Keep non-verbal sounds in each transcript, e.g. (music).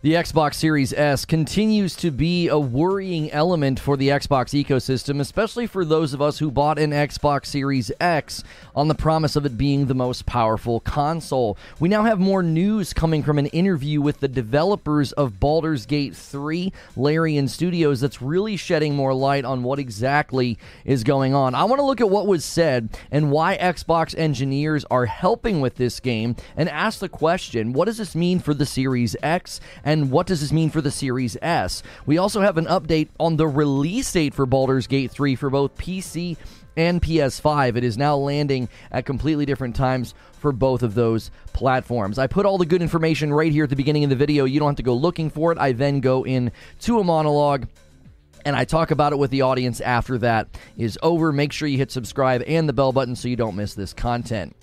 The Xbox Series S continues to be a worrying element for the Xbox ecosystem, especially for those of us who bought an Xbox Series X on the promise of it being the most powerful console. We now have more news coming from an interview with the developers of Baldur's Gate 3, Larian Studios, that's really shedding more light on what exactly is going on. I want to look at what was said and why Xbox engineers are helping with this game and ask the question what does this mean for the Series X? And what does this mean for the Series S? We also have an update on the release date for Baldur's Gate 3 for both PC and PS5. It is now landing at completely different times for both of those platforms. I put all the good information right here at the beginning of the video. You don't have to go looking for it. I then go in to a monologue and I talk about it with the audience after that is over. Make sure you hit subscribe and the bell button so you don't miss this content.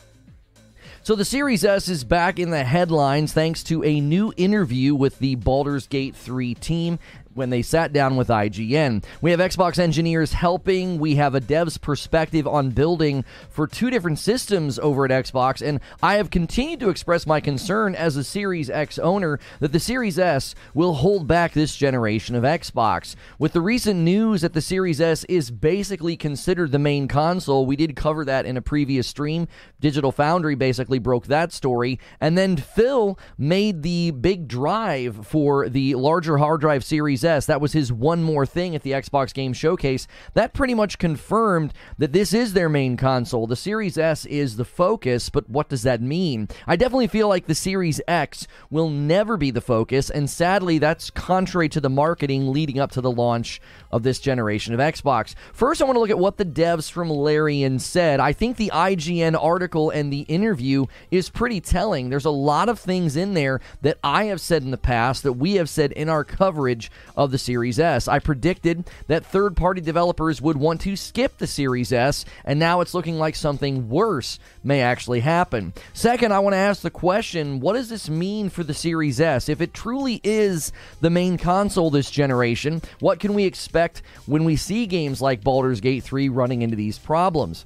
So the Series S is back in the headlines thanks to a new interview with the Baldur's Gate 3 team when they sat down with IGN. We have Xbox engineers helping. We have a dev's perspective on building for two different systems over at Xbox. And I have continued to express my concern as a Series X owner that the Series S will hold back this generation of Xbox. With the recent news that the Series S is basically considered the main console, we did cover that in a previous stream. Digital Foundry basically broke that story. And then Phil made the big drive for the larger hard drive Series S. That was his one more thing at the Xbox Game Showcase. That pretty much confirmed that this is their main console. The Series S is the focus, but what does that mean? I definitely feel like the Series X will never be the focus, and sadly, that's contrary to the marketing leading up to the launch of this generation of Xbox. First, I want to look at what the devs from Larian said. I think the IGN article and the interview is pretty telling. There's a lot of things in there that I have said in the past, that we have said in our coverage of the Series S. I predicted that third party developers would want to skip the Series S, and now it's looking like something worse may actually happen. Second, I want to ask the question what does this mean for the Series S? If it truly is the main console this generation, what can we expect when we see games like Baldur's Gate 3 running into these problems?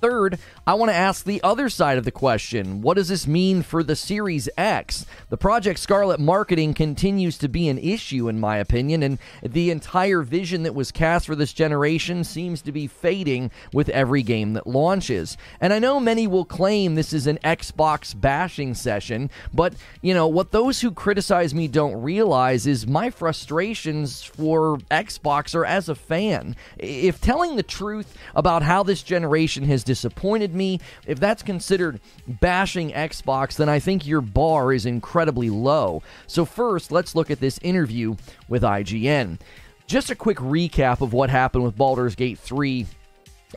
Third, I want to ask the other side of the question. What does this mean for the Series X? The Project Scarlett marketing continues to be an issue, in my opinion, and the entire vision that was cast for this generation seems to be fading with every game that launches. And I know many will claim this is an Xbox bashing session, but, you know, what those who criticize me don't realize is my frustrations for Xbox are as a fan. If telling the truth about how this generation has disappointed me. If that's considered bashing Xbox, then I think your bar is incredibly low. So, first, let's look at this interview with IGN. Just a quick recap of what happened with Baldur's Gate 3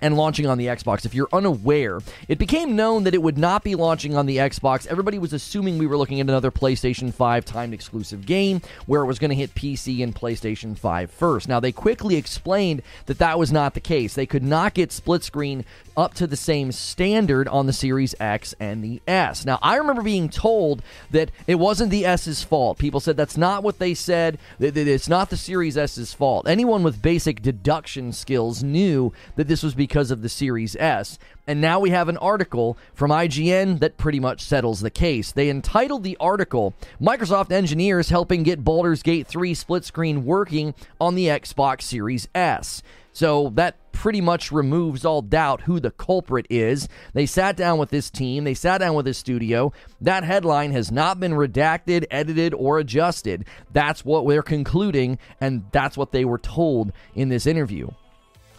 and launching on the Xbox. If you're unaware, it became known that it would not be launching on the Xbox. Everybody was assuming we were looking at another PlayStation 5 timed exclusive game where it was going to hit PC and PlayStation 5 first. Now, they quickly explained that that was not the case. They could not get split screen up to the same standard on the Series X and the S. Now, I remember being told that it wasn't the S's fault. People said that's not what they said, that it's not the Series S's fault. Anyone with basic deduction skills knew that this was because of the Series S. And now we have an article from IGN that pretty much settles the case. They entitled the article Microsoft Engineers Helping Get Baldur's Gate 3 Split Screen Working on the Xbox Series S. So that pretty much removes all doubt who the culprit is. They sat down with this team, they sat down with this studio. That headline has not been redacted, edited, or adjusted. That's what we're concluding, and that's what they were told in this interview.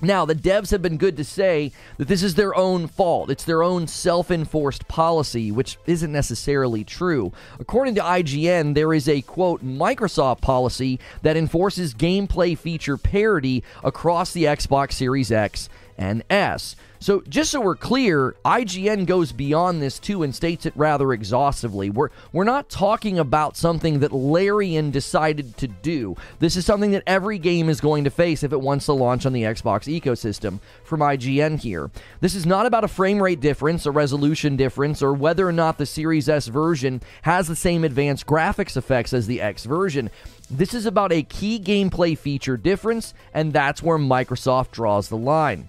Now, the devs have been good to say that this is their own fault. It's their own self enforced policy, which isn't necessarily true. According to IGN, there is a quote Microsoft policy that enforces gameplay feature parity across the Xbox Series X and S. So, just so we're clear, IGN goes beyond this too and states it rather exhaustively. We're, we're not talking about something that Larian decided to do. This is something that every game is going to face if it wants to launch on the Xbox ecosystem from IGN here. This is not about a frame rate difference, a resolution difference, or whether or not the Series S version has the same advanced graphics effects as the X version. This is about a key gameplay feature difference, and that's where Microsoft draws the line.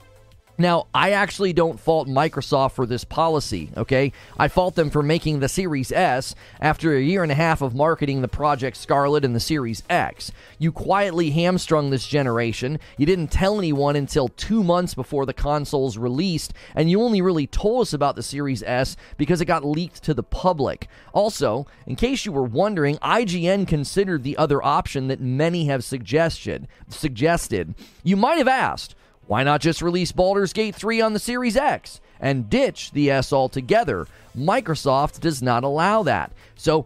Now, I actually don't fault Microsoft for this policy, okay? I fault them for making the Series S after a year and a half of marketing the Project Scarlett and the Series X. You quietly hamstrung this generation. You didn't tell anyone until two months before the consoles released, and you only really told us about the Series S because it got leaked to the public. Also, in case you were wondering, IGN considered the other option that many have suggested. Suggested. You might have asked, why not just release Baldur's Gate 3 on the Series X and ditch the S altogether? Microsoft does not allow that. So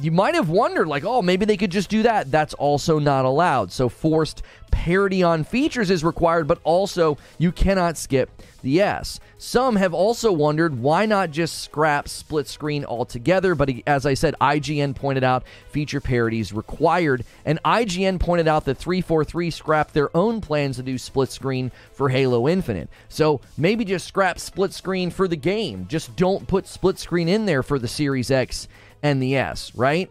you might have wondered, like, oh, maybe they could just do that. That's also not allowed. So forced parity on features is required, but also you cannot skip the S. Some have also wondered why not just scrap split screen altogether, but as I said, IGN pointed out feature parity is required, and IGN pointed out that 343 scrapped their own plans to do split screen for Halo Infinite. So maybe just scrap split screen for the game. Just don't put split screen in there for the Series X and the S, right?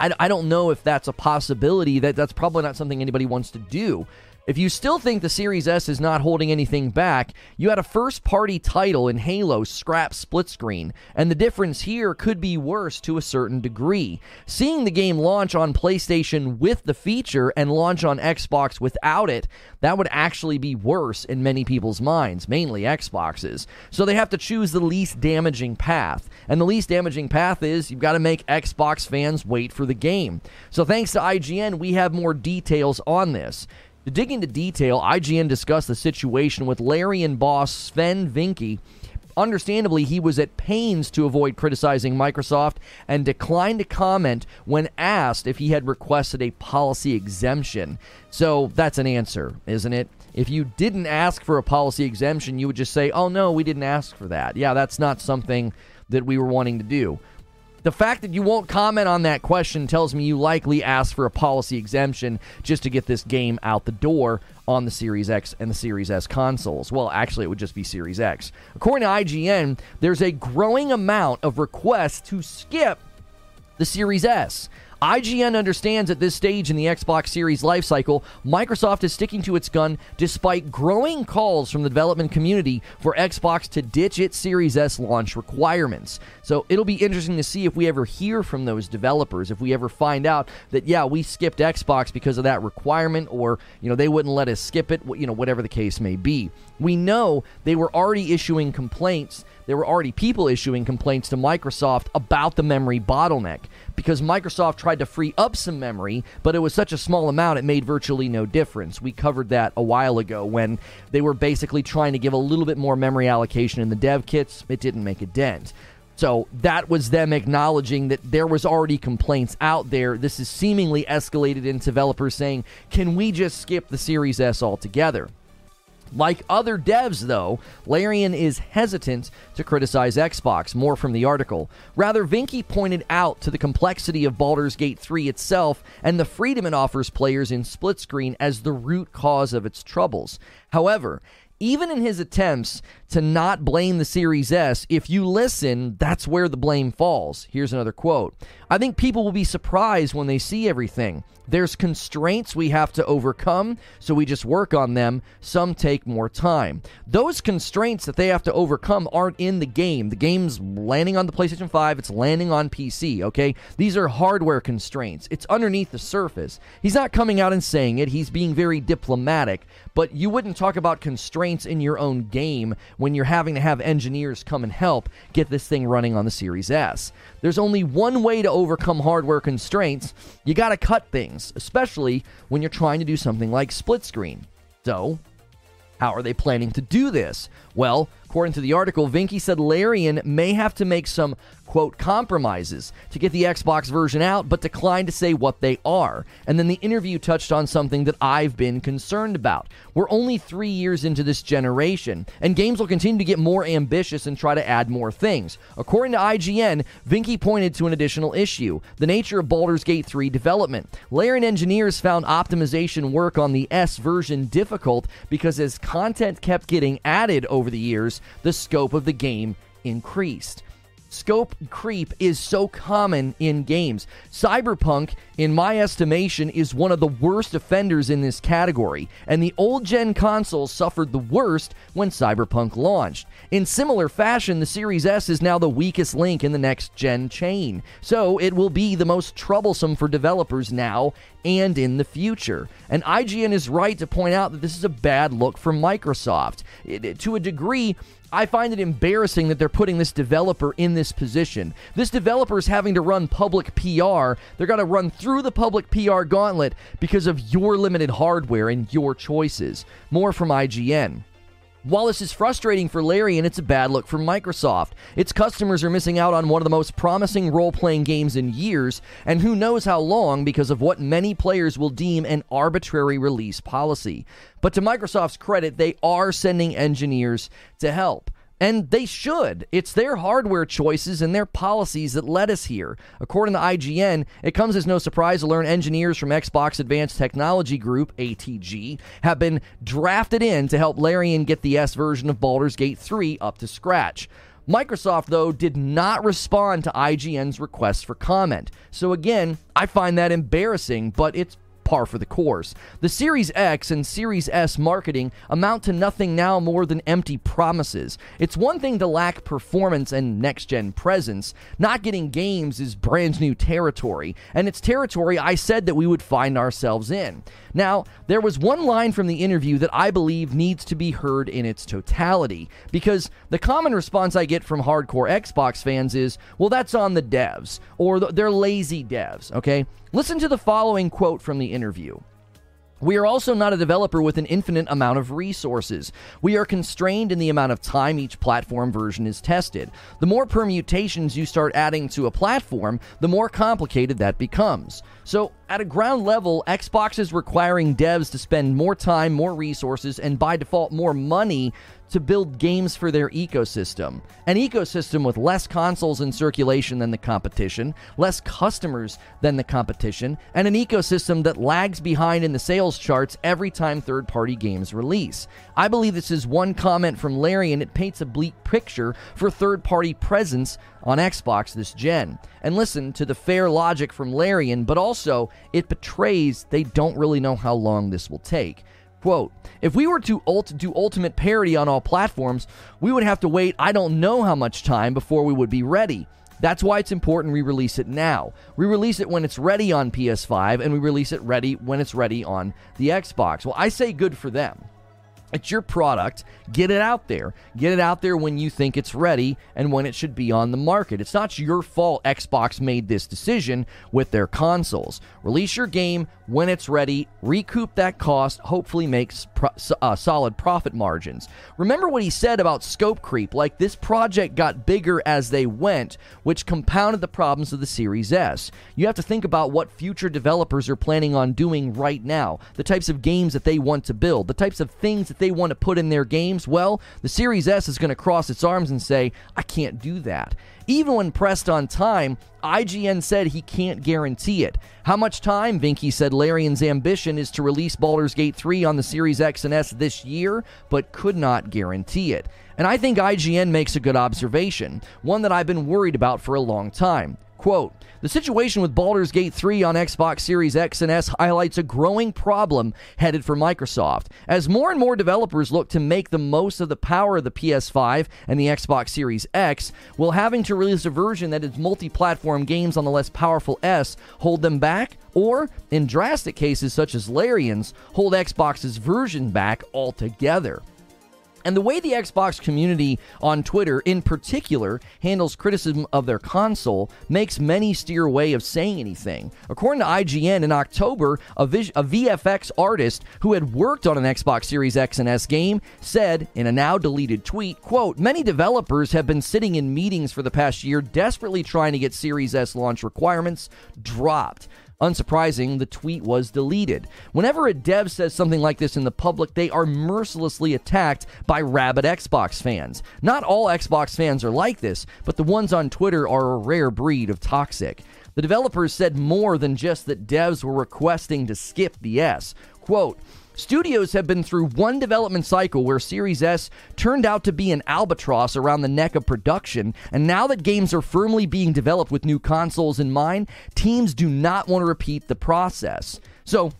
I, I don't know if that's a possibility. That that's probably not something anybody wants to do. If you still think the Series S is not holding anything back, you had a first party title in Halo scrap split screen, and the difference here could be worse to a certain degree. Seeing the game launch on PlayStation with the feature and launch on Xbox without it, that would actually be worse in many people's minds, mainly Xboxes. So they have to choose the least damaging path. And the least damaging path is you've got to make Xbox fans wait for the game. So thanks to IGN, we have more details on this. To dig into detail, IGN discussed the situation with Larian boss Swen Vincke. Understandably, he was at pains to avoid criticizing Microsoft and declined to comment when asked if he had requested a policy exemption. So that's an answer, isn't it? If you didn't ask for a policy exemption, you would just say, oh no, we didn't ask for that. Yeah, that's not something that we were wanting to do. The fact that you won't comment on that question tells me you likely asked for a policy exemption just to get this game out the door on the Series X and the Series S consoles. Well, actually, it would just be Series X. According to IGN, there's a growing amount of requests to skip the Series S. IGN understands at this stage in the Xbox Series lifecycle, Microsoft is sticking to its gun despite growing calls from the development community for Xbox to ditch its Series S launch requirements. So it'll be interesting to see if we ever hear from those developers, if we ever find out that, yeah, we skipped Xbox because of that requirement, or, you know, they wouldn't let us skip it, you know, whatever the case may be. We know they were already issuing complaints there were already people issuing complaints to Microsoft about the memory bottleneck because Microsoft tried to free up some memory, but it was such a small amount it made virtually no difference. We covered that a while ago when they were basically trying to give a little bit more memory allocation in the dev kits. It didn't make a dent. So that was them acknowledging that there was already complaints out there. This is seemingly escalated into developers saying, "Can we just skip the Series S altogether?" Like other devs, though, Larian is hesitant to criticize Xbox. More from the article. Rather, Vincke pointed out to the complexity of Baldur's Gate 3 itself and the freedom it offers players in split screen as the root cause of its troubles. However, even in his attempts to not blame the Series S, if you listen, that's where the blame falls. Here's another quote I think people will be surprised when they see everything. There's constraints we have to overcome, so we just work on them. Some take more time. Those constraints that they have to overcome aren't in the game. The game's landing on the PlayStation 5, it's landing on PC, okay? These are hardware constraints. It's underneath the surface. He's not coming out and saying it, he's being very diplomatic, but you wouldn't talk about constraints in your own game when you're having to have engineers come and help get this thing running on the Series S. There's only one way to overcome hardware constraints. You got to cut things, especially when you're trying to do something like split screen. So, how are they planning to do this? Well, according to the article, Vincke said Larian may have to make some quote, compromises to get the Xbox version out, but declined to say what they are. And then the interview touched on something that I've been concerned about. We're only three years into this generation, and games will continue to get more ambitious and try to add more things. According to IGN, Vincke pointed to an additional issue the nature of Baldur's Gate 3 development. Larian engineers found optimization work on the S version difficult because as content kept getting added over the years, the scope of the game increased. Scope creep is so common in games. Cyberpunk, in my estimation, is one of the worst offenders in this category, and the old gen consoles suffered the worst when Cyberpunk launched. In similar fashion, the Series S is now the weakest link in the next gen chain, so it will be the most troublesome for developers now and in the future. And IGN is right to point out that this is a bad look for Microsoft. It, to a degree, I find it embarrassing that they're putting this developer in this position. This developer is having to run public PR. They're going to run through the public PR gauntlet because of your limited hardware and your choices. More from IGN. While this is frustrating for Larian and it's a bad look for Microsoft. Its customers are missing out on one of the most promising role playing games in years, and who knows how long because of what many players will deem an arbitrary release policy. But to Microsoft's credit, they are sending engineers to help. And they should. It's their hardware choices and their policies that led us here. According to IGN, it comes as no surprise to learn engineers from Xbox Advanced Technology Group, ATG, have been drafted in to help Larian get the S version of Baldur's Gate 3 up to scratch. Microsoft, though, did not respond to IGN's request for comment. So, again, I find that embarrassing, but it's par for the course. The Series X and Series S marketing amount to nothing now more than empty promises. It's one thing to lack performance and next gen presence. Not getting games is brand new territory, and it's territory I said that we would find ourselves in. Now, there was one line from the interview that I believe needs to be heard in its totality, because the common response I get from hardcore Xbox fans is, well, that's on the devs, or they're lazy devs, okay? Listen to the following quote from the interview. We are also not a developer with an infinite amount of resources. We are constrained in the amount of time each platform version is tested. The more permutations you start adding to a platform, the more complicated that becomes. So, at a ground level, Xbox is requiring devs to spend more time, more resources, and by default, more money to build games for their ecosystem. An ecosystem with less consoles in circulation than the competition, less customers than the competition, and an ecosystem that lags behind in the sales charts every time third party games release. I believe this is one comment from Larian, and it paints a bleak picture for third party presence on Xbox this gen. And listen to the fair logic from Larian, but also it betrays they don't really know how long this will take. Quote, if we were to ult- do ultimate parity on all platforms, we would have to wait I don't know how much time before we would be ready. That's why it's important we release it now. We release it when it's ready on PS5 and we release it ready when it's ready on the Xbox. Well, I say good for them. It's your product. Get it out there. Get it out there when you think it's ready and when it should be on the market. It's not your fault Xbox made this decision with their consoles. Release your game when it's ready, recoup that cost, hopefully make uh, solid profit margins. Remember what he said about scope creep, like this project got bigger as they went, which compounded the problems of the Series S. You have to think about what future developers are planning on doing right now, the types of games that they want to build, the types of things that they want to put in their games, well, the Series S is going to cross its arms and say, I can't do that. Even when pressed on time, IGN said he can't guarantee it. How much time? Vincke said Larian's ambition is to release Baldur's Gate 3 on the Series X and S this year, but could not guarantee it. And I think IGN makes a good observation, one that I've been worried about for a long time. Quote, the situation with Baldur's Gate 3 on Xbox Series X and S highlights a growing problem headed for Microsoft. As more and more developers look to make the most of the power of the PS5 and the Xbox Series X, will having to release a version that is multi platform games on the less powerful S hold them back? Or, in drastic cases such as Larian's, hold Xbox's version back altogether? And the way the Xbox community on Twitter, in particular, handles criticism of their console makes many steer away of saying anything. According to IGN, in October, a, vis- a VFX artist who had worked on an Xbox Series X and S game said in a now deleted tweet, quote, Many developers have been sitting in meetings for the past year desperately trying to get Series S launch requirements dropped. Unsurprising, the tweet was deleted. Whenever a dev says something like this in the public, they are mercilessly attacked by rabid Xbox fans. Not all Xbox fans are like this, but the ones on Twitter are a rare breed of toxic. The developers said more than just that devs were requesting to skip the S. Quote, Studios have been through one development cycle where Series S turned out to be an albatross around the neck of production, and now that games are firmly being developed with new consoles in mind, teams do not want to repeat the process. So,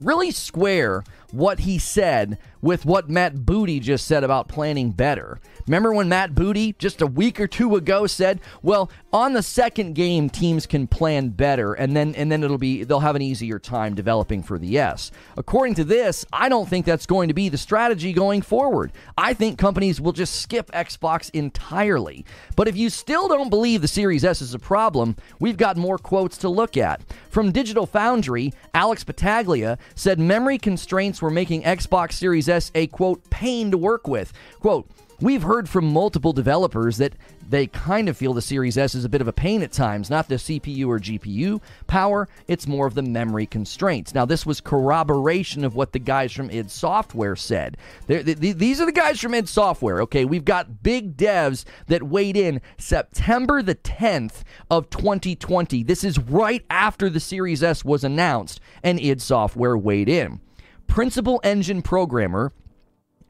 really square what he said with what Matt Booty just said about planning better. Remember when Matt Booty just a week or two ago said, "Well, on the second game teams can plan better and then and then it'll be they'll have an easier time developing for the S." According to this, I don't think that's going to be the strategy going forward. I think companies will just skip Xbox entirely. But if you still don't believe the Series S is a problem, we've got more quotes to look at. From Digital Foundry, Alex Battaglia said memory constraints were making Xbox Series S a quote pain to work with. Quote We've heard from multiple developers that they kind of feel the Series S is a bit of a pain at times, not the CPU or GPU power, it's more of the memory constraints. Now, this was corroboration of what the guys from id Software said. They, these are the guys from id Software, okay? We've got big devs that weighed in September the 10th of 2020. This is right after the Series S was announced, and id Software weighed in. Principal engine programmer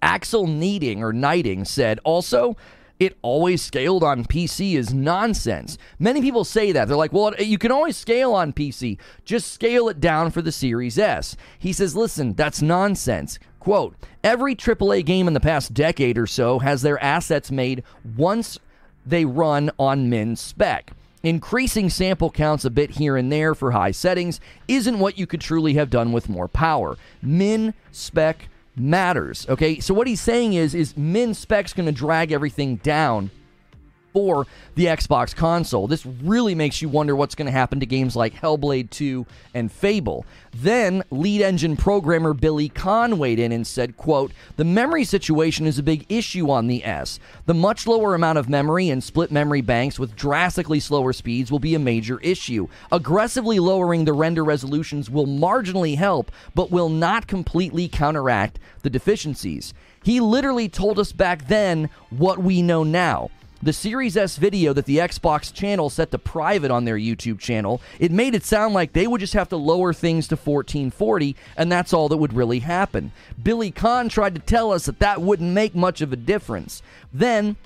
Axel Needing or Knighting said also it always scaled on PC is nonsense. Many people say that. They're like, well, you can always scale on PC. Just scale it down for the Series S. He says, listen, that's nonsense. Quote, every AAA game in the past decade or so has their assets made once they run on min spec. Increasing sample counts a bit here and there for high settings isn't what you could truly have done with more power. Min spec matters. Okay, so what he's saying is is min specs going to drag everything down for the Xbox console. This really makes you wonder what's going to happen to games like Hellblade 2 and Fable. Then, lead engine programmer Billy Khan weighed in and said, quote, "The memory situation is a big issue on the S. The much lower amount of memory and split memory banks with drastically slower speeds will be a major issue. Aggressively lowering the render resolutions will marginally help, but will not completely counteract the deficiencies." He literally told us back then what we know now. The Series S video that the Xbox channel set to private on their YouTube channel, it made it sound like they would just have to lower things to 1440 and that's all that would really happen. Billy Khan tried to tell us that that wouldn't make much of a difference. Then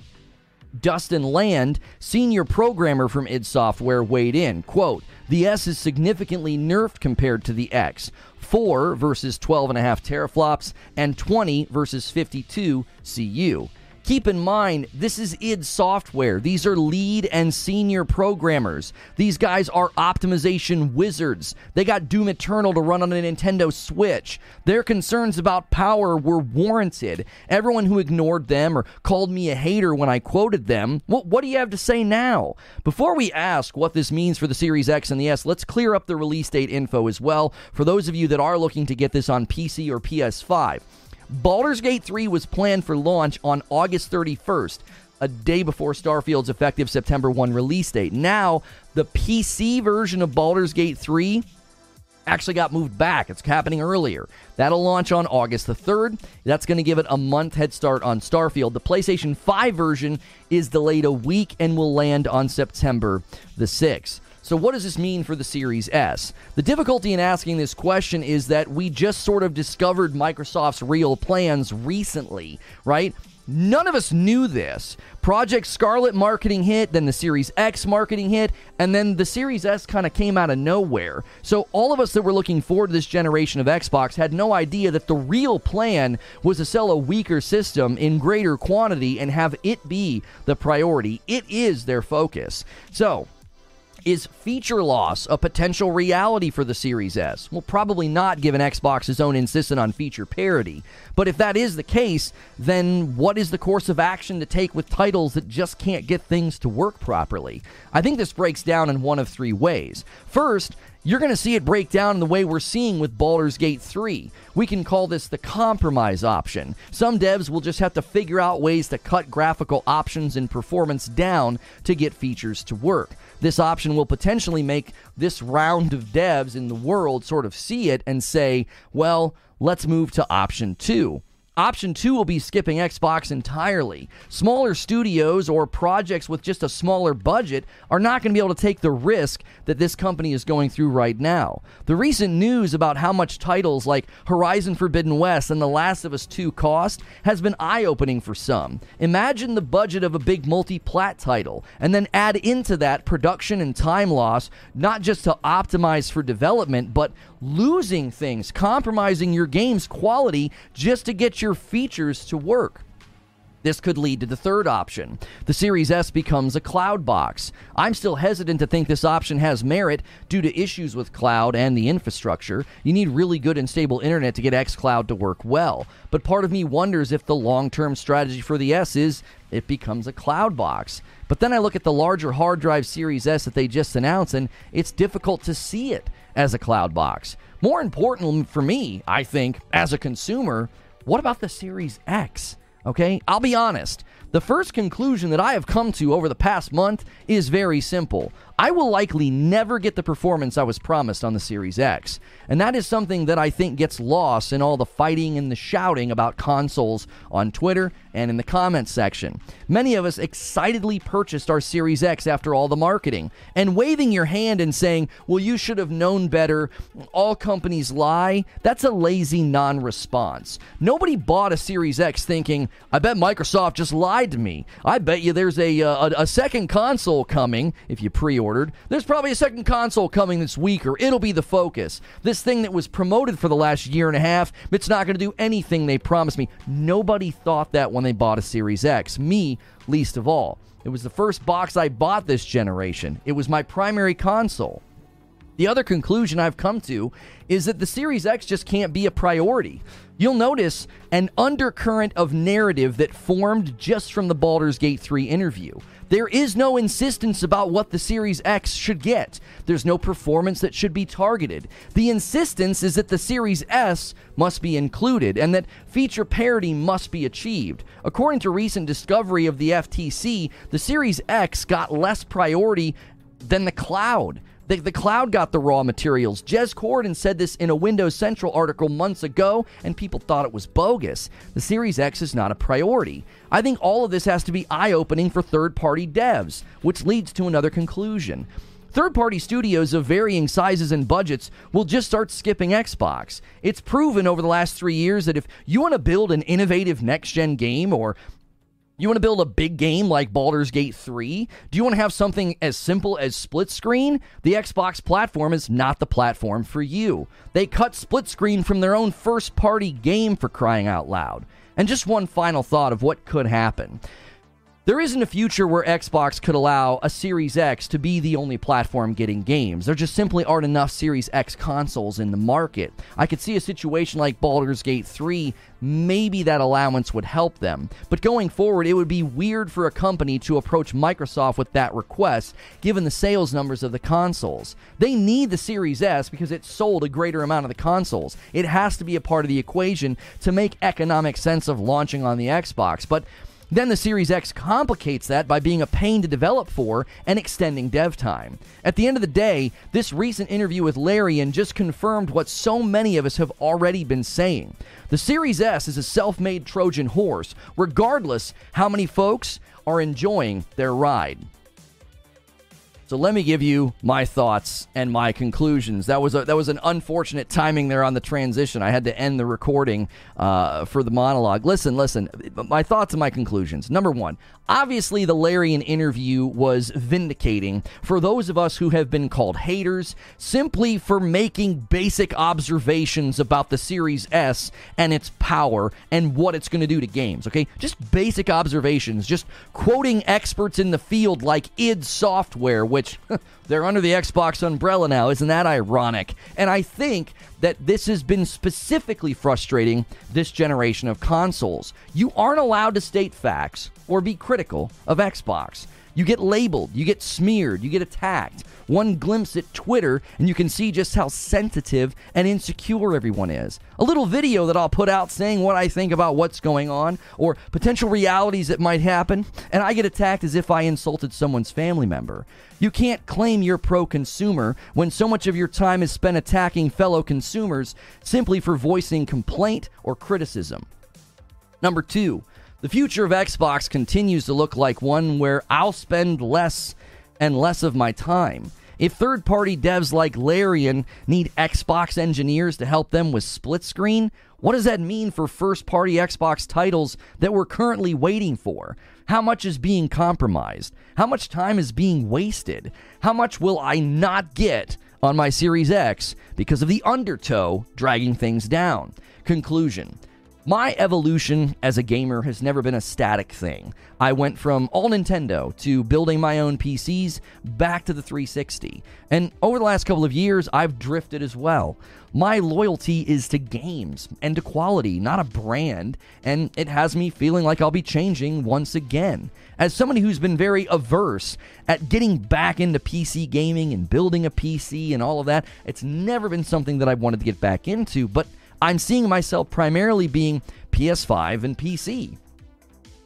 Dustin Land, senior programmer from id Software, weighed in. Quote, the S is significantly nerfed compared to the X. 4 versus 12.5 teraflops and 20 versus 52 CU. Keep in mind, this is id Software. These are lead and senior programmers. These guys are optimization wizards. They got Doom Eternal to run on a Nintendo Switch. Their concerns about power were warranted. Everyone who ignored them or called me a hater when I quoted them, what, what do you have to say now? Before we ask what this means for the Series X and the S, let's clear up the release date info as well for those of you that are looking to get this on PC or PS5. Baldur's Gate 3 was planned for launch on August 31st, a day before Starfield's effective September 1 release date. Now, the PC version of Baldur's Gate 3 actually got moved back. It's happening earlier. That'll launch on August the 3rd. That's going to give it a month head start on Starfield. The PlayStation 5 version is delayed a week and will land on September the 6th. So, what does this mean for the Series S? The difficulty in asking this question is that we just sort of discovered Microsoft's real plans recently, right? None of us knew this. Project Scarlett marketing hit, then the Series X marketing hit, and then the Series S kind of came out of nowhere. So, all of us that were looking forward to this generation of Xbox had no idea that the real plan was to sell a weaker system in greater quantity and have it be the priority. It is their focus. So, is feature loss a potential reality for the Series S? Well, probably not, given Xbox's own insistence on feature parity. But if that is the case, then what is the course of action to take with titles that just can't get things to work properly? I think this breaks down in one of three ways. First, you're going to see it break down in the way we're seeing with Baldur's Gate 3. We can call this the compromise option. Some devs will just have to figure out ways to cut graphical options and performance down to get features to work. This option will potentially make this round of devs in the world sort of see it and say, well, let's move to option two. Option two will be skipping Xbox entirely. Smaller studios or projects with just a smaller budget are not going to be able to take the risk that this company is going through right now. The recent news about how much titles like Horizon Forbidden West and The Last of Us 2 cost has been eye opening for some. Imagine the budget of a big multi plat title, and then add into that production and time loss, not just to optimize for development, but losing things, compromising your game's quality just to get your features to work. This could lead to the third option. The Series S becomes a cloud box. I'm still hesitant to think this option has merit due to issues with cloud and the infrastructure. You need really good and stable internet to get xCloud to work well. But part of me wonders if the long term strategy for the S is it becomes a cloud box. But then I look at the larger hard drive Series S that they just announced, and it's difficult to see it as a cloud box. More important for me, I think, as a consumer, what about the Series X? Okay, I'll be honest. The first conclusion that I have come to over the past month is very simple. I will likely never get the performance I was promised on the Series X. And that is something that I think gets lost in all the fighting and the shouting about consoles on Twitter and in the comments section. Many of us excitedly purchased our Series X after all the marketing, and waving your hand and saying, Well, you should have known better, all companies lie, that's a lazy non response. Nobody bought a Series X thinking, I bet Microsoft just lied to me. I bet you there's a, uh, a, a second console coming if you pre ordered. There's probably a second console coming this week, or it'll be the focus. This thing that was promoted for the last year and a half, it's not going to do anything they promised me. Nobody thought that when they bought a Series X. Me, least of all. It was the first box I bought this generation. It was my primary console. The other conclusion I've come to is that the Series X just can't be a priority. You'll notice an undercurrent of narrative that formed just from the Baldur's Gate 3 interview. There is no insistence about what the Series X should get. There's no performance that should be targeted. The insistence is that the Series S must be included and that feature parity must be achieved. According to recent discovery of the FTC, the Series X got less priority than the cloud. The, the cloud got the raw materials. Jez Corden said this in a Windows Central article months ago, and people thought it was bogus. The Series X is not a priority. I think all of this has to be eye opening for third party devs, which leads to another conclusion. Third party studios of varying sizes and budgets will just start skipping Xbox. It's proven over the last three years that if you want to build an innovative next gen game or you want to build a big game like Baldur's Gate 3? Do you want to have something as simple as split screen? The Xbox platform is not the platform for you. They cut split screen from their own first party game for crying out loud. And just one final thought of what could happen. There isn't a future where Xbox could allow a Series X to be the only platform getting games. There just simply aren't enough Series X consoles in the market. I could see a situation like Baldur's Gate 3, maybe that allowance would help them. But going forward, it would be weird for a company to approach Microsoft with that request, given the sales numbers of the consoles. They need the Series S because it sold a greater amount of the consoles. It has to be a part of the equation to make economic sense of launching on the Xbox. But then the Series X complicates that by being a pain to develop for and extending dev time. At the end of the day, this recent interview with Larian just confirmed what so many of us have already been saying. The Series S is a self made Trojan horse, regardless how many folks are enjoying their ride. So let me give you my thoughts and my conclusions. That was a, that was an unfortunate timing there on the transition. I had to end the recording uh, for the monologue. Listen, listen. My thoughts and my conclusions. Number one, obviously the Larian interview was vindicating for those of us who have been called haters simply for making basic observations about the Series S and its power and what it's going to do to games. Okay, just basic observations. Just quoting experts in the field like id Software which (laughs) they're under the Xbox umbrella now. Isn't that ironic? And I think that this has been specifically frustrating this generation of consoles. You aren't allowed to state facts or be critical of Xbox. You get labeled, you get smeared, you get attacked. One glimpse at Twitter, and you can see just how sensitive and insecure everyone is. A little video that I'll put out saying what I think about what's going on, or potential realities that might happen, and I get attacked as if I insulted someone's family member. You can't claim you're pro consumer when so much of your time is spent attacking fellow consumers simply for voicing complaint or criticism. Number two, the future of Xbox continues to look like one where I'll spend less and less of my time. If third party devs like Larian need Xbox engineers to help them with split screen, what does that mean for first party Xbox titles that we're currently waiting for? How much is being compromised? How much time is being wasted? How much will I not get on my Series X because of the undertow dragging things down? Conclusion. My evolution as a gamer has never been a static thing. I went from all Nintendo to building my own PCs back to the 360. And over the last couple of years, I've drifted as well. My loyalty is to games and to quality, not a brand, and it has me feeling like I'll be changing once again. As somebody who's been very averse at getting back into PC gaming and building a PC and all of that, it's never been something that I've wanted to get back into, but I'm seeing myself primarily being PS5 and PC.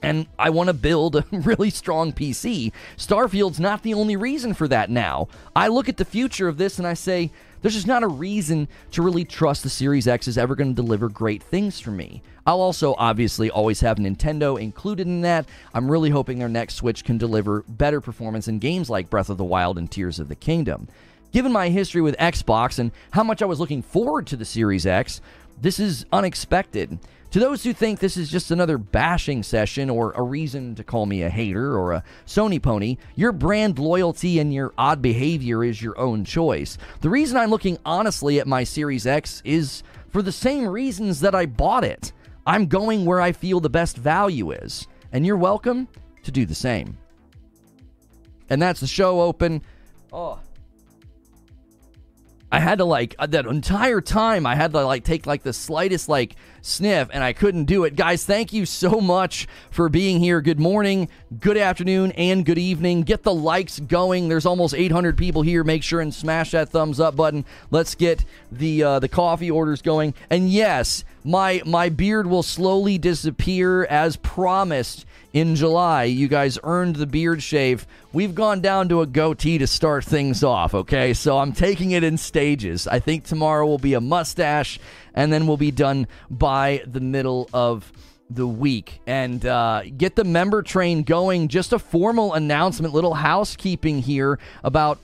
And I want to build a (laughs) really strong PC. Starfield's not the only reason for that now. I look at the future of this and I say, there's just not a reason to really trust the Series X is ever going to deliver great things for me. I'll also obviously always have Nintendo included in that. I'm really hoping their next Switch can deliver better performance in games like Breath of the Wild and Tears of the Kingdom. Given my history with Xbox and how much I was looking forward to the Series X, this is unexpected. To those who think this is just another bashing session or a reason to call me a hater or a Sony pony, your brand loyalty and your odd behavior is your own choice. The reason I'm looking honestly at my Series X is for the same reasons that I bought it. I'm going where I feel the best value is, and you're welcome to do the same. And that's the show open. Oh, I had to like uh, that entire time I had to like take like the slightest like sniff and I couldn't do it. Guys, thank you so much for being here. Good morning, good afternoon, and good evening. Get the likes going. There's almost 800 people here. Make sure and smash that thumbs up button. Let's get the uh, the coffee orders going. And yes, my my beard will slowly disappear as promised in July. You guys earned the beard shave. We've gone down to a goatee to start things off, okay? So I'm taking it in stages. I think tomorrow will be a mustache, and then we'll be done by the middle of the week and uh, get the member train going. Just a formal announcement, little housekeeping here about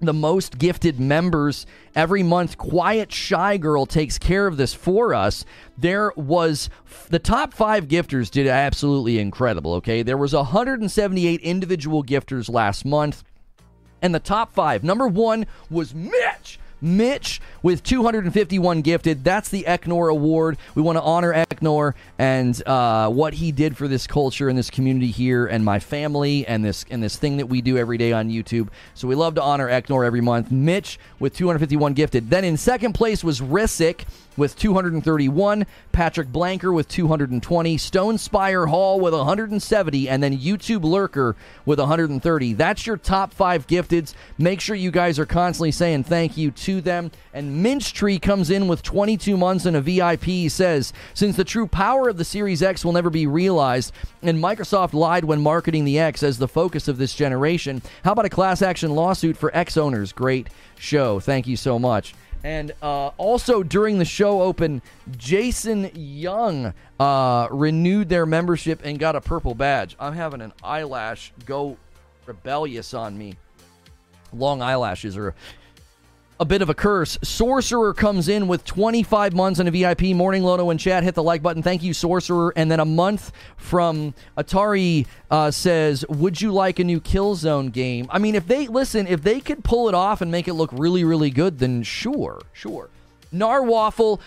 the most gifted members every month. Quiet Shy Girl takes care of this for us. There was the top five gifters did absolutely incredible. Okay, there was 178 individual gifters last month, and the top five. Number one was Mitch. Mitch with 251 gifted. That's the Eknor Award. We want to honor Eknor and uh, what he did for this culture and this community here, and my family, and this and this thing that we do every day on YouTube. So we love to honor Eknor every month. Mitch with 251 gifted. Then in second place was Rissick with 231, Patrick Blanker with 220, Stone Spire Hall with 170, and then YouTube Lurker with 130. That's your top five gifteds. Make sure you guys are constantly saying thank you to them. And Minch Tree comes in with 22 months and a VIP. He says, since the true power of the Series X will never be realized, and Microsoft lied when marketing the X as the focus of this generation, how about a class action lawsuit for X owners? Great show. Thank you so much. And uh, also during the show open, Jason Young uh, renewed their membership and got a purple badge. I'm having an eyelash go rebellious on me. Long eyelashes are a bit of a curse. Sorcerer comes in with 25 months and a VIP. Morning Lono and chat. Hit the like button. Thank you, Sorcerer. And then a month from Atari uh, says, "Would you like a new Killzone game?" I mean, if they listen, if they could pull it off and make it look really, really good, then sure, sure. Narwaffle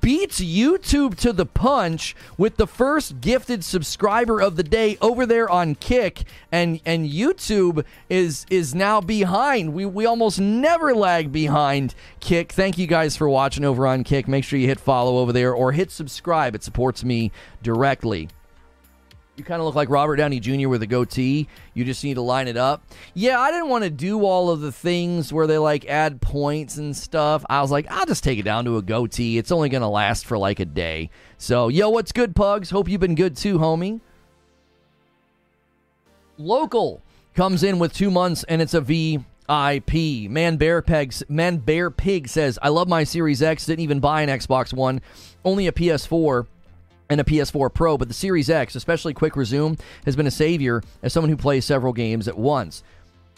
beats YouTube to the punch with the first gifted subscriber of the day over there on Kick, and and YouTube is is now behind. We we almost never lag behind Kick. Thank you guys for watching over on Kick. Make sure you hit follow over there or hit subscribe. It supports me directly. You kind of look like Robert Downey Jr. with a goatee. You just need to line it up. Yeah, I didn't want to do all of the things where they like add points and stuff. I was like, I'll just take it down to a goatee. It's only going to last for like a day. So, yo, what's good, Pugs? Hope you've been good too, homie. Local comes in with two months and it's a VIP. Man Bear Pegs Man Bear Pig says, I love my Series X, didn't even buy an Xbox One, only a PS4 and a PS4 Pro, but the Series X, especially Quick Resume, has been a savior as someone who plays several games at once.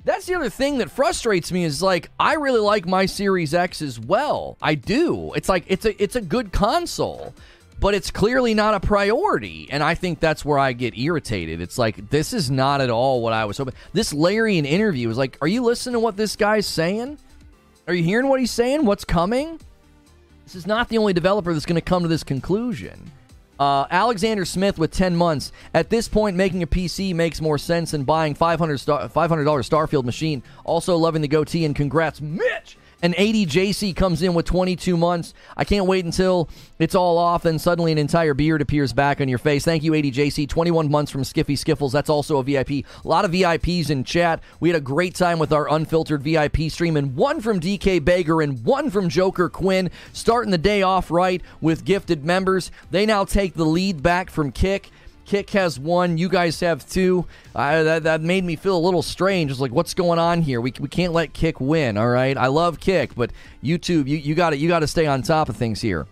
That's the other thing that frustrates me is like I really like my Series X as well. I do. It's like it's a it's a good console, but it's clearly not a priority, and I think that's where I get irritated. It's like this is not at all what I was hoping. This Larian interview is like, are you listening to what this guy's saying? Are you hearing what he's saying? What's coming? This is not the only developer that's going to come to this conclusion. Uh, Alexander Smith with 10 months. At this point, making a PC makes more sense than buying 500, star- $500 Starfield machine. Also loving the goatee and congrats, Mitch! And 80 JC comes in with 22 months. I can't wait until it's all off, and suddenly an entire beard appears back on your face. Thank you, 80 JC. 21 months from Skiffy Skiffles. That's also a VIP. A lot of VIPs in chat. We had a great time with our unfiltered VIP stream, and one from DK Baker and one from Joker Quinn. Starting the day off right with gifted members. They now take the lead back from Kick. Kick has one. You guys have two. Uh, that, that made me feel a little strange. It's like, what's going on here? We, we can't let Kick win. All right. I love Kick, but YouTube, you, you got to you got to stay on top of things here.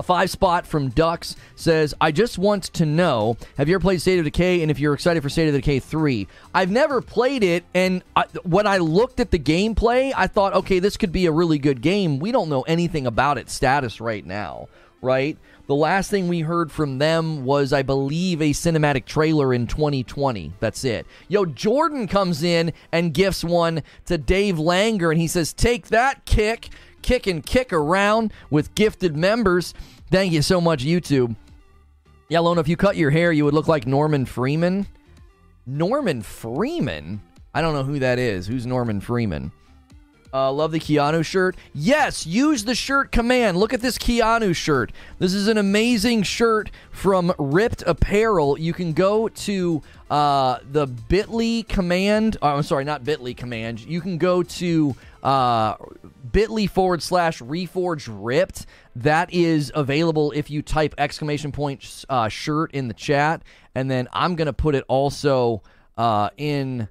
A five spot from Ducks says, I just want to know have you ever played State of Decay? And if you're excited for State of Decay 3, I've never played it. And I, when I looked at the gameplay, I thought, okay, this could be a really good game. We don't know anything about its status right now, right? The last thing we heard from them was, I believe, a cinematic trailer in 2020. That's it. Yo, Jordan comes in and gifts one to Dave Langer, and he says, Take that kick, kick and kick around with gifted members. Thank you so much, YouTube. Yeah, Lono, if you cut your hair, you would look like Norman Freeman. Norman Freeman? I don't know who that is. Who's Norman Freeman? Uh, love the Keanu shirt. Yes, use the shirt command. Look at this Keanu shirt. This is an amazing shirt from Ripped Apparel. You can go to uh, the Bitly command. Oh, I'm sorry, not Bitly command. You can go to uh, Bitly forward slash Reforge Ripped. That is available if you type exclamation point uh, shirt in the chat, and then I'm gonna put it also uh, in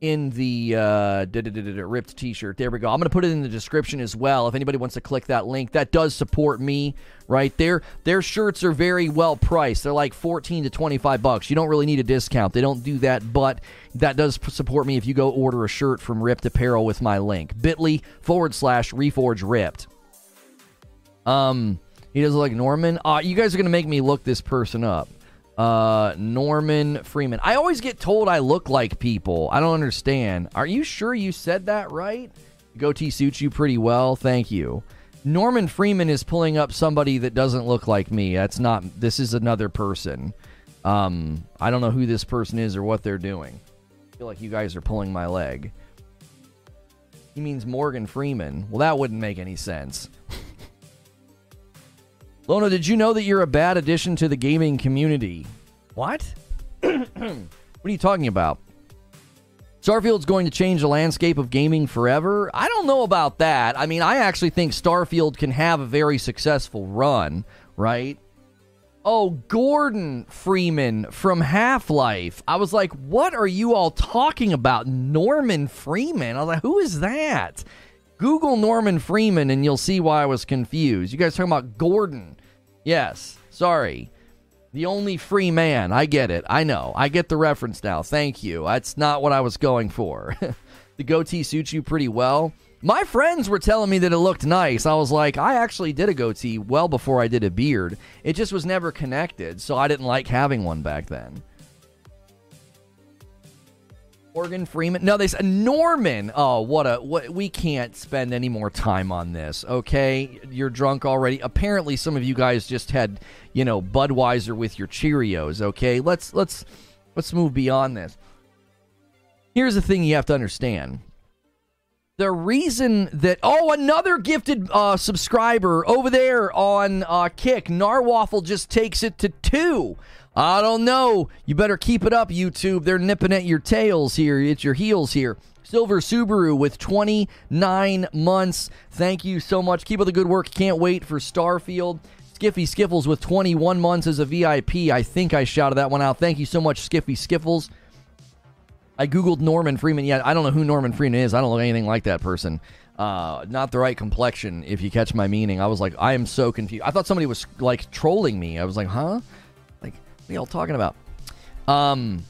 in the uh, ripped t-shirt. There we go. I'm going to put it in the description as well. If anybody wants to click that link, that does support me right there. Their shirts are very well priced. They're like 14 to 25 bucks. You don't really need a discount. They don't do that, but that does support me if you go order a shirt from Ripped Apparel with my link. Bitly forward slash reforge ripped. Um, he does look like Norman. Uh, you guys are going to make me look this person up. Uh, Norman Freeman. I always get told I look like people. I don't understand. Are you sure you said that right? Goatee suits you pretty well. Thank you. Norman Freeman is pulling up somebody that doesn't look like me. That's not. This is another person. Um, I don't know who this person is or what they're doing. I feel like you guys are pulling my leg. He means Morgan Freeman. Well, that wouldn't make any sense. (laughs) Lono, did you know that you're a bad addition to the gaming community? What? (clears throat) what are you talking about? Starfield's going to change the landscape of gaming forever? I don't know about that. I mean, I actually think Starfield can have a very successful run, right? Oh, Gordon Freeman from Half Life. I was like, what are you all talking about? Norman Freeman? I was like, who is that? Google Norman Freeman and you'll see why I was confused. You guys talking about Gordon Yes, sorry. The only free man. I get it. I know. I get the reference now. Thank you. That's not what I was going for. (laughs) the goatee suits you pretty well. My friends were telling me that it looked nice. I was like, I actually did a goatee well before I did a beard. It just was never connected, so I didn't like having one back then. Morgan Freeman. No, they said Norman. Oh, what a what we can't spend any more time on this. Okay, you're drunk already. Apparently, some of you guys just had you know Budweiser with your Cheerios. Okay, let's let's let's move beyond this. Here's the thing you have to understand. The reason that oh another gifted uh, subscriber over there on uh, Kick Narwaffle just takes it to two. I don't know. You better keep it up, YouTube. They're nipping at your tails here. It's your heels here. Silver Subaru with 29 months. Thank you so much. Keep up the good work. Can't wait for Starfield. Skiffy Skiffles with 21 months as a VIP. I think I shouted that one out. Thank you so much, Skiffy Skiffles. I Googled Norman Freeman. Yeah, I don't know who Norman Freeman is. I don't look anything like that person. uh, not the right complexion. If you catch my meaning, I was like, I am so confused. I thought somebody was like trolling me. I was like, huh? Are y'all talking about? Um,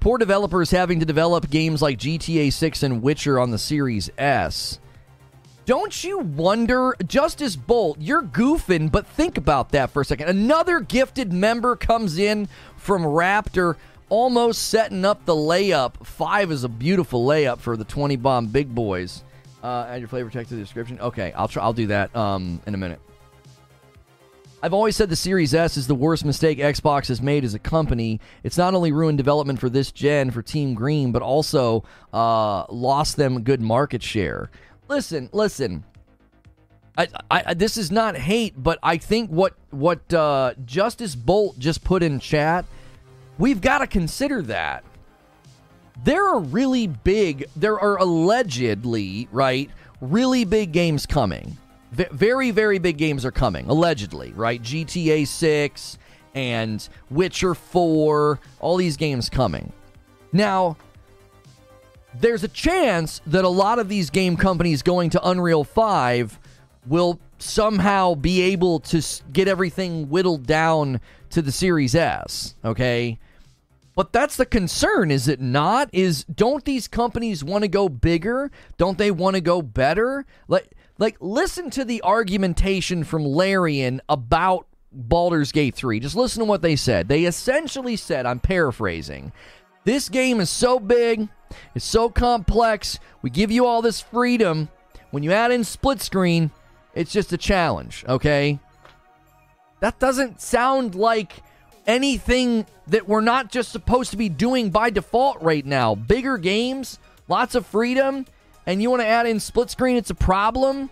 poor developers having to develop games like GTA 6 and Witcher on the Series S. Don't you wonder, Justice Bolt, you're goofing, but think about that for a second. Another gifted member comes in from Raptor, almost setting up the layup. Five is a beautiful layup for the 20 bomb big boys. Uh, add your flavor text to the description. Okay, I'll try. I'll do that um, in a minute. I've always said the Series S is the worst mistake Xbox has made as a company. It's not only ruined development for this gen for Team Green, but also uh, lost them good market share listen, listen. I, I, this is not hate, but I think what what uh, Justice Bolt just put in chat, we've got to consider that there are really big, there are allegedly right, really big games coming. V- very very big games are coming allegedly, right? GTA Six and Witcher Four, all these games coming. Now, there's a chance that a lot of these game companies going to Unreal 5 will somehow be able to get everything whittled down to the Series S, okay? But that's the concern, is it not? Is don't these companies want to go bigger? Don't they want to go better? Like like listen to the argumentation from Larian about Baldur's Gate 3. Just listen to what they said. They essentially said, I'm paraphrasing, this game is so big, it's so complex. We give you all this freedom. When you add in split screen, it's just a challenge, okay? That doesn't sound like anything that we're not just supposed to be doing by default right now. Bigger games, lots of freedom, and you want to add in split screen, it's a problem?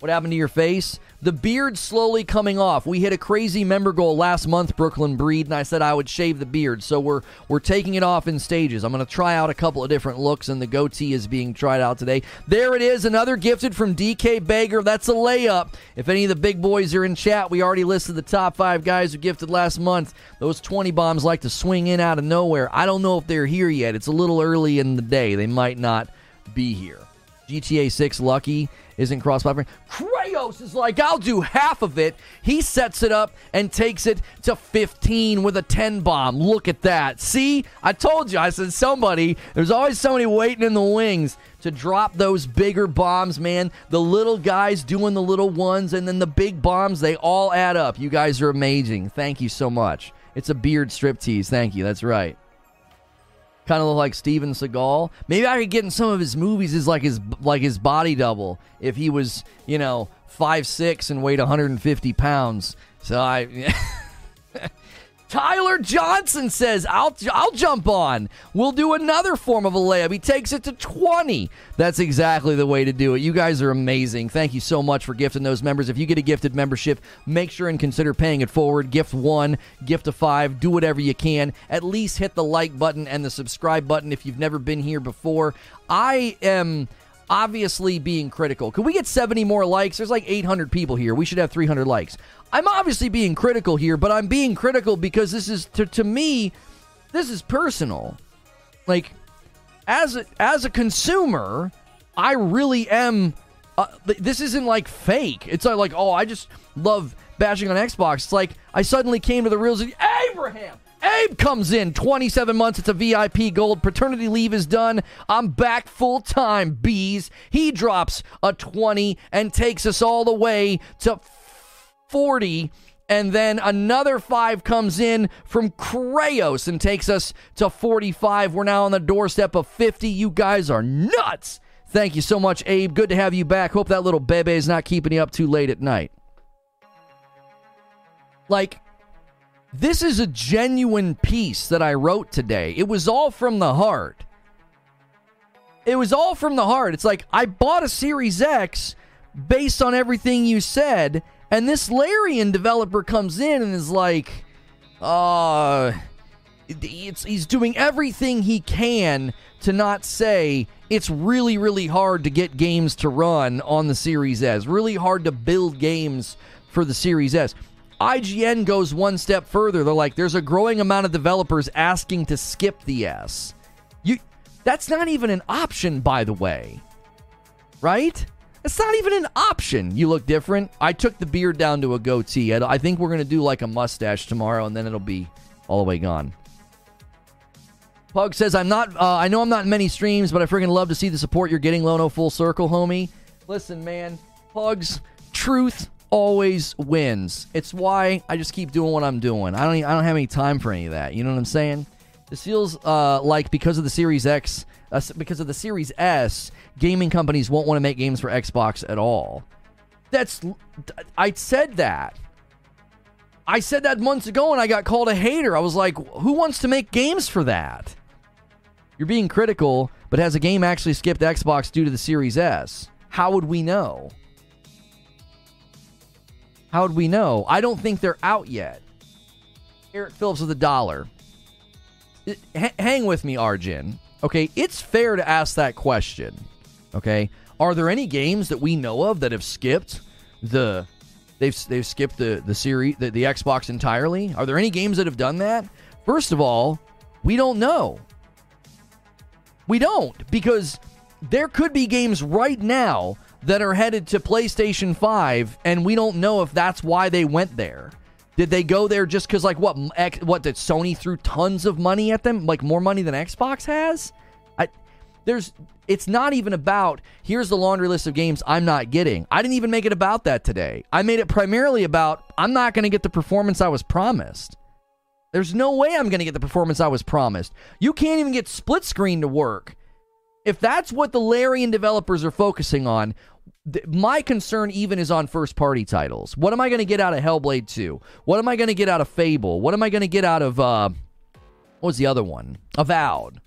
What happened to your face? The beard slowly coming off. We hit a crazy member goal last month, Brooklyn Breed, and I said I would shave the beard. So we're we're taking it off in stages. I'm going to try out a couple of different looks, and the goatee is being tried out today. There it is, another gifted from DK Baker. That's a layup. If any of the big boys are in chat, we already listed the top five guys who gifted last month. Those 20 bombs like to swing in out of nowhere. I don't know if they're here yet. It's a little early in the day. They might not be here. GTA 6 Lucky isn't cross platform. Krayos is like, I'll do half of it. He sets it up and takes it to 15 with a 10 bomb. Look at that. See, I told you. I said somebody, there's always somebody waiting in the wings to drop those bigger bombs, man. The little guys doing the little ones, and then the big bombs, they all add up. You guys are amazing. Thank you so much. It's a beard strip tease. Thank you. That's right kind of look like Steven Seagal. Maybe I could get in some of his movies as like his like his body double if he was you know five six and weighed 150 pounds. So I. (laughs) Tyler Johnson says, I'll, I'll jump on. We'll do another form of a layup. He takes it to 20. That's exactly the way to do it. You guys are amazing. Thank you so much for gifting those members. If you get a gifted membership, make sure and consider paying it forward. Gift one, gift a five, do whatever you can. At least hit the like button and the subscribe button if you've never been here before. I am obviously being critical. Could we get 70 more likes? There's like 800 people here. We should have 300 likes. I'm obviously being critical here, but I'm being critical because this is to, to me, this is personal. Like as a, as a consumer, I really am. Uh, this isn't like fake. It's not like oh, I just love bashing on Xbox. It's like I suddenly came to the realization. Abraham, Abe comes in 27 months. It's a VIP gold. Paternity leave is done. I'm back full time. Bees. He drops a 20 and takes us all the way to 40. And then another five comes in from Krayos and takes us to 45. We're now on the doorstep of 50. You guys are nuts. Thank you so much, Abe. Good to have you back. Hope that little bebe is not keeping you up too late at night. Like, this is a genuine piece that I wrote today. It was all from the heart. It was all from the heart. It's like, I bought a Series X based on everything you said and this Larian developer comes in and is like, uh, it's, he's doing everything he can to not say it's really, really hard to get games to run on the Series S. Really hard to build games for the Series S. IGN goes one step further. They're like, there's a growing amount of developers asking to skip the S. You, that's not even an option, by the way. right? It's not even an option. You look different. I took the beard down to a goatee. I, think we're to do like a mustache tomorrow, and then it'll be all the way gone. Pug says, I'm not, uh, I know I'm not in many streams, but I freaking love to see the support you're getting, Lono Full Circle, homie. Listen, man, Pugs, truth always wins. It's why I just keep doing what I'm doing. I don't, I don't have any time for any of that. You know what I'm saying? This feels uh, like because of the Series X, uh, because of the Series S, gaming companies won't want to make games for Xbox at all. That's, I said that. I said that months ago and I got called a hater. I was like, who wants to make games for that? You're being critical, but has a game actually skipped Xbox due to the Series S? How would we know? How would we know? I don't think they're out yet. Eric Phillips with a dollar. H- hang with me, Arjun. Okay, it's fair to ask that question. Okay, are there any games that we know of that have skipped the they've they've skipped the the series the, the Xbox entirely? Are there any games that have done that? First of all, we don't know. We don't because there could be games right now that are headed to PlayStation 5 and we don't know if that's why they went there. Did they go there just cuz like what what did Sony threw tons of money at them, like more money than Xbox has? I there's it's not even about here's the laundry list of games I'm not getting. I didn't even make it about that today. I made it primarily about I'm not going to get the performance I was promised. There's no way I'm going to get the performance I was promised. You can't even get split screen to work. If that's what the Larian developers are focusing on, th- my concern even is on first party titles. What am I going to get out of Hellblade 2? What am I going to get out of Fable? What am I going to get out of, uh, what was the other one? Avowed.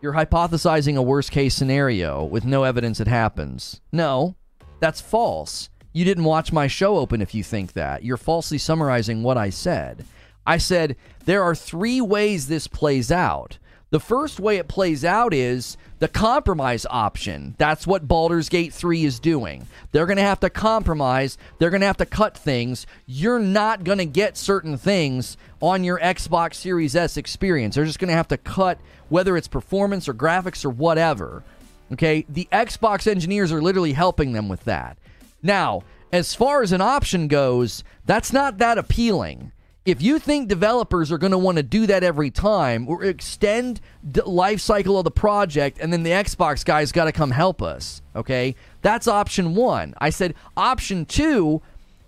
You're hypothesizing a worst case scenario with no evidence it happens. No, that's false. You didn't watch my show open if you think that. You're falsely summarizing what I said. I said there are three ways this plays out. The first way it plays out is the compromise option. That's what Baldur's Gate 3 is doing. They're going to have to compromise, they're going to have to cut things. You're not going to get certain things on your Xbox Series S experience. They're just going to have to cut whether it's performance or graphics or whatever. Okay? The Xbox engineers are literally helping them with that. Now, as far as an option goes, that's not that appealing. If you think developers are going to want to do that every time or extend the life cycle of the project and then the Xbox guys got to come help us, okay? That's option 1. I said option 2,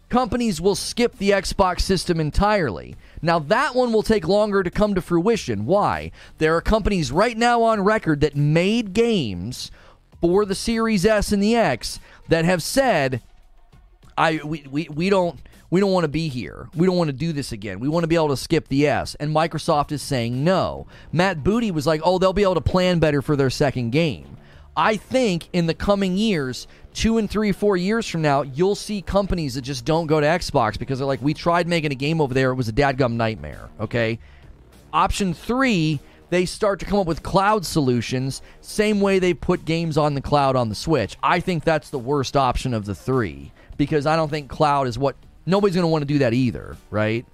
companies will skip the Xbox system entirely. Now, that one will take longer to come to fruition. Why? There are companies right now on record that made games for the Series S and the X that have said, "I we we, we don't." We don't want to be here. We don't want to do this again. We want to be able to skip the S. And Microsoft is saying no. Matt Booty was like, oh, they'll be able to plan better for their second game. I think in the coming years, two and three, four years from now, you'll see companies that just don't go to Xbox because they're like, we tried making a game over there. It was a dadgum nightmare. Okay. Option three, they start to come up with cloud solutions, same way they put games on the cloud on the Switch. I think that's the worst option of the three because I don't think cloud is what nobody's going to want to do that either, right?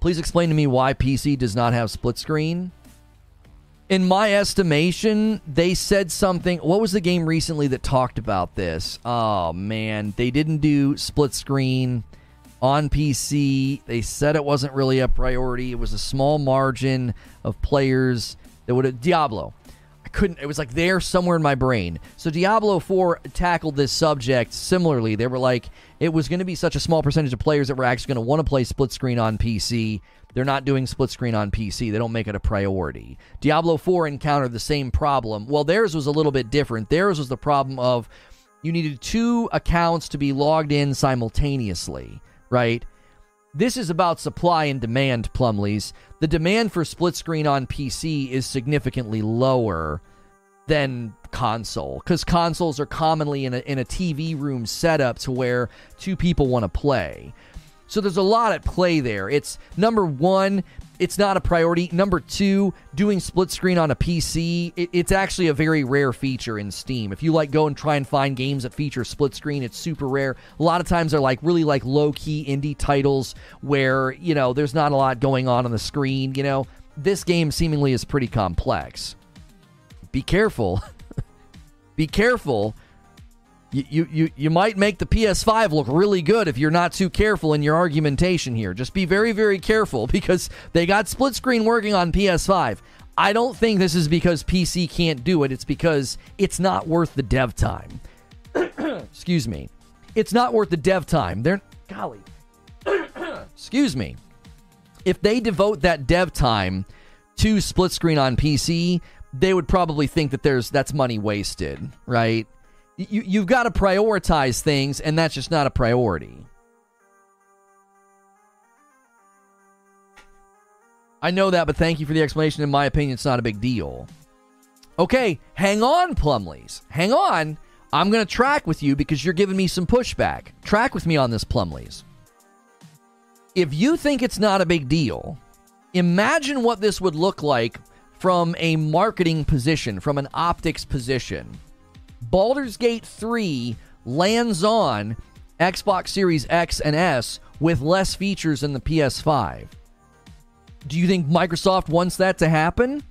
Please explain to me why PC does not have split screen. In my estimation, they said something. What was the game recently that talked about this? Oh, man. They didn't do split screen on PC. They said it wasn't really a priority. It was a small margin of players that would have. Diablo. I couldn't. It was like there somewhere in my brain. So Diablo 4 tackled this subject similarly. They were like, it was going to be such a small percentage of players that were actually going to want to play split screen on PC. They're not doing split screen on PC. They don't make it a priority. Diablo 4 encountered the same problem. Well, theirs was a little bit different. Theirs was the problem of you needed two accounts to be logged in simultaneously, right? This is about supply and demand, Plumleys. The demand for split screen on PC is significantly lower than console because consoles are commonly in a, in a TV room setup to where two people want to play. So there's a lot at play there. It's number one, it's not a priority. Number two, doing split screen on a PC, it, it's actually a very rare feature in Steam. If you like go and try and find games that feature split screen, it's super rare. A lot of times they're like really like low key indie titles where, you know, there's not a lot going on on the screen, you know. this game seemingly is pretty complex. Be careful. (laughs) Be careful. You, you, you, might make the PS5 look really good if you're not too careful in your argumentation here. Just be very, very careful (laughs) because they got split screen working on PS5. I don't think this is because PC can't do it. It's because it's not worth the dev time. (coughs) Excuse me. It's not worth the dev time. They're golly. (coughs) Excuse me. If they devote that dev time to split screen on PC, they would probably think that there's that's money wasted, right? You you've got to prioritize things and that's just not a priority. I know that, but thank you for the explanation. In my opinion, it's not a big deal. Okay, hang on, Plumleys. Hang on. I'm going to track with you because you're giving me some pushback. Track with me on this, Plumleys. If you think it's not a big deal, imagine what this would look like from a marketing position, from an optics position. Baldur's Gate 3 lands on Xbox Series X and S with less features than the PS5. Do you think Microsoft wants that to happen?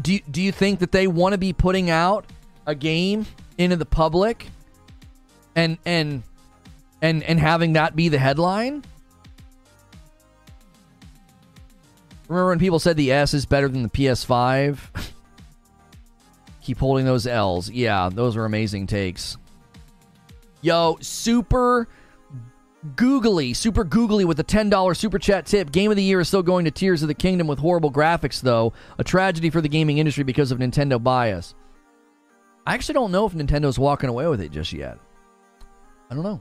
Do you, do you think that they want to be putting out a game into the public and and and and having that be the headline? Remember when people said the S is better than the PS5? (laughs) Keep holding those L's. Yeah, those were amazing takes. Yo, super googly, super googly with a $10 super chat tip. Game of the year is still going to Tears of the Kingdom with horrible graphics, though. A tragedy for the gaming industry because of Nintendo bias. I actually don't know if Nintendo's walking away with it just yet. I don't know.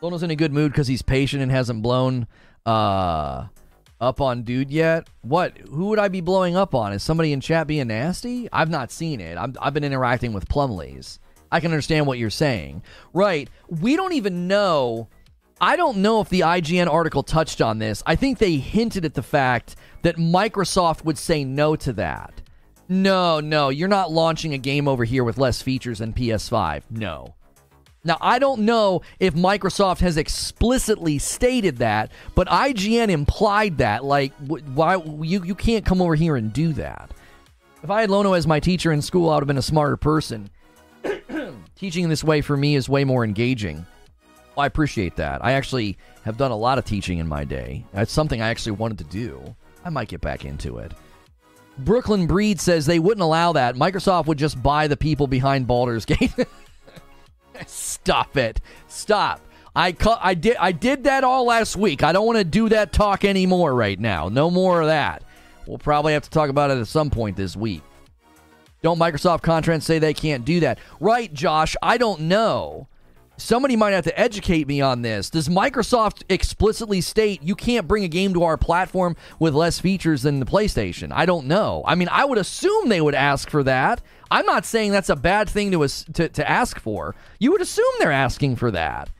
Lono's in a good mood because he's patient and hasn't blown uh, up on dude yet. What? Who would I be blowing up on? Is somebody in chat being nasty? I've not seen it. i have been interacting with Plumleys. I can understand what you're saying. Right. We don't even know. I don't know if the IGN article touched on this. I think they hinted at the fact that Microsoft would say no to that. No, no, you're not launching a game over here with less features than PS5. No. Now, I don't know if Microsoft has explicitly stated that, but IGN implied that. Like, why you, you can't come over here and do that. If I had Lono as my teacher in school, I would have been a smarter person. (clears throat) teaching this way for me is way more engaging. I appreciate that. I actually have done a lot of teaching in my day. That's something I actually wanted to do. I might get back into it. Brooklyn Breed says they wouldn't allow that. Microsoft would just buy the people behind Baldur's Gate. (laughs) Stop it. Stop. I cu- I did I did that all last week. I don't want to do that talk anymore right now. No more of that. We'll probably have to talk about it at some point this week. Don't Microsoft contracts say they can't do that? Right, Josh. I don't know. Somebody might have to educate me on this. Does Microsoft explicitly state you can't bring a game to our platform with less features than the PlayStation? I don't know. I mean, I would assume they would ask for that. I'm not saying that's a bad thing to, to, to ask for. You would assume they're asking for that.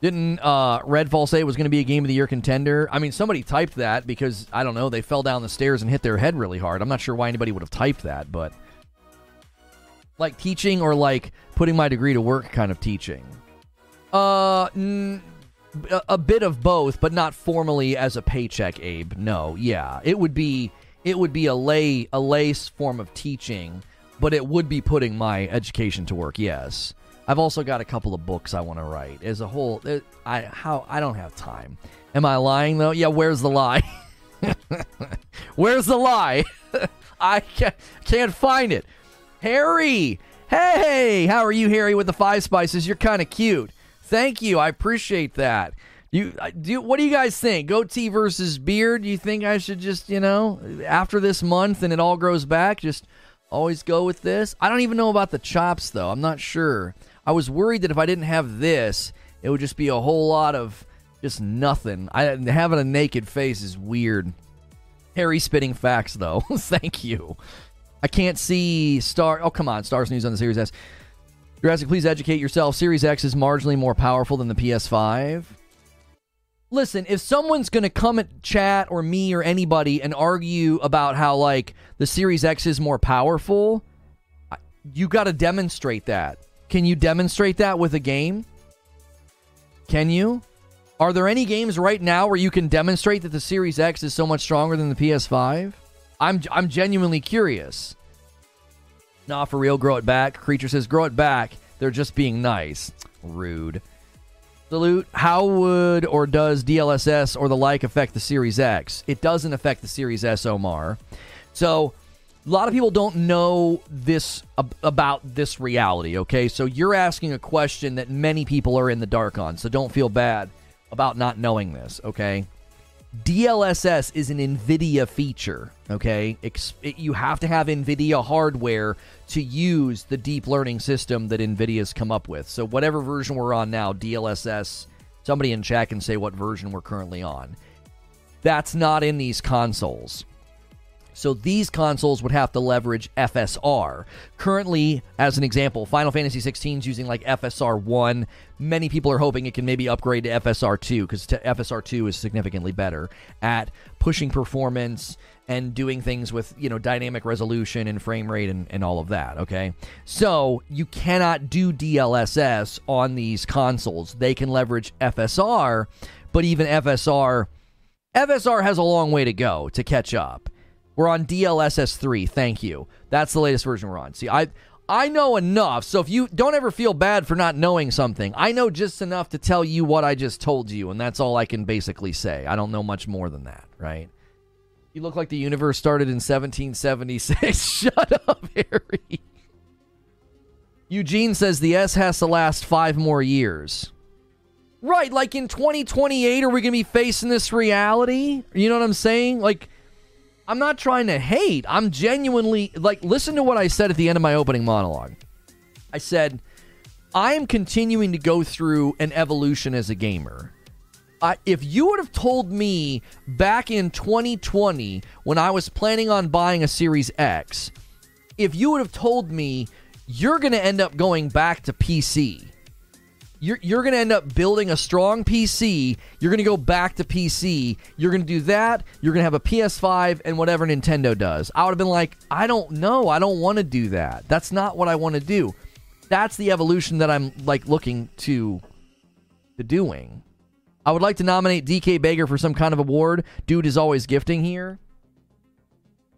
Didn't uh, Redfall say it was going to be a game of the year contender? I mean, somebody typed that because I don't know. They fell down the stairs and hit their head really hard. I'm not sure why anybody would have typed that, but like teaching or like putting my degree to work kind of teaching. Uh, n- a, bit of both, but not formally as a paycheck. Abe, no, yeah, it would be it would be a lay a lay form of teaching, but it would be putting my education to work. Yes. I've also got a couple of books I want to write. As a whole, it, I how I don't have time. Am I lying though? Yeah. Where's the lie? (laughs) where's the lie? (laughs) I can't, can't find it. Harry, hey, how are you, Harry? With the five spices, you're kind of cute. Thank you. I appreciate that. You uh, do. What do you guys think? Goatee versus beard? You think I should just, you know, after this month and it all grows back, just always go with this? I don't even know about the chops though. I'm not sure. I was worried that if I didn't have this, it would just be a whole lot of just nothing. I having a naked face is weird. Harry spitting facts though. (laughs) Thank you. I can't see Star. Oh come on, Stars News on the Series S. Jurassic, please educate yourself. Series X is marginally more powerful than the PS5. Listen, if someone's going to come at chat or me or anybody and argue about how like the Series X is more powerful, you got to demonstrate that. Can you demonstrate that with a game? Can you? Are there any games right now where you can demonstrate that the Series X is so much stronger than the PS5? I'm I'm genuinely curious. Nah, for real, grow it back. Creature says, grow it back. They're just being nice. Rude. Salute. How would or does DLSS or the like affect the Series X? It doesn't affect the Series S, Omar. So, a lot of people don't know this about this reality, okay? So, you're asking a question that many people are in the dark on. So, don't feel bad about not knowing this, okay? DLSS is an NVIDIA feature, okay? You have to have NVIDIA hardware to use the deep learning system that NVIDIA's come up with. So, whatever version we're on now, DLSS, somebody in chat can say what version we're currently on. That's not in these consoles. So these consoles would have to leverage FSR. Currently, as an example, Final Fantasy 16 is using like FSR 1. Many people are hoping it can maybe upgrade to FSR 2 because FSR 2 is significantly better at pushing performance and doing things with, you know, dynamic resolution and frame rate and, and all of that, okay? So you cannot do DLSS on these consoles. They can leverage FSR, but even FSR FSR has a long way to go to catch up. We're on DLSS 3. Thank you. That's the latest version we're on. See, I I know enough. So if you don't ever feel bad for not knowing something, I know just enough to tell you what I just told you, and that's all I can basically say. I don't know much more than that, right? You look like the universe started in 1776. (laughs) Shut up, Harry. Eugene says the S has to last five more years. Right, like in 2028, are we going to be facing this reality? You know what I'm saying? Like, I'm not trying to hate. I'm genuinely like listen to what I said at the end of my opening monologue. I said I am continuing to go through an evolution as a gamer. If you would have told me back in 2020 when I was planning on buying a Series X, if you would have told me you're going to end up going back to PC you're, you're going to end up building a strong PC. You're going to go back to PC. You're going to do that. You're going to have a PS5 and whatever Nintendo does. I would have been like, I don't know. I don't want to do that. That's not what I want to do. That's the evolution that I'm like looking to to doing. I would like to nominate DK Baker for some kind of award. Dude is always gifting here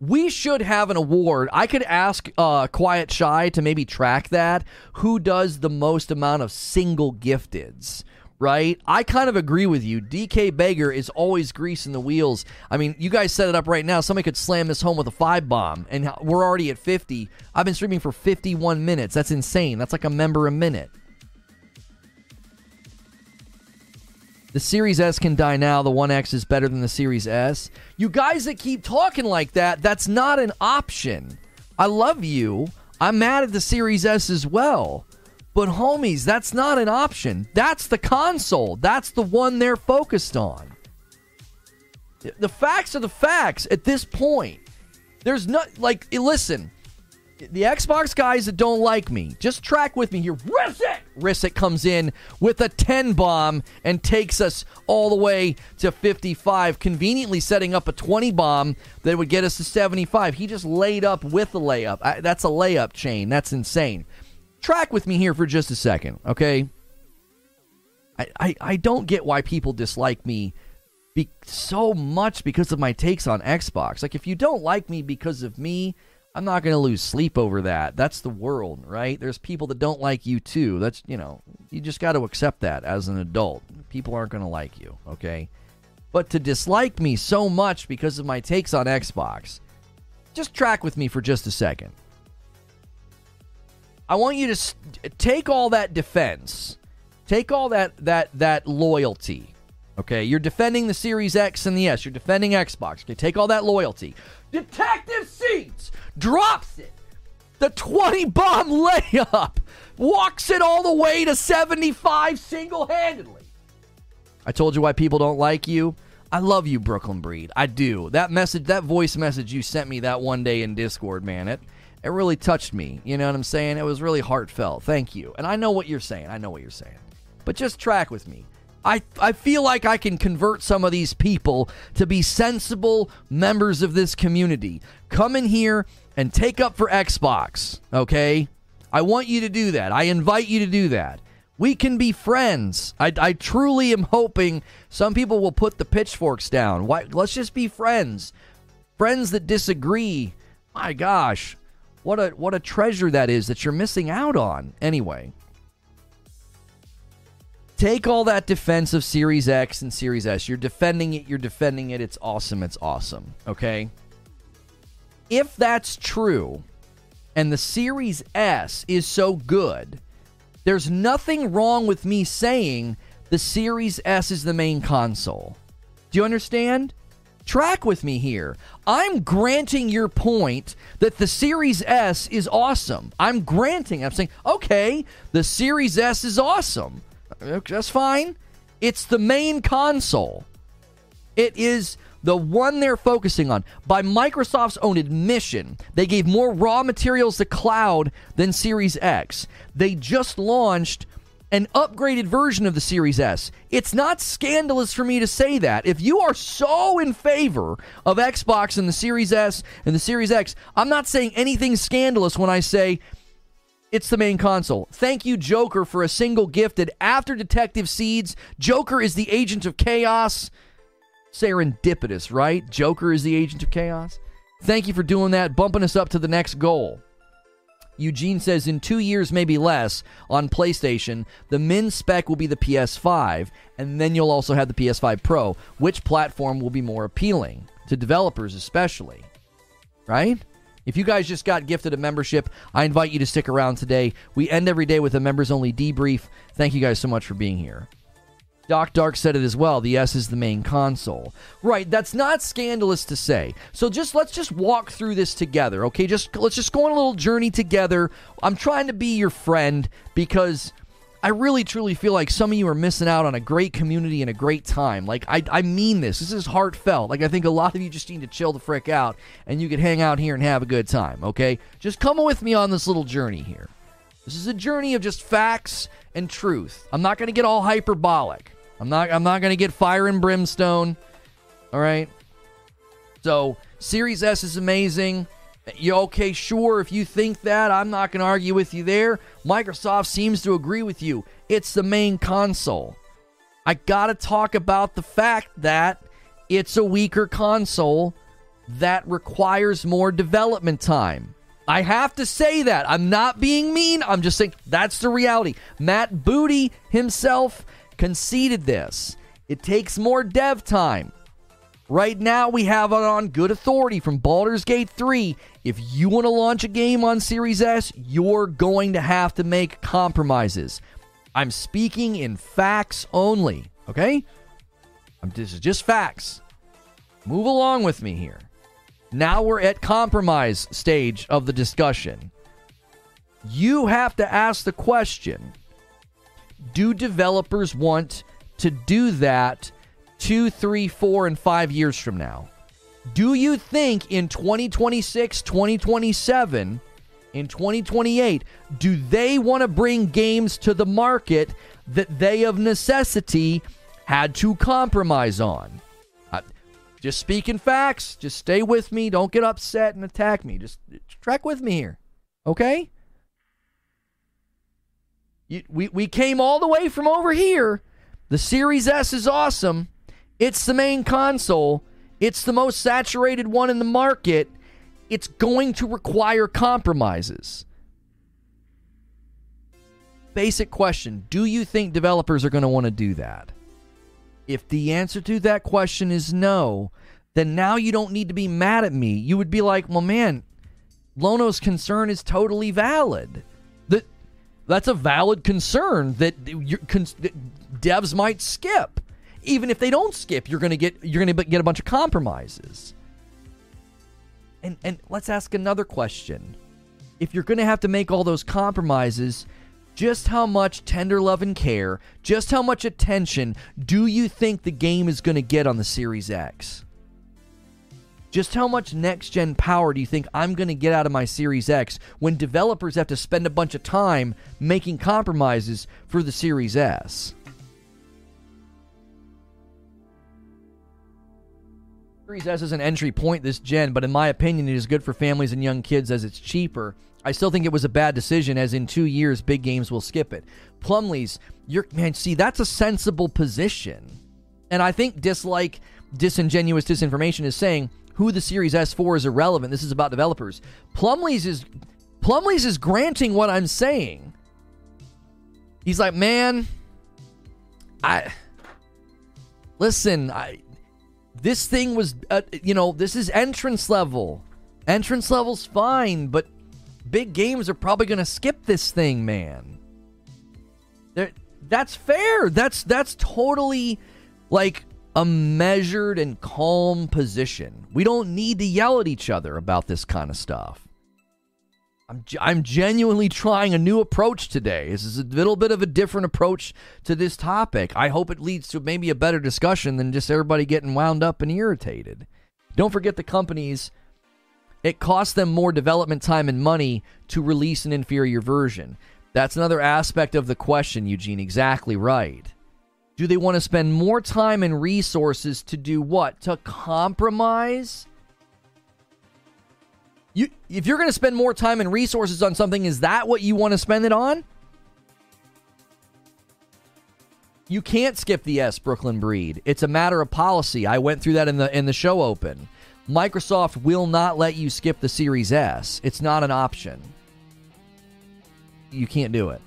we should have an award. I could ask uh, Quiet Shy to maybe track that. Who does the most amount of single gifteds? Right? I kind of agree with you. DK Baker is always greasing the wheels. I mean, you guys set it up right now. Somebody could slam this home with a five bomb, and we're already at 50. I've been streaming for 51 minutes. That's insane. That's like a member a minute. The Series S can die now. The One X is better than the Series S. You guys that keep talking like that, that's not an option. I love you. I'm mad at the Series S as well. But homies, that's not an option. That's the console. That's the one they're focused on. The facts are the facts at this point. There's not like listen, the Xbox guys that don't like me, just track with me here. Rissik! Rissik comes in with a 10 bomb and takes us all the way to 55, conveniently setting up a 20 bomb that would get us to 75. He just laid up with the layup. I, that's a layup chain. That's insane. Track with me here for just a second, okay? I, I, I don't get why people dislike me be- so much because of my takes on Xbox. Like, if you don't like me because of me, I'm not going to lose sleep over that. That's the world, right? There's people that don't like you too. That's, you know, you just got to accept that as an adult. People aren't going to like you, okay? But to dislike me so much because of my takes on Xbox, just track with me for just a second. I want you to take all that defense, take all that that that loyalty. Okay, you're defending the Series X and the S. You're defending Xbox. Okay, take all that loyalty. Detective Seats drops it. The 20 bomb (laughs) layup walks it all the way to 75 single handedly. I told you why people don't like you. I love you, Brooklyn Breed. I do. That message, that voice message you sent me that one day in Discord, man, it it really touched me. You know what I'm saying? It was really heartfelt. Thank you. And I know what you're saying. I know what you're saying. But just track with me. I, I feel like I can convert some of these people to be sensible members of this community. Come in here and take up for Xbox, okay? I want you to do that. I invite you to do that. We can be friends. I, I truly am hoping some people will put the pitchforks down. Why, let's just be friends. Friends that disagree. My gosh, what a what a treasure that is that you're missing out on. Anyway, take all that defense of Series X and Series S. You're defending it. You're defending it. It's awesome. It's awesome. Okay. If that's true, and the Series S is so good there's nothing wrong with me saying the Series S is the main console. Do you understand? Track with me here. I'm granting your point that the Series S is awesome. I'm granting. I'm saying, okay, the Series S is awesome. That's fine. It's the main console. It is the one they're focusing on. By Microsoft's own admission, they gave more raw materials to cloud than Series X. They just launched an upgraded version of the Series S. It's not scandalous for me to say that. If you are so in favor of Xbox and the Series S and the Series X, I'm not saying anything scandalous when I say it's the main console. Thank you, Joker, for a single gifted. After Detective Seeds, Joker is the agent of chaos serendipitous, right? Joker is the agent of chaos. Thank you for doing that, bumping us up to the next goal. Eugene says in two years, maybe less, on PlayStation, the min spec will be the PS5, and then you'll also have the PS5 Pro. Which platform will be more appealing to developers, especially? Right? If you guys just got gifted a membership, I invite you to stick around today. We end every day with a members only debrief. Thank you guys so much for being here. Doc Dark said it as well. The S is the main console. Right, that's not scandalous to say. So just let's just walk through this together, okay? Just let's just go on a little journey together. I'm trying to be your friend because I really truly feel like some of you are missing out on a great community and a great time. Like I, I mean this. This is heartfelt. Like I think a lot of you just need to chill the frick out and you could hang out here and have a good time, okay? Just come with me on this little journey here. This is a journey of just facts and truth. I'm not going to get all hyperbolic. I'm not I'm not going to get fire and brimstone. All right? So, Series S is amazing. You okay, sure, if you think that, I'm not going to argue with you there. Microsoft seems to agree with you. It's the main console. I got to talk about the fact that it's a weaker console that requires more development time. I have to say that. I'm not being mean. I'm just saying that's the reality. Matt Booty himself conceded this. It takes more dev time. Right now, we have it on good authority from Baldur's Gate 3. If you want to launch a game on Series S, you're going to have to make compromises. I'm speaking in facts only, okay? I'm, this is just facts. Move along with me here. Now we're at compromise stage of the discussion. You have to ask the question do developers want to do that two, three, four, and five years from now? Do you think in 2026, 2027, in 2028, do they want to bring games to the market that they of necessity had to compromise on? Uh, just speaking facts. Just stay with me. Don't get upset and attack me. Just track with me here. Okay? You, we, we came all the way from over here. The Series S is awesome. It's the main console. It's the most saturated one in the market. It's going to require compromises. Basic question Do you think developers are going to want to do that? If the answer to that question is no, then now you don't need to be mad at me. You would be like, well, man, Lono's concern is totally valid that's a valid concern that, that devs might skip. Even if they don't skip, you're going to get you're going to get a bunch of compromises. And and let's ask another question. If you're going to have to make all those compromises, just how much tender love and care, just how much attention do you think the game is going to get on the Series X? Just how much next gen power do you think I'm going to get out of my Series X when developers have to spend a bunch of time making compromises for the Series S? Series S is an entry point this gen, but in my opinion, it is good for families and young kids as it's cheaper. I still think it was a bad decision, as in two years, big games will skip it. Plumley's, you're man, see, that's a sensible position. And I think dislike, disingenuous disinformation is saying who the Series S4 is irrelevant. This is about developers. Plumley's is Plumley's is granting what I'm saying. He's like, man, I listen. I this thing was, uh, you know, this is entrance level. Entrance level's fine, but big games are probably going to skip this thing, man. They're, that's fair. That's that's totally like a measured and calm position. We don't need to yell at each other about this kind of stuff. I'm, I'm genuinely trying a new approach today. This is a little bit of a different approach to this topic. I hope it leads to maybe a better discussion than just everybody getting wound up and irritated. Don't forget the companies, it costs them more development time and money to release an inferior version. That's another aspect of the question, Eugene. Exactly right. Do they want to spend more time and resources to do what? To compromise you, if you're going to spend more time and resources on something, is that what you want to spend it on? You can't skip the S Brooklyn Breed. It's a matter of policy. I went through that in the in the show open. Microsoft will not let you skip the Series S. It's not an option. You can't do it.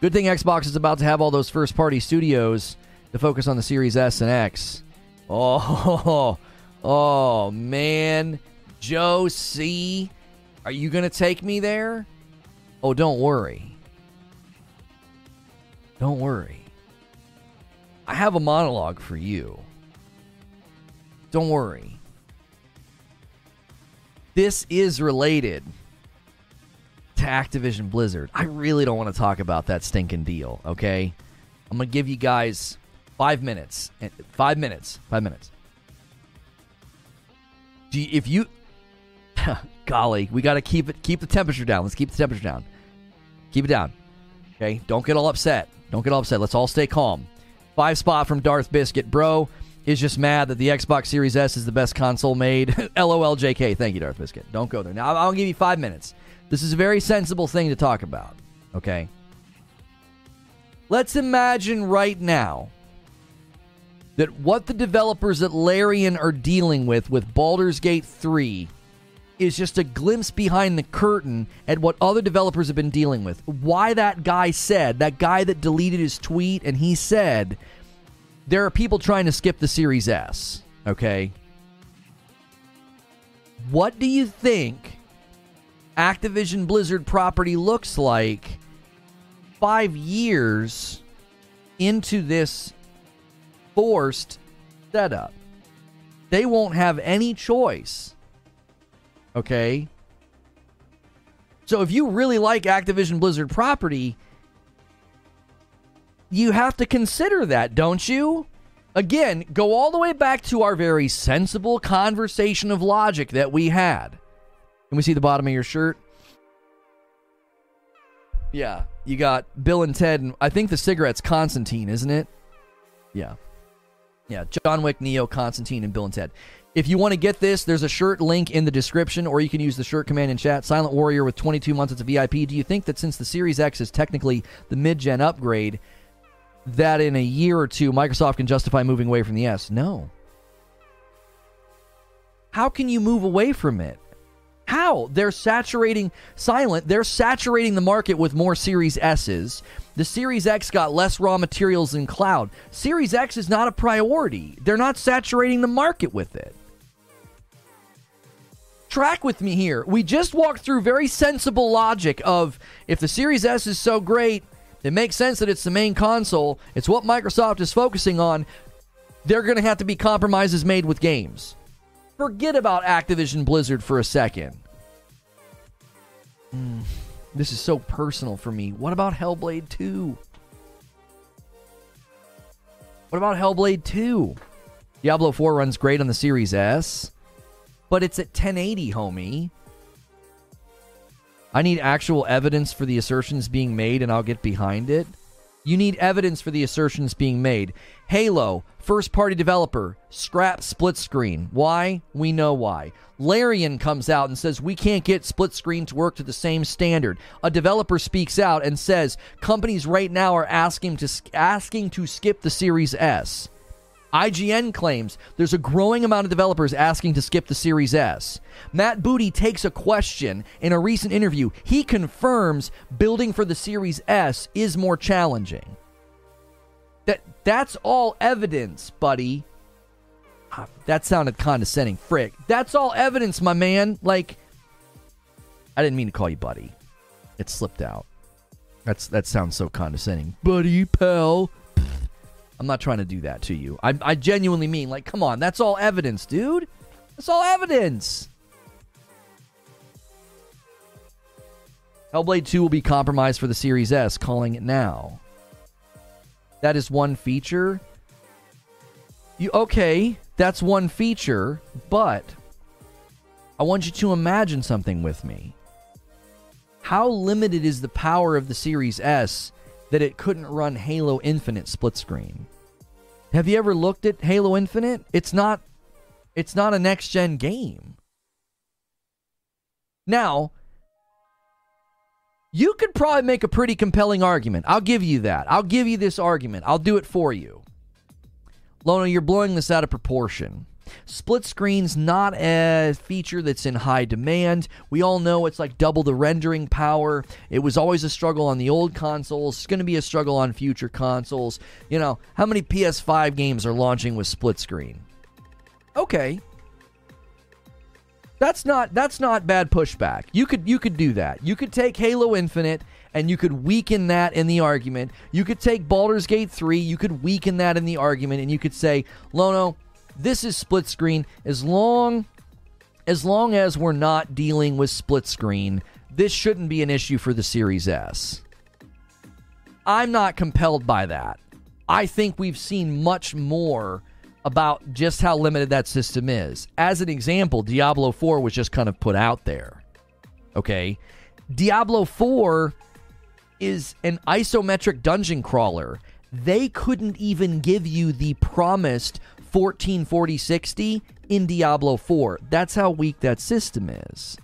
Good thing Xbox is about to have all those first party studios to focus on the Series S and X. Oh, (laughs) oh man. Joe C., are you to take me there? Oh, don't worry. Don't worry. I have a monologue for you. Don't worry. This is related to Activision Blizzard. I really don't want to talk about that stinking deal, okay? I'm going to give you guys Eh, five minutes. Five minutes. Five minutes. You, if you (laughs) golly, we got to keep it keep the temperature down. Let's keep the temperature down. Keep it down. Okay? Don't get all upset. Don't get all upset. Let's all stay calm. Five spot from Darth Biscuit. Bro is just mad that the Xbox Series S is the best console made. (laughs) LOL JK. Thank you, Darth Biscuit. Don't go there. Now, I'll give you five minutes. This is a very sensible thing to talk about. Okay? Let's imagine right now that what the developers at Larian are dealing with with Baldur's Gate 3 is just a glimpse behind the curtain at what other developers have been dealing with. Why that guy said, that guy that deleted his tweet, and he said, there are people trying to skip the Series S. Okay. What do you think Activision Blizzard property looks like five years into this forced setup? They won't have any choice Okay. So if you really like Activision Blizzard property, you have to consider that, don't you? Again, go all the way back to our very sensible conversation of logic that we had. Can we see the bottom of your shirt? Yeah, you got Bill and Ted, and I think the cigarette's Constantine, isn't it? Yeah. Yeah, John Wick, Neo, Constantine, and Bill and Ted. If you want to get this, there's a shirt link in the description, or you can use the shirt command in chat. Silent Warrior with 22 months as a VIP. Do you think that since the Series X is technically the mid gen upgrade, that in a year or two Microsoft can justify moving away from the S? No. How can you move away from it? How? They're saturating silent. They're saturating the market with more Series S's. The Series X got less raw materials than cloud. Series X is not a priority. They're not saturating the market with it track with me here. We just walked through very sensible logic of if the Series S is so great, it makes sense that it's the main console. It's what Microsoft is focusing on. They're going to have to be compromises made with games. Forget about Activision Blizzard for a second. Mm, this is so personal for me. What about Hellblade 2? What about Hellblade 2? Diablo 4 runs great on the Series S but it's at 1080, homie. I need actual evidence for the assertions being made and I'll get behind it. You need evidence for the assertions being made. Halo, first party developer, scrap split screen. Why? We know why. Larian comes out and says we can't get split screen to work to the same standard. A developer speaks out and says companies right now are asking to asking to skip the Series S. IGN claims there's a growing amount of developers asking to skip the Series S. Matt Booty takes a question in a recent interview. He confirms building for the Series S is more challenging. That that's all evidence, buddy. Ah, that sounded condescending. Frick. That's all evidence, my man. Like I didn't mean to call you buddy. It slipped out. That's that sounds so condescending. Buddy, pal. I'm not trying to do that to you. I, I genuinely mean, like, come on, that's all evidence, dude. That's all evidence. Hellblade 2 will be compromised for the Series S, calling it now. That is one feature. You okay, that's one feature, but I want you to imagine something with me. How limited is the power of the Series S that it couldn't run Halo Infinite split screen. Have you ever looked at Halo Infinite? It's not it's not a next gen game. Now, you could probably make a pretty compelling argument. I'll give you that. I'll give you this argument. I'll do it for you. Lono, you're blowing this out of proportion. Split screen's not a feature that's in high demand. We all know it's like double the rendering power. It was always a struggle on the old consoles. It's going to be a struggle on future consoles. You know, how many PS5 games are launching with split screen? Okay. That's not that's not bad pushback. You could you could do that. You could take Halo Infinite and you could weaken that in the argument. You could take Baldur's Gate 3, you could weaken that in the argument and you could say, "Lono, this is split screen. As long as long as we're not dealing with split screen, this shouldn't be an issue for the Series S. I'm not compelled by that. I think we've seen much more about just how limited that system is. As an example, Diablo 4 was just kind of put out there. Okay? Diablo 4 is an isometric dungeon crawler. They couldn't even give you the promised 144060 in Diablo 4. That's how weak that system is.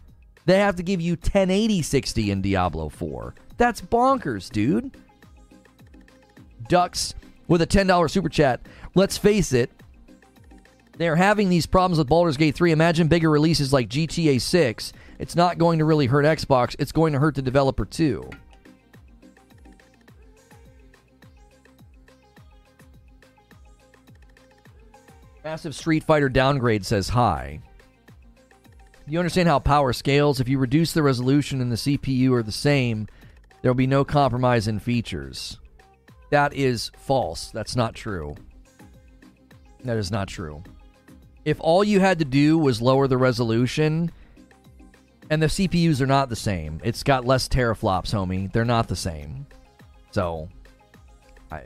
They have to give you 108060 in Diablo 4. That's bonkers, dude. Ducks with a $10 super chat. Let's face it, they're having these problems with Baldur's Gate 3. Imagine bigger releases like GTA 6. It's not going to really hurt Xbox, it's going to hurt the developer too. Massive Street Fighter downgrade says hi. You understand how power scales? If you reduce the resolution and the CPU are the same, there will be no compromise in features. That is false. That's not true. That is not true. If all you had to do was lower the resolution, and the CPUs are not the same, it's got less teraflops, homie. They're not the same. So, I,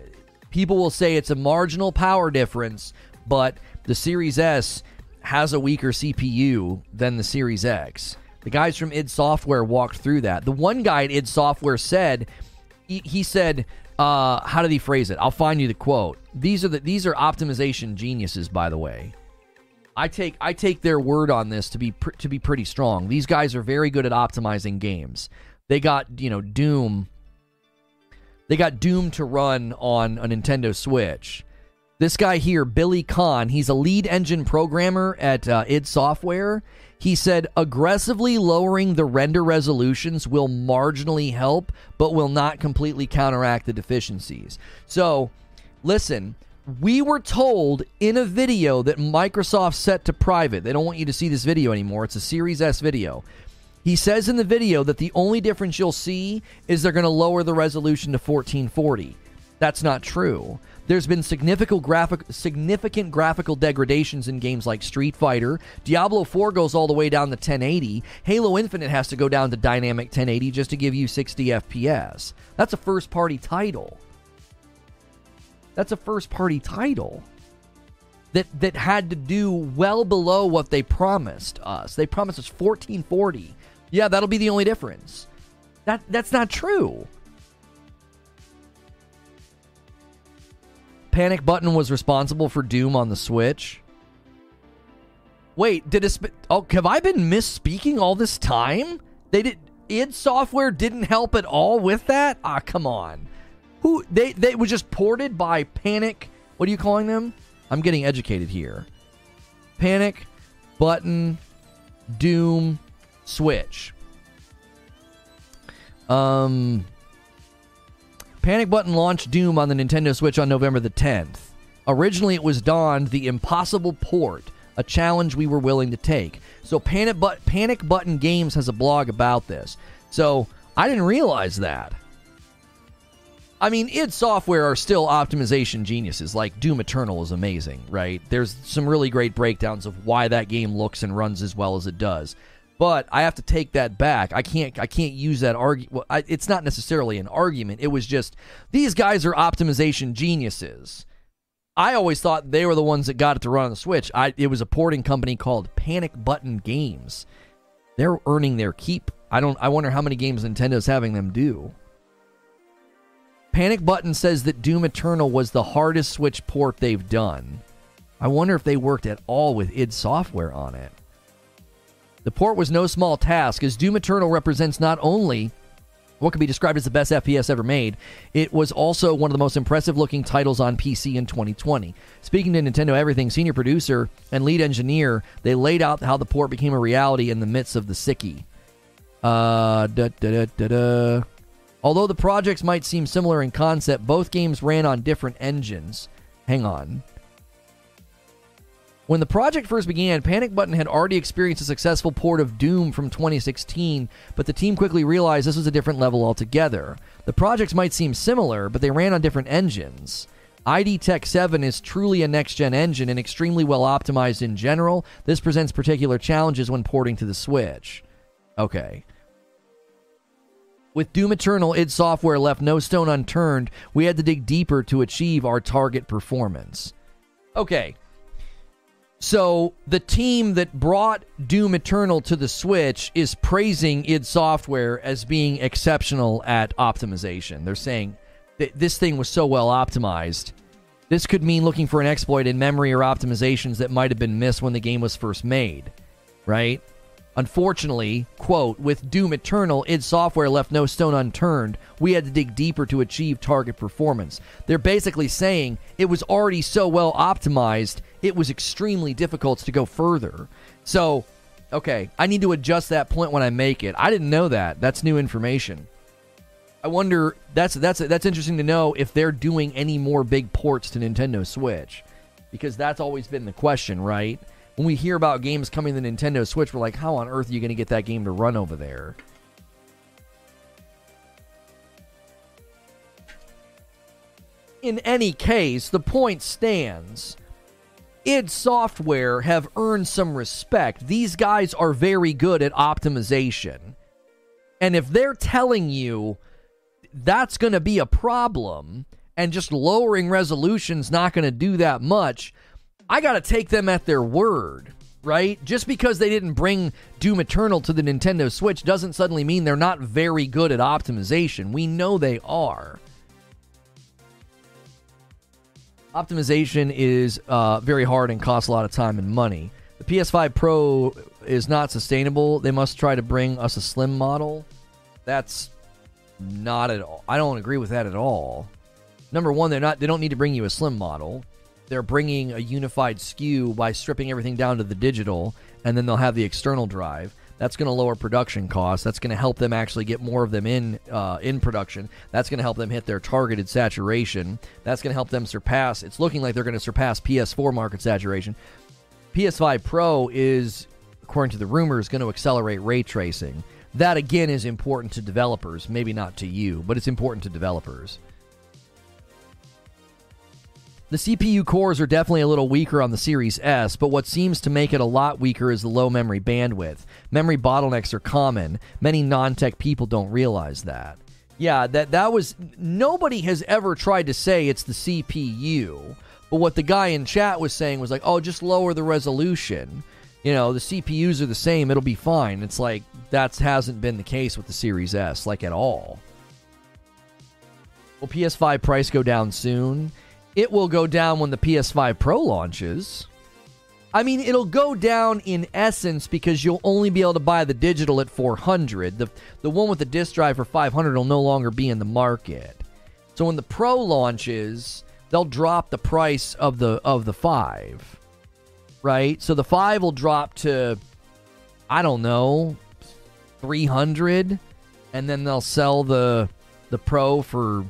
people will say it's a marginal power difference, but the Series S has a weaker CPU than the Series X. The guys from id Software walked through that. The one guy at id Software said, he, he said, uh, how did he phrase it? I'll find you the quote. These are the these are optimization geniuses, by the way. I take I take their word on this to be pr- to be pretty strong. These guys are very good at optimizing games. They got you know Doom. They got Doom to run on a Nintendo Switch. This guy here, Billy Khan, he's a lead engine programmer at uh, id Software. He said aggressively lowering the render resolutions will marginally help, but will not completely counteract the deficiencies. So, listen, we were told in a video that Microsoft set to private. They don't want you to see this video anymore. It's a Series S video. He says in the video that the only difference you'll see is they're going to lower the resolution to 1440. That's not true. There's been significant graphic significant graphical degradations in games like Street Fighter. Diablo 4 goes all the way down to 1080. Halo Infinite has to go down to dynamic 1080 just to give you 60 FPS. That's a first party title. That's a first party title that that had to do well below what they promised us. They promised us 1440. Yeah, that'll be the only difference. That that's not true. Panic Button was responsible for Doom on the Switch. Wait, did it? Sp- oh, have I been misspeaking all this time? They did. id Software didn't help at all with that. Ah, come on. Who they they was just ported by Panic. What are you calling them? I'm getting educated here. Panic, Button, Doom, Switch. Um, Panic Button launched Doom on the Nintendo Switch on November the 10th. Originally, it was Dawned the impossible port, a challenge we were willing to take. So, Panic, but- Panic Button Games has a blog about this. So, I didn't realize that. I mean, id Software are still optimization geniuses. Like Doom Eternal is amazing, right? There's some really great breakdowns of why that game looks and runs as well as it does. But I have to take that back. I can't. I can't use that argument. Well, it's not necessarily an argument. It was just these guys are optimization geniuses. I always thought they were the ones that got it to run on the Switch. I, it was a porting company called Panic Button Games. They're earning their keep. I don't. I wonder how many games Nintendo's having them do. Panic Button says that Doom Eternal was the hardest Switch port they've done. I wonder if they worked at all with id Software on it. The port was no small task, as Doom Eternal represents not only what can be described as the best FPS ever made, it was also one of the most impressive looking titles on PC in 2020. Speaking to Nintendo Everything, senior producer and lead engineer, they laid out how the port became a reality in the midst of the sickie. Uh, da, da, da, Although the projects might seem similar in concept, both games ran on different engines. Hang on. When the project first began, Panic Button had already experienced a successful port of Doom from 2016, but the team quickly realized this was a different level altogether. The projects might seem similar, but they ran on different engines. ID Tech 7 is truly a next gen engine and extremely well optimized in general. This presents particular challenges when porting to the Switch. Okay. With Doom Eternal, id Software left no stone unturned. We had to dig deeper to achieve our target performance. Okay, so the team that brought Doom Eternal to the Switch is praising id Software as being exceptional at optimization. They're saying that this thing was so well optimized. This could mean looking for an exploit in memory or optimizations that might have been missed when the game was first made, right? Unfortunately, quote, with Doom Eternal, id Software left no stone unturned. We had to dig deeper to achieve target performance. They're basically saying it was already so well optimized, it was extremely difficult to go further. So, okay, I need to adjust that point when I make it. I didn't know that. That's new information. I wonder that's that's that's interesting to know if they're doing any more big ports to Nintendo Switch because that's always been the question, right? When we hear about games coming to Nintendo Switch, we're like, how on earth are you going to get that game to run over there? In any case, the point stands. id Software have earned some respect. These guys are very good at optimization. And if they're telling you that's going to be a problem and just lowering resolution's not going to do that much, I got to take them at their word, right? Just because they didn't bring Doom Eternal to the Nintendo Switch doesn't suddenly mean they're not very good at optimization. We know they are. Optimization is uh, very hard and costs a lot of time and money. The PS5 Pro is not sustainable. They must try to bring us a slim model. That's not at all. I don't agree with that at all. Number one, they're not. They don't need to bring you a slim model they're bringing a unified SKU by stripping everything down to the digital, and then they'll have the external drive. That's going to lower production costs. That's going to help them actually get more of them in uh, in production. That's going to help them hit their targeted saturation. That's going to help them surpass. It's looking like they're going to surpass PS4 market saturation. PS5 Pro is, according to the rumors, going to accelerate ray tracing. That again is important to developers. Maybe not to you, but it's important to developers. The CPU cores are definitely a little weaker on the Series S, but what seems to make it a lot weaker is the low memory bandwidth. Memory bottlenecks are common. Many non-tech people don't realize that. Yeah, that that was nobody has ever tried to say it's the CPU. But what the guy in chat was saying was like, "Oh, just lower the resolution." You know, the CPUs are the same, it'll be fine. It's like that hasn't been the case with the Series S like at all. Will PS5 price go down soon? It will go down when the PS5 Pro launches. I mean, it'll go down in essence because you'll only be able to buy the digital at 400. The the one with the disk drive for 500 will no longer be in the market. So when the Pro launches, they'll drop the price of the of the 5. Right? So the 5 will drop to I don't know, 300 and then they'll sell the the Pro for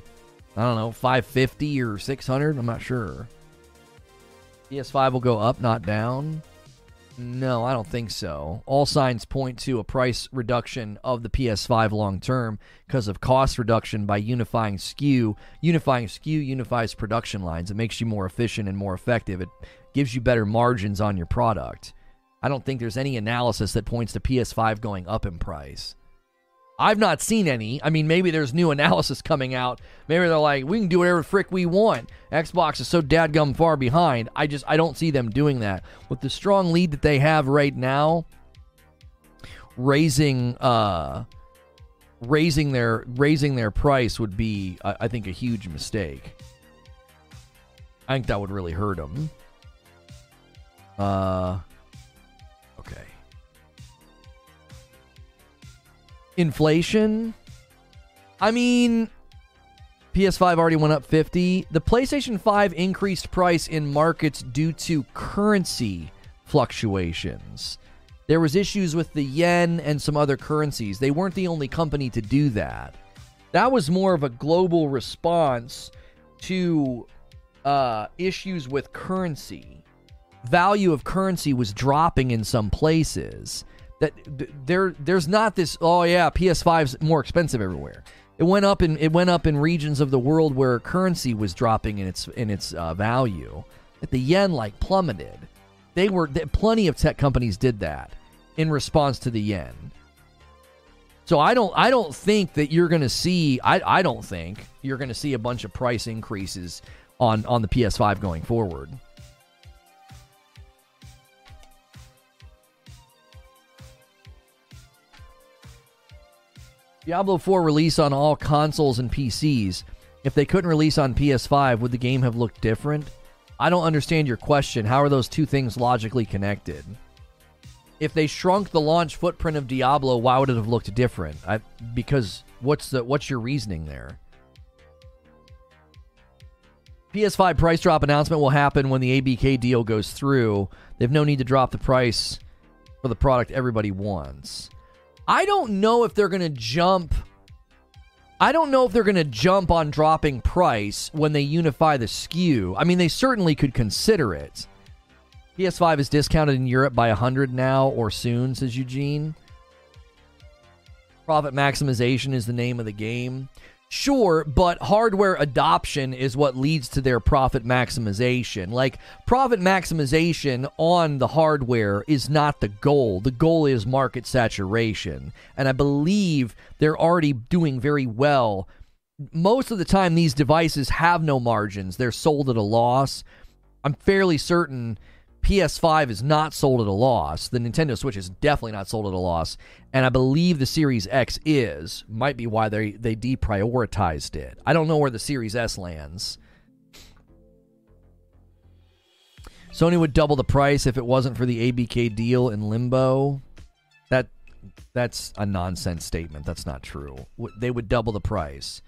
I don't know, 550 or 600, I'm not sure. PS5 will go up, not down. No, I don't think so. All signs point to a price reduction of the PS5 long term because of cost reduction by unifying SKU. Unifying SKU unifies production lines. It makes you more efficient and more effective. It gives you better margins on your product. I don't think there's any analysis that points to PS5 going up in price. I've not seen any. I mean, maybe there's new analysis coming out. Maybe they're like, we can do whatever frick we want. Xbox is so dadgum far behind. I just I don't see them doing that. With the strong lead that they have right now, raising uh raising their raising their price would be I, I think a huge mistake. I think that would really hurt them. Uh inflation. I mean, PS5 already went up 50. The PlayStation 5 increased price in markets due to currency fluctuations. There was issues with the yen and some other currencies. They weren't the only company to do that. That was more of a global response to uh, issues with currency. Value of currency was dropping in some places that there there's not this oh yeah PS5's more expensive everywhere. It went up in it went up in regions of the world where currency was dropping in its in its uh, value. The yen like plummeted. They were plenty of tech companies did that in response to the yen. So I don't I don't think that you're going to see I I don't think you're going to see a bunch of price increases on on the PS5 going forward. Diablo 4 release on all consoles and PCs. If they couldn't release on PS5, would the game have looked different? I don't understand your question. How are those two things logically connected? If they shrunk the launch footprint of Diablo, why would it have looked different? I, because what's the what's your reasoning there? PS5 price drop announcement will happen when the ABK deal goes through. They have no need to drop the price for the product everybody wants. I don't know if they're going to jump. I don't know if they're going to jump on dropping price when they unify the SKU. I mean, they certainly could consider it. PS5 is discounted in Europe by 100 now or soon, says Eugene. Profit maximization is the name of the game. Sure, but hardware adoption is what leads to their profit maximization. Like, profit maximization on the hardware is not the goal. The goal is market saturation. And I believe they're already doing very well. Most of the time, these devices have no margins, they're sold at a loss. I'm fairly certain PS5 is not sold at a loss. The Nintendo Switch is definitely not sold at a loss, and I believe the Series X is. Might be why they they deprioritized it. I don't know where the Series S lands. Sony would double the price if it wasn't for the ABK deal in limbo. That that's a nonsense statement. That's not true. They would double the price.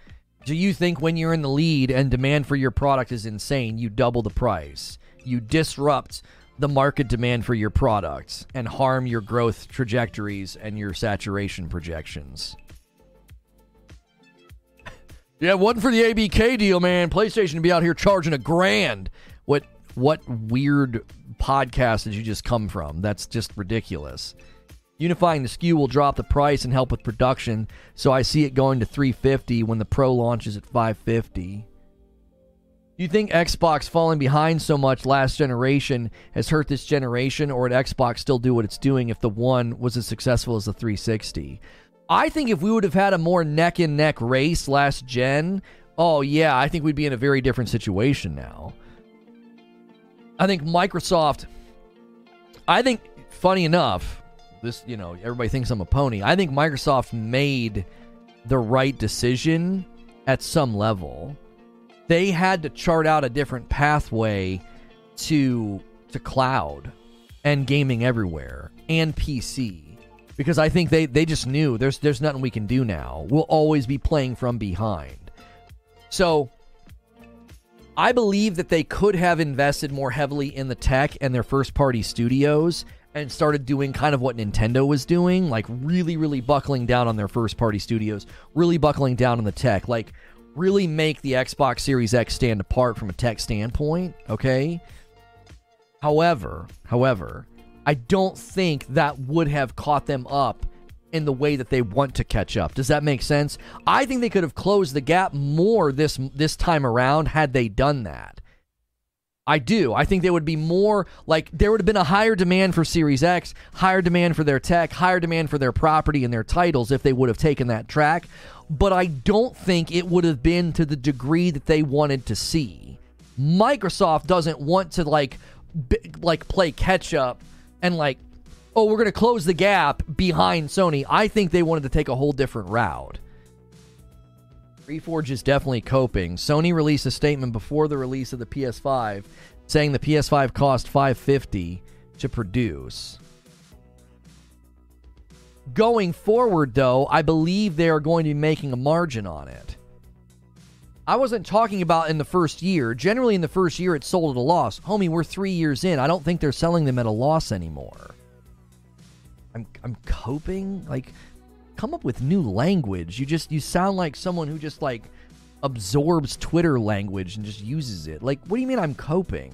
Do you think when you're in the lead and demand for your product is insane, you double the price? You disrupt the market demand for your products and harm your growth trajectories and your saturation projections. (laughs) yeah, wasn't for the ABK deal, man. PlayStation would be out here charging a grand. What what weird podcast did you just come from? That's just ridiculous. Unifying the SKU will drop the price and help with production, so I see it going to 350 when the Pro launches at 550. Do you think Xbox falling behind so much last generation has hurt this generation, or would Xbox still do what it's doing if the One was as successful as the 360? I think if we would have had a more neck and neck race last gen, oh yeah, I think we'd be in a very different situation now. I think Microsoft, I think, funny enough, this, you know, everybody thinks I'm a pony. I think Microsoft made the right decision at some level they had to chart out a different pathway to to cloud and gaming everywhere and PC because I think they they just knew there's there's nothing we can do now. We'll always be playing from behind. So I believe that they could have invested more heavily in the tech and their first party studios and started doing kind of what Nintendo was doing, like really, really buckling down on their first party studios, really buckling down on the tech, like really make the Xbox Series X stand apart from a tech standpoint, okay? However, however, I don't think that would have caught them up in the way that they want to catch up. Does that make sense? I think they could have closed the gap more this this time around had they done that. I do. I think there would be more like there would have been a higher demand for Series X, higher demand for their tech, higher demand for their property and their titles if they would have taken that track, but I don't think it would have been to the degree that they wanted to see. Microsoft doesn't want to like b- like play catch up and like oh, we're going to close the gap behind Sony. I think they wanted to take a whole different route. Reforge is definitely coping. Sony released a statement before the release of the PS5 saying the PS5 cost 550 to produce. Going forward though, I believe they are going to be making a margin on it. I wasn't talking about in the first year. Generally in the first year it sold at a loss. Homie, we're 3 years in. I don't think they're selling them at a loss anymore. I'm I'm coping. Like, come up with new language. You just you sound like someone who just like absorbs Twitter language and just uses it. Like, what do you mean I'm coping?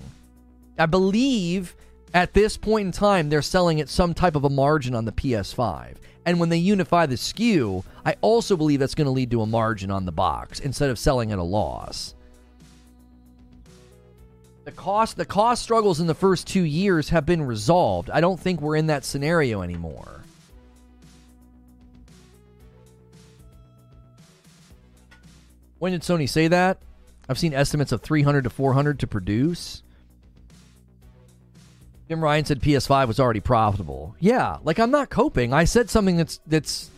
I believe at this point in time they're selling at some type of a margin on the PS5. And when they unify the SKU, I also believe that's going to lead to a margin on the box instead of selling at a loss. The cost the cost struggles in the first 2 years have been resolved. I don't think we're in that scenario anymore. When did Sony say that? I've seen estimates of 300 to 400 to produce. Jim Ryan said PS5 was already profitable. Yeah, like I'm not coping. I said something that's that's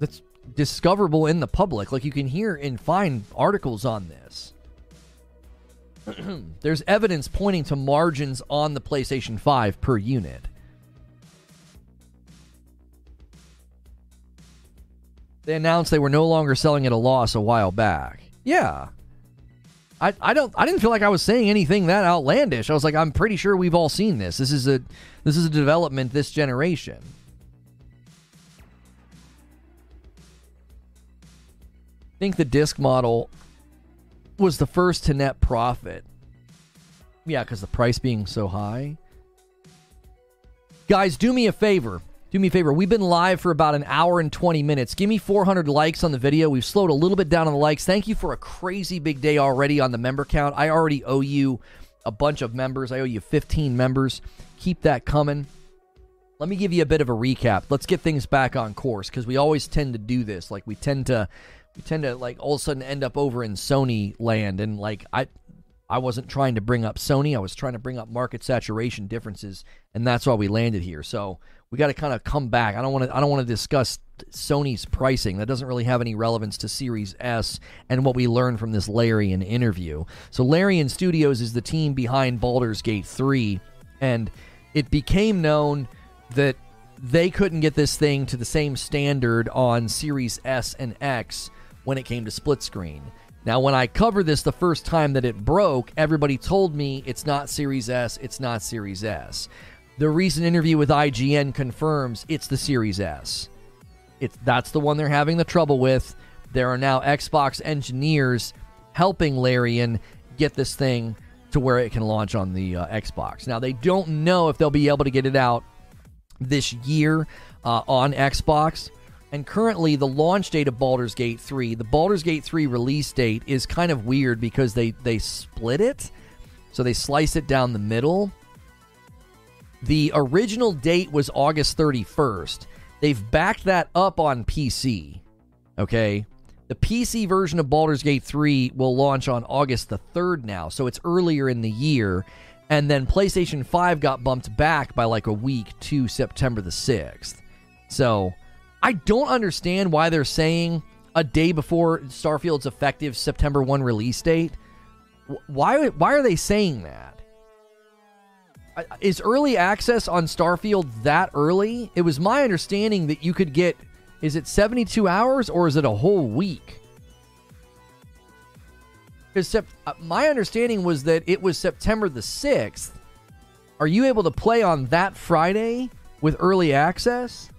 that's discoverable in the public. Like you can hear and find articles on this. (clears throat) there's evidence pointing to margins on the PlayStation 5 per unit. They announced they were no longer selling at a loss a while back. Yeah. I, I don't I didn't feel like I was saying anything that outlandish. I was like, I'm pretty sure we've all seen this. This is a this is a development this generation. I think the disc model was the first to net profit. Yeah, because the price being so high. Guys, do me a favor. Do me a favor. We've been live for about an hour and 20 minutes. Give me 400 likes on the video. We've slowed a little bit down on the likes. Thank you for a crazy big day already on the member count. I already owe you a bunch of members. I owe you 15 members. Keep that coming. Let me give you a bit of a recap. Let's get things back on course because we always tend to do this. Like we tend to we tend to like all of a sudden end up over in Sony land and like I I wasn't trying to bring up Sony, I was trying to bring up market saturation differences and that's why we landed here. So we got to kind of come back. I don't want to I don't want to discuss Sony's pricing. That doesn't really have any relevance to Series S and what we learned from this Larian interview. So Larian Studios is the team behind Baldur's Gate 3 and it became known that they couldn't get this thing to the same standard on Series S and X when it came to split screen. Now, when I covered this the first time that it broke, everybody told me it's not Series S, it's not Series S. The recent interview with IGN confirms it's the Series S. It's that's the one they're having the trouble with. There are now Xbox engineers helping Larian get this thing to where it can launch on the uh, Xbox. Now they don't know if they'll be able to get it out this year uh, on Xbox. And currently, the launch date of Baldur's Gate 3, the Baldur's Gate 3 release date is kind of weird because they, they split it. So they slice it down the middle. The original date was August 31st. They've backed that up on PC. Okay. The PC version of Baldur's Gate 3 will launch on August the 3rd now. So it's earlier in the year. And then PlayStation 5 got bumped back by like a week to September the 6th. So I don't understand why they're saying a day before Starfield's effective September 1 release date. Why why are they saying that? Is early access on Starfield that early? It was my understanding that you could get is it 72 hours or is it a whole week? Sep- uh, my understanding was that it was September the 6th. Are you able to play on that Friday with early access?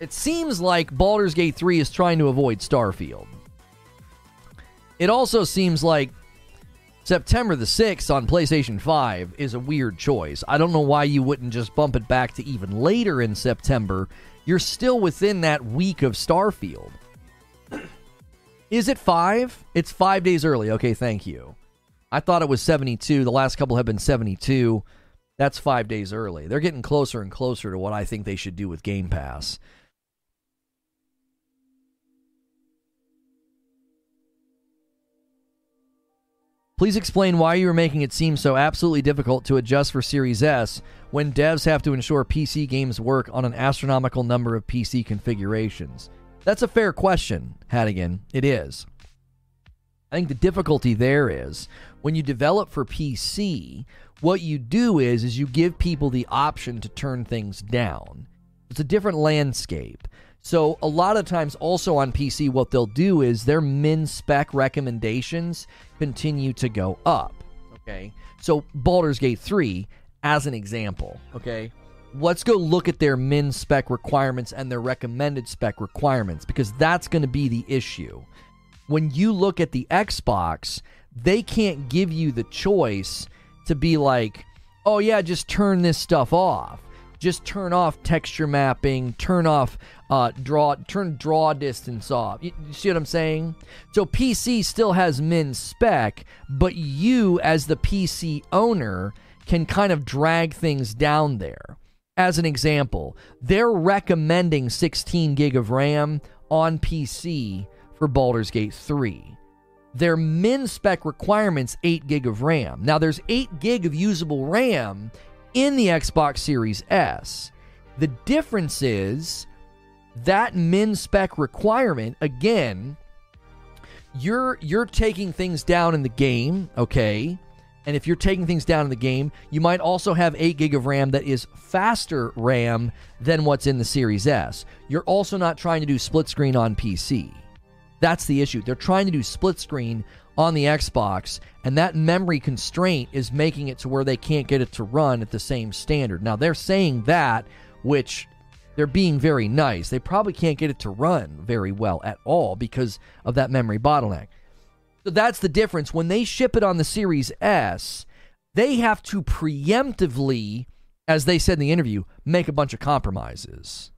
It seems like Baldur's Gate 3 is trying to avoid Starfield. It also seems like September the 6th on PlayStation 5 is a weird choice. I don't know why you wouldn't just bump it back to even later in September. You're still within that week of Starfield. (clears throat) Is it five? It's five days early. Okay, thank you. I thought it was 72. The last couple have been 72. That's five days early. They're getting closer and closer to what I think they should do with Game Pass. Please explain why you are making it seem so absolutely difficult to adjust for Series S when devs have to ensure PC games work on an astronomical number of PC configurations. That's a fair question, Hadigan. It is. I think the difficulty there is when you develop for PC, what you do is is you give people the option to turn things down. It's a different landscape. So a lot of times also on PC what they'll do is their min spec recommendations continue to go up, okay? So Baldur's Gate 3 as an example, okay? Let's go look at their min spec requirements and their recommended spec requirements because that's going to be the issue. When you look at the Xbox, they can't give you the choice to be like, "Oh yeah, just turn this stuff off." Just turn off texture mapping, turn off uh, draw, turn draw distance off. You, you, see what I'm saying? So PC still has min spec, but you as the PC owner can kind of drag things down there. As an example, they're recommending 16 gig of RAM on PC for Baldur's Gate 3. Their min spec requirements 8 gig of RAM. Now there's 8 gig of usable RAM in the Xbox Series S. The difference is that min spec requirement again you're you're taking things down in the game, okay? And if you're taking things down in the game, you might also have 8 gig of RAM that is faster RAM than what's in the Series S. You're also not trying to do split screen on PC. That's the issue. They're trying to do split screen on the Xbox, and that memory constraint is making it to where they can't get it to run at the same standard. Now, they're saying that, which they're being very nice. They probably can't get it to run very well at all because of that memory bottleneck. So that's the difference. When they ship it on the Series S, they have to preemptively, as they said in the interview, make a bunch of compromises.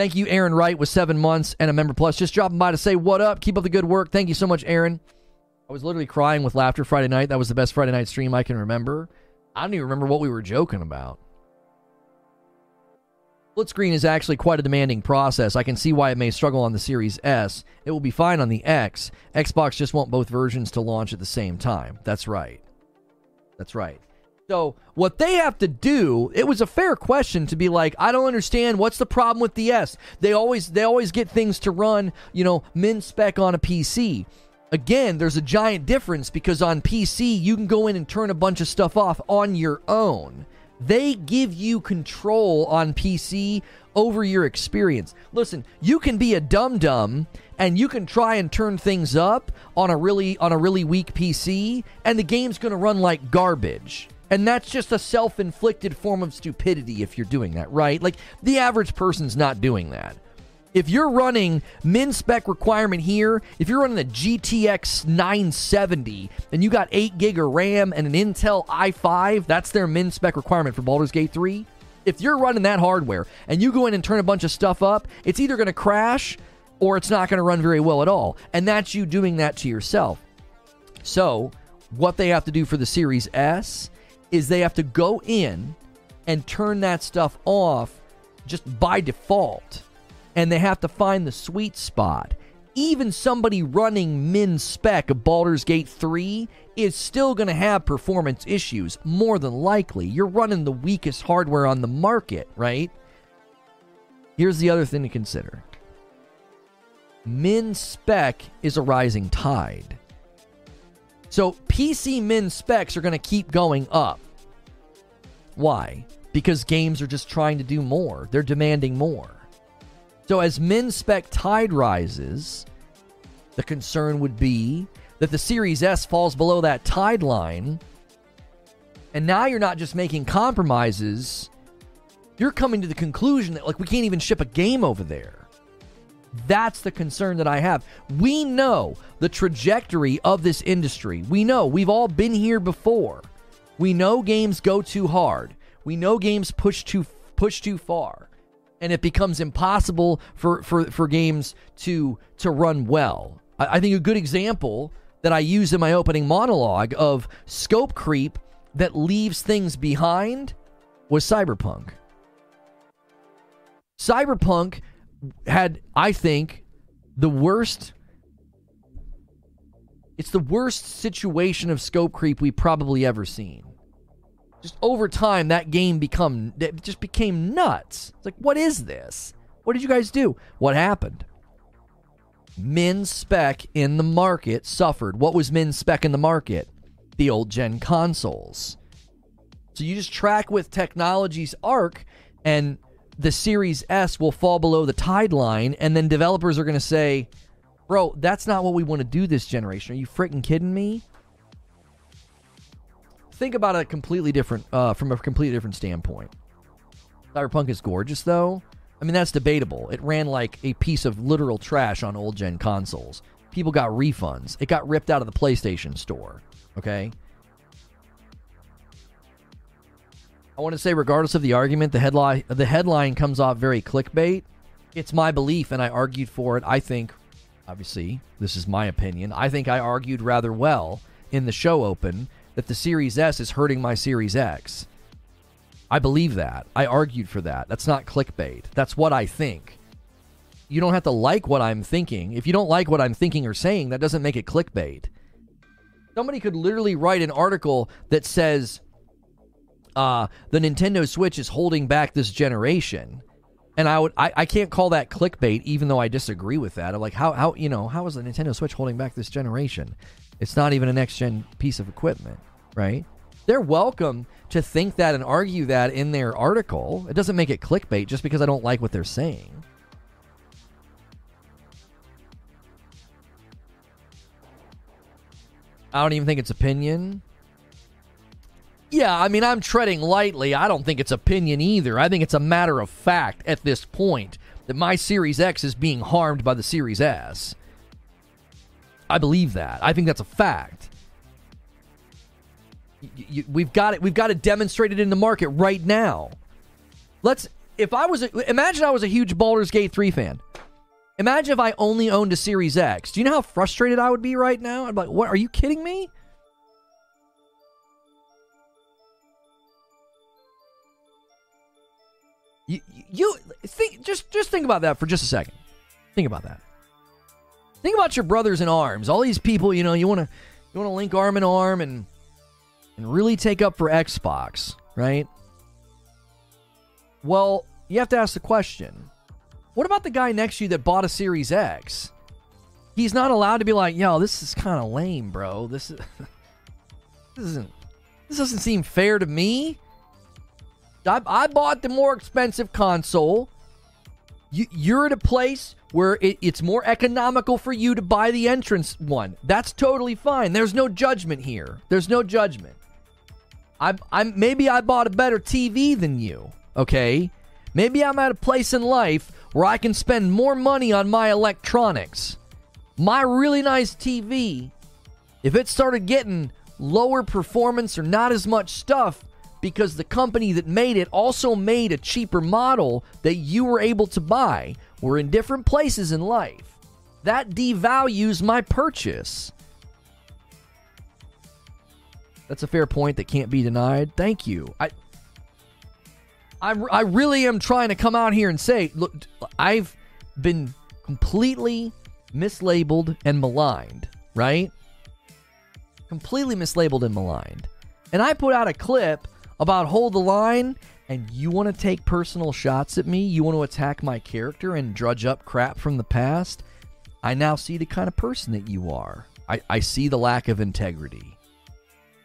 Thank you, Aaron Wright, with seven months and a member plus. Just dropping by to say what up. Keep up the good work. Thank you so much, Aaron. I was literally crying with laughter Friday night. That was the best Friday night stream I can remember. I don't even remember what we were joking about. Split screen is actually quite a demanding process. I can see why it may struggle on the Series S. It will be fine on the X. Xbox just want both versions to launch at the same time. That's right. That's right. So what they have to do, it was a fair question to be like, I don't understand what's the problem with the S. They always they always get things to run, you know, min spec on a PC. Again, there's a giant difference because on PC you can go in and turn a bunch of stuff off on your own. They give you control on PC over your experience. Listen, you can be a dum dum and you can try and turn things up on a really on a really weak PC and the game's going to run like garbage. And that's just a self inflicted form of stupidity if you're doing that, right? Like, the average person's not doing that. If you're running min spec requirement here, if you're running a GTX 970 and you got 8 gig of RAM and an Intel i5, that's their min spec requirement for Baldur's Gate 3. If you're running that hardware and you go in and turn a bunch of stuff up, it's either going to crash or it's not going to run very well at all. And that's you doing that to yourself. So, what they have to do for the Series S is they have to go in and turn that stuff off just by default. And they have to find the sweet spot. Even somebody running min spec of Baldur's Gate 3 is still going to have performance issues, more than likely. You're running the weakest hardware on the market, right? Here's the other thing to consider. min spec is a rising tide. So PC min specs are going to keep going up. Why? Because games are just trying to do more. They're demanding more. So as min spec tide rises, the concern would be that the Series S falls below that tide line. And now you're not just making compromises, you're coming to the conclusion that like we can't even ship a game over there. That's the concern that I have. We know the trajectory of this industry. We know we've all been here before. We know games go too hard. We know games push too push too far. And it becomes impossible for, for, for games to to run well. I, I think a good example that I use in my opening monologue of scope creep that leaves things behind was Cyberpunk. Cyberpunk had, I think, the worst. It's the worst situation of scope creep we probably ever seen. Just over time, that game become it just became nuts. It's like, what is this? What did you guys do? What happened? Min spec in the market suffered. What was min spec in the market? The old gen consoles. So you just track with technology's arc, and the Series S will fall below the tide line, and then developers are going to say, Bro, that's not what we want to do this generation. Are you freaking kidding me? Think about it completely different, uh, from a completely different standpoint. Cyberpunk is gorgeous, though. I mean, that's debatable. It ran like a piece of literal trash on old gen consoles. People got refunds. It got ripped out of the PlayStation store. Okay? I want to say, regardless of the argument, the headline the headline comes off very clickbait. It's my belief, and I argued for it. I think, obviously, this is my opinion. I think I argued rather well in the show open that the Series S is hurting my Series X. I believe that. I argued for that. That's not clickbait. That's what I think. You don't have to like what I'm thinking. If you don't like what I'm thinking or saying, that doesn't make it clickbait. Somebody could literally write an article that says uh, the Nintendo Switch is holding back this generation. And I would I, I can't call that clickbait, even though I disagree with that. I'm like, how how you know, how is the Nintendo Switch holding back this generation? It's not even a next gen piece of equipment, right? They're welcome to think that and argue that in their article. It doesn't make it clickbait just because I don't like what they're saying. I don't even think it's opinion. Yeah, I mean, I'm treading lightly. I don't think it's opinion either. I think it's a matter of fact at this point that my Series X is being harmed by the Series S. I believe that. I think that's a fact. we've got it. We've got it in the market right now. Let's. If I was, a, imagine I was a huge Baldur's Gate three fan. Imagine if I only owned a Series X. Do you know how frustrated I would be right now? I'm like, what? Are you kidding me? You, you think just just think about that for just a second. Think about that. Think about your brothers in arms. All these people, you know, you want to you want to link arm in arm and and really take up for Xbox, right? Well, you have to ask the question. What about the guy next to you that bought a Series X? He's not allowed to be like, "Yo, this is kind of lame, bro. This is (laughs) this isn't this doesn't seem fair to me." I, I bought the more expensive console. You, you're at a place where it, it's more economical for you to buy the entrance one. That's totally fine. There's no judgment here. There's no judgment. I, I'm maybe I bought a better TV than you. Okay, maybe I'm at a place in life where I can spend more money on my electronics. My really nice TV, if it started getting lower performance or not as much stuff, because the company that made it also made a cheaper model that you were able to buy. We're in different places in life. That devalues my purchase. That's a fair point that can't be denied. Thank you. I I, I really am trying to come out here and say, look, I've been completely mislabeled and maligned, right? Completely mislabeled and maligned. And I put out a clip about hold the line and you want to take personal shots at me, you want to attack my character and drudge up crap from the past, I now see the kind of person that you are. I, I see the lack of integrity.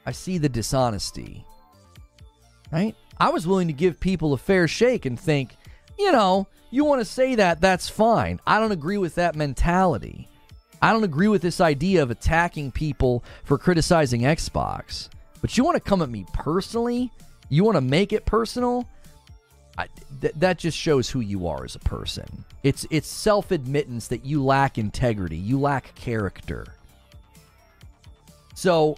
I see the dishonesty. Right? I was willing to give people a fair shake and think, you know, you want to say that, that's fine. I don't agree with that mentality. I don't agree with this idea of attacking people for criticizing Xbox. But you want to come at me personally? You want to make it personal? I, th- that just shows who you are as a person. It's it's self admittance that you lack integrity, you lack character. So,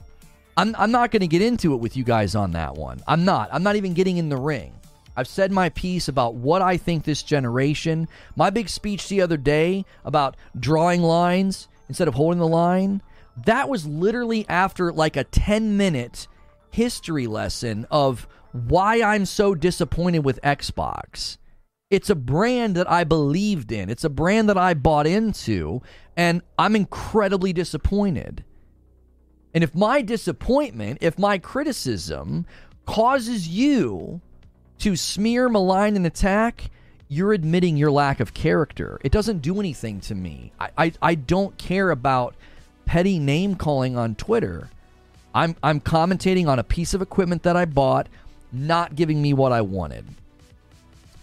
I'm I'm not going to get into it with you guys on that one. I'm not. I'm not even getting in the ring. I've said my piece about what I think this generation. My big speech the other day about drawing lines instead of holding the line. That was literally after like a 10 minute history lesson of why I'm so disappointed with Xbox. It's a brand that I believed in. It's a brand that I bought into, and I'm incredibly disappointed. And if my disappointment, if my criticism causes you to smear, malign, and attack, you're admitting your lack of character. It doesn't do anything to me. I, I, I don't care about petty name calling on Twitter. I'm, I'm commentating on a piece of equipment that I bought, not giving me what I wanted.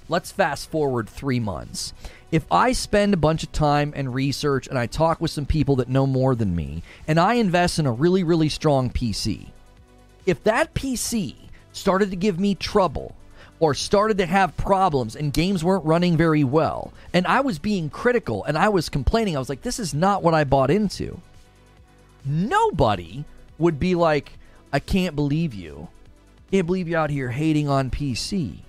Let's fast forward three months. If I spend a bunch of time and research and I talk with some people that know more than me, and I invest in a really, really strong PC, if that PC started to give me trouble or started to have problems and games weren't running very well, and I was being critical and I was complaining, I was like, this is not what I bought into. Nobody would be like, I can't believe you. Can't believe you out here hating on PC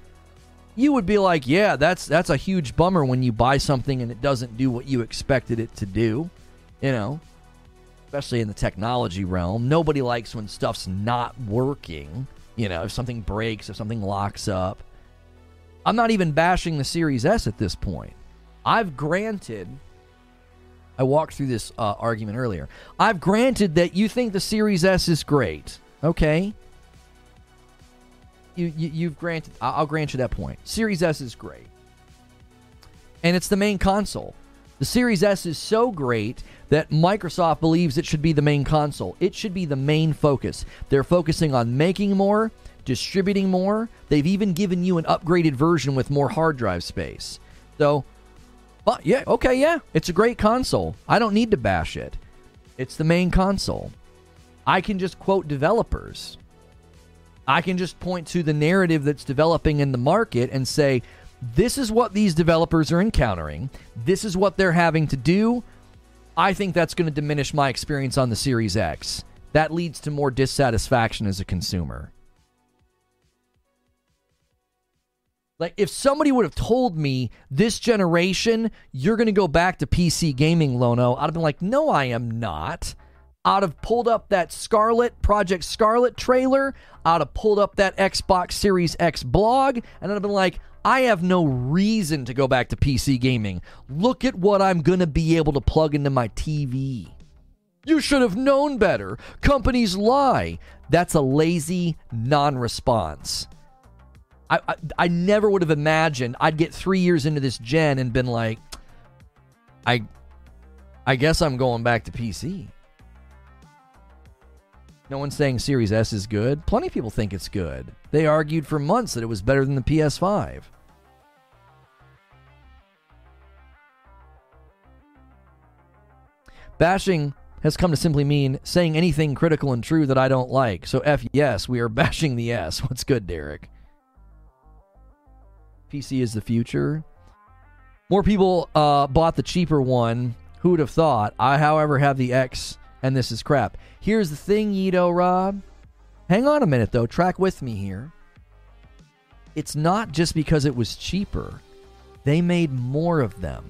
you would be like, yeah, that's that's a huge bummer when you buy something and it doesn't do what you expected it to do. You know, especially in the technology realm, nobody likes when stuff's not working. You know, if something breaks, if something locks up. I'm not even bashing the Series S at this point. I've granted I walked through this uh, argument earlier. I've granted that you think the Series S is great. Okay you, you have granted. I'll grant you that point. Series S is great, and it's the main console. The Series S is so great that Microsoft believes it should be the main console. It should be the main focus. They're focusing on making more, distributing more. They've even given you an upgraded version with more hard drive space. So, but yeah, okay, yeah, it's a great console. I don't need to bash it. It's the main console. I can just quote developers. I can just point to the narrative that's developing in the market and say, this is what these developers are encountering. This is what they're having to do. I think that's going to diminish my experience on the Series X. That leads to more dissatisfaction as a consumer. Like, if somebody would have told me this generation, you're going to go back to PC gaming, Lono, I'd have been like, no, I am not. I'd have pulled up that Scarlett, Project Scarlett trailer. I'd have pulled up that Xbox Series X blog, and I'd have been like, I have no reason to go back to PC gaming. Look at what I'm going to be able to plug into my TV. You should have known better. Companies lie. That's a lazy non response. I, I, I never would have imagined I'd get three years into this gen and been like, I I guess I'm going back to PC. No one's saying Series S is good. Plenty of people think it's good. They argued for months that it was better than the PS5. Bashing has come to simply mean saying anything critical and true that I don't like. So, F yes, we are (laughs) bashing the S. What's good, Derek? PC is the future. More people uh, bought the cheaper one. Who would have thought? I, however, have the X and this is crap. Here's the thing, Yito Rob. Hang on a minute, though. Track with me here. It's not just because it was cheaper, they made more of them.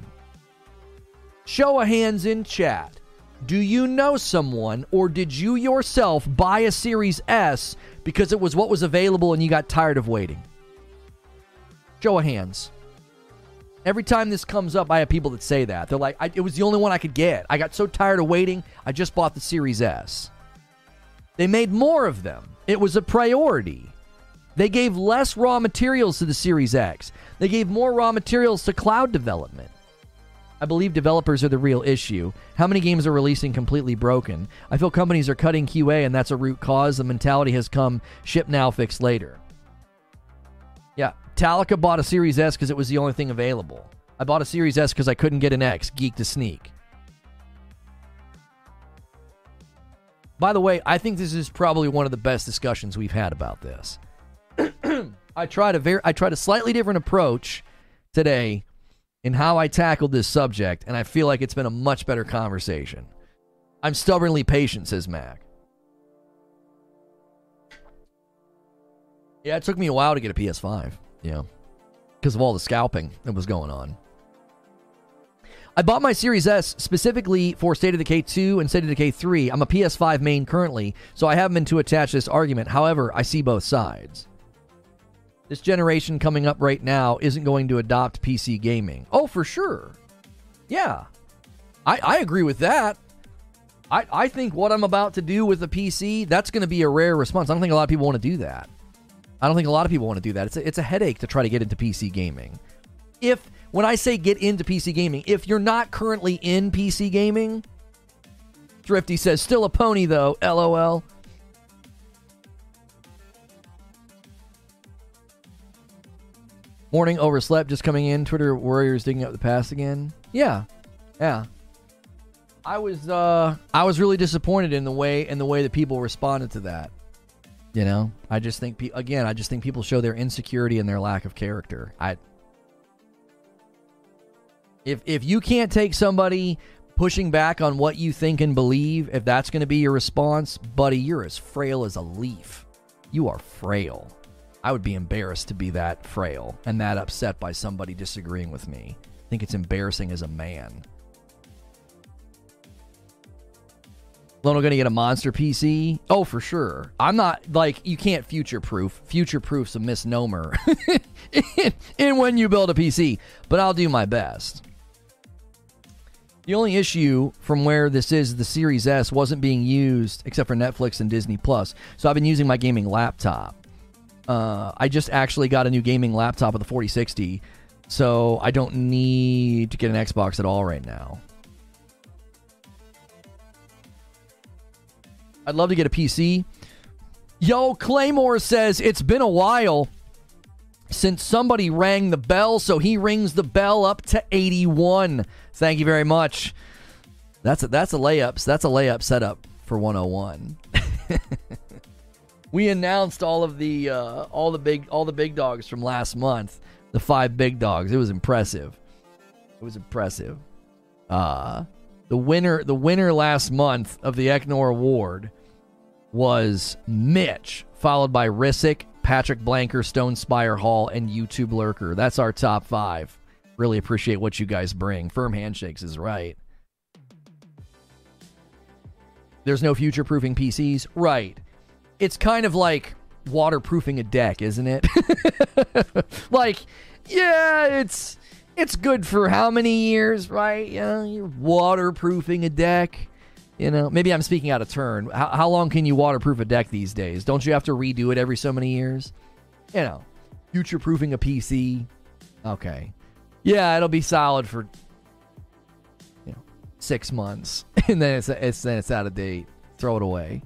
Show of hands in chat. Do you know someone, or did you yourself buy a Series S because it was what was available and you got tired of waiting? Show of hands. Every time this comes up, I have people that say that. They're like, it was the only one I could get. I got so tired of waiting, I just bought the Series S. They made more of them. It was a priority. They gave less raw materials to the Series X. They gave more raw materials to cloud development. I believe developers are the real issue. How many games are releasing completely broken? I feel companies are cutting QA, and that's a root cause. The mentality has come ship now, fix later. Yeah, Talica bought a Series S because it was the only thing available. I bought a Series S because I couldn't get an X. Geek to sneak. By the way, I think this is probably one of the best discussions we've had about this. (clears throat) I tried a very, I tried a slightly different approach today in how I tackled this subject, and I feel like it's been a much better conversation. I'm stubbornly patient, says Mac. Yeah, it took me a while to get a PS5. Yeah, because of all the scalping that was going on. I bought my Series S specifically for State of Decay 2 and State of Decay 3. I'm a PS5 main currently, so I haven't been to attach this argument. However, I see both sides. This generation coming up right now isn't going to adopt PC gaming. Oh, for sure. Yeah. I, I agree with that. I, I think what I'm about to do with the PC, that's going to be a rare response. I don't think a lot of people want to do that. I don't think a lot of people want to do that. It's a, it's a headache to try to get into PC gaming. If when I say get into PC gaming, if you're not currently in PC gaming, Thrifty says, still a pony though, lol. Morning overslept, just coming in. Twitter warriors digging up the past again. Yeah, yeah. I was uh I was really disappointed in the way in the way that people responded to that. You know, I just think pe- again, I just think people show their insecurity and their lack of character. I if if you can't take somebody pushing back on what you think and believe, if that's going to be your response, buddy, you're as frail as a leaf. You are frail. I would be embarrassed to be that frail and that upset by somebody disagreeing with me. I think it's embarrassing as a man. Lono gonna get a monster PC? Oh, for sure. I'm not like you can't future proof. Future proof's a misnomer (laughs) in when you build a PC, but I'll do my best. The only issue from where this is the Series S wasn't being used except for Netflix and Disney Plus. So I've been using my gaming laptop. Uh, I just actually got a new gaming laptop with a 4060, so I don't need to get an Xbox at all right now. I'd love to get a PC. Yo, Claymore says it's been a while since somebody rang the bell, so he rings the bell up to 81. Thank you very much. That's a, that's a layup. That's a layup setup for 101. (laughs) we announced all of the uh, all the big all the big dogs from last month. The five big dogs. It was impressive. It was impressive. Uh the winner the winner last month of the Eknor Award was Mitch, followed by Rissick, Patrick Blanker, Stone Spire Hall, and YouTube Lurker. That's our top five. Really appreciate what you guys bring. Firm handshakes is right. There's no future proofing PCs. Right. It's kind of like waterproofing a deck, isn't it? (laughs) like, yeah, it's it's good for how many years, right? Yeah, you're waterproofing a deck. You know, maybe I'm speaking out of turn. How, how long can you waterproof a deck these days? Don't you have to redo it every so many years? You know, future proofing a PC. Okay. Yeah, it'll be solid for you know six months, (laughs) and then it's, it's then it's out of date. Throw it away.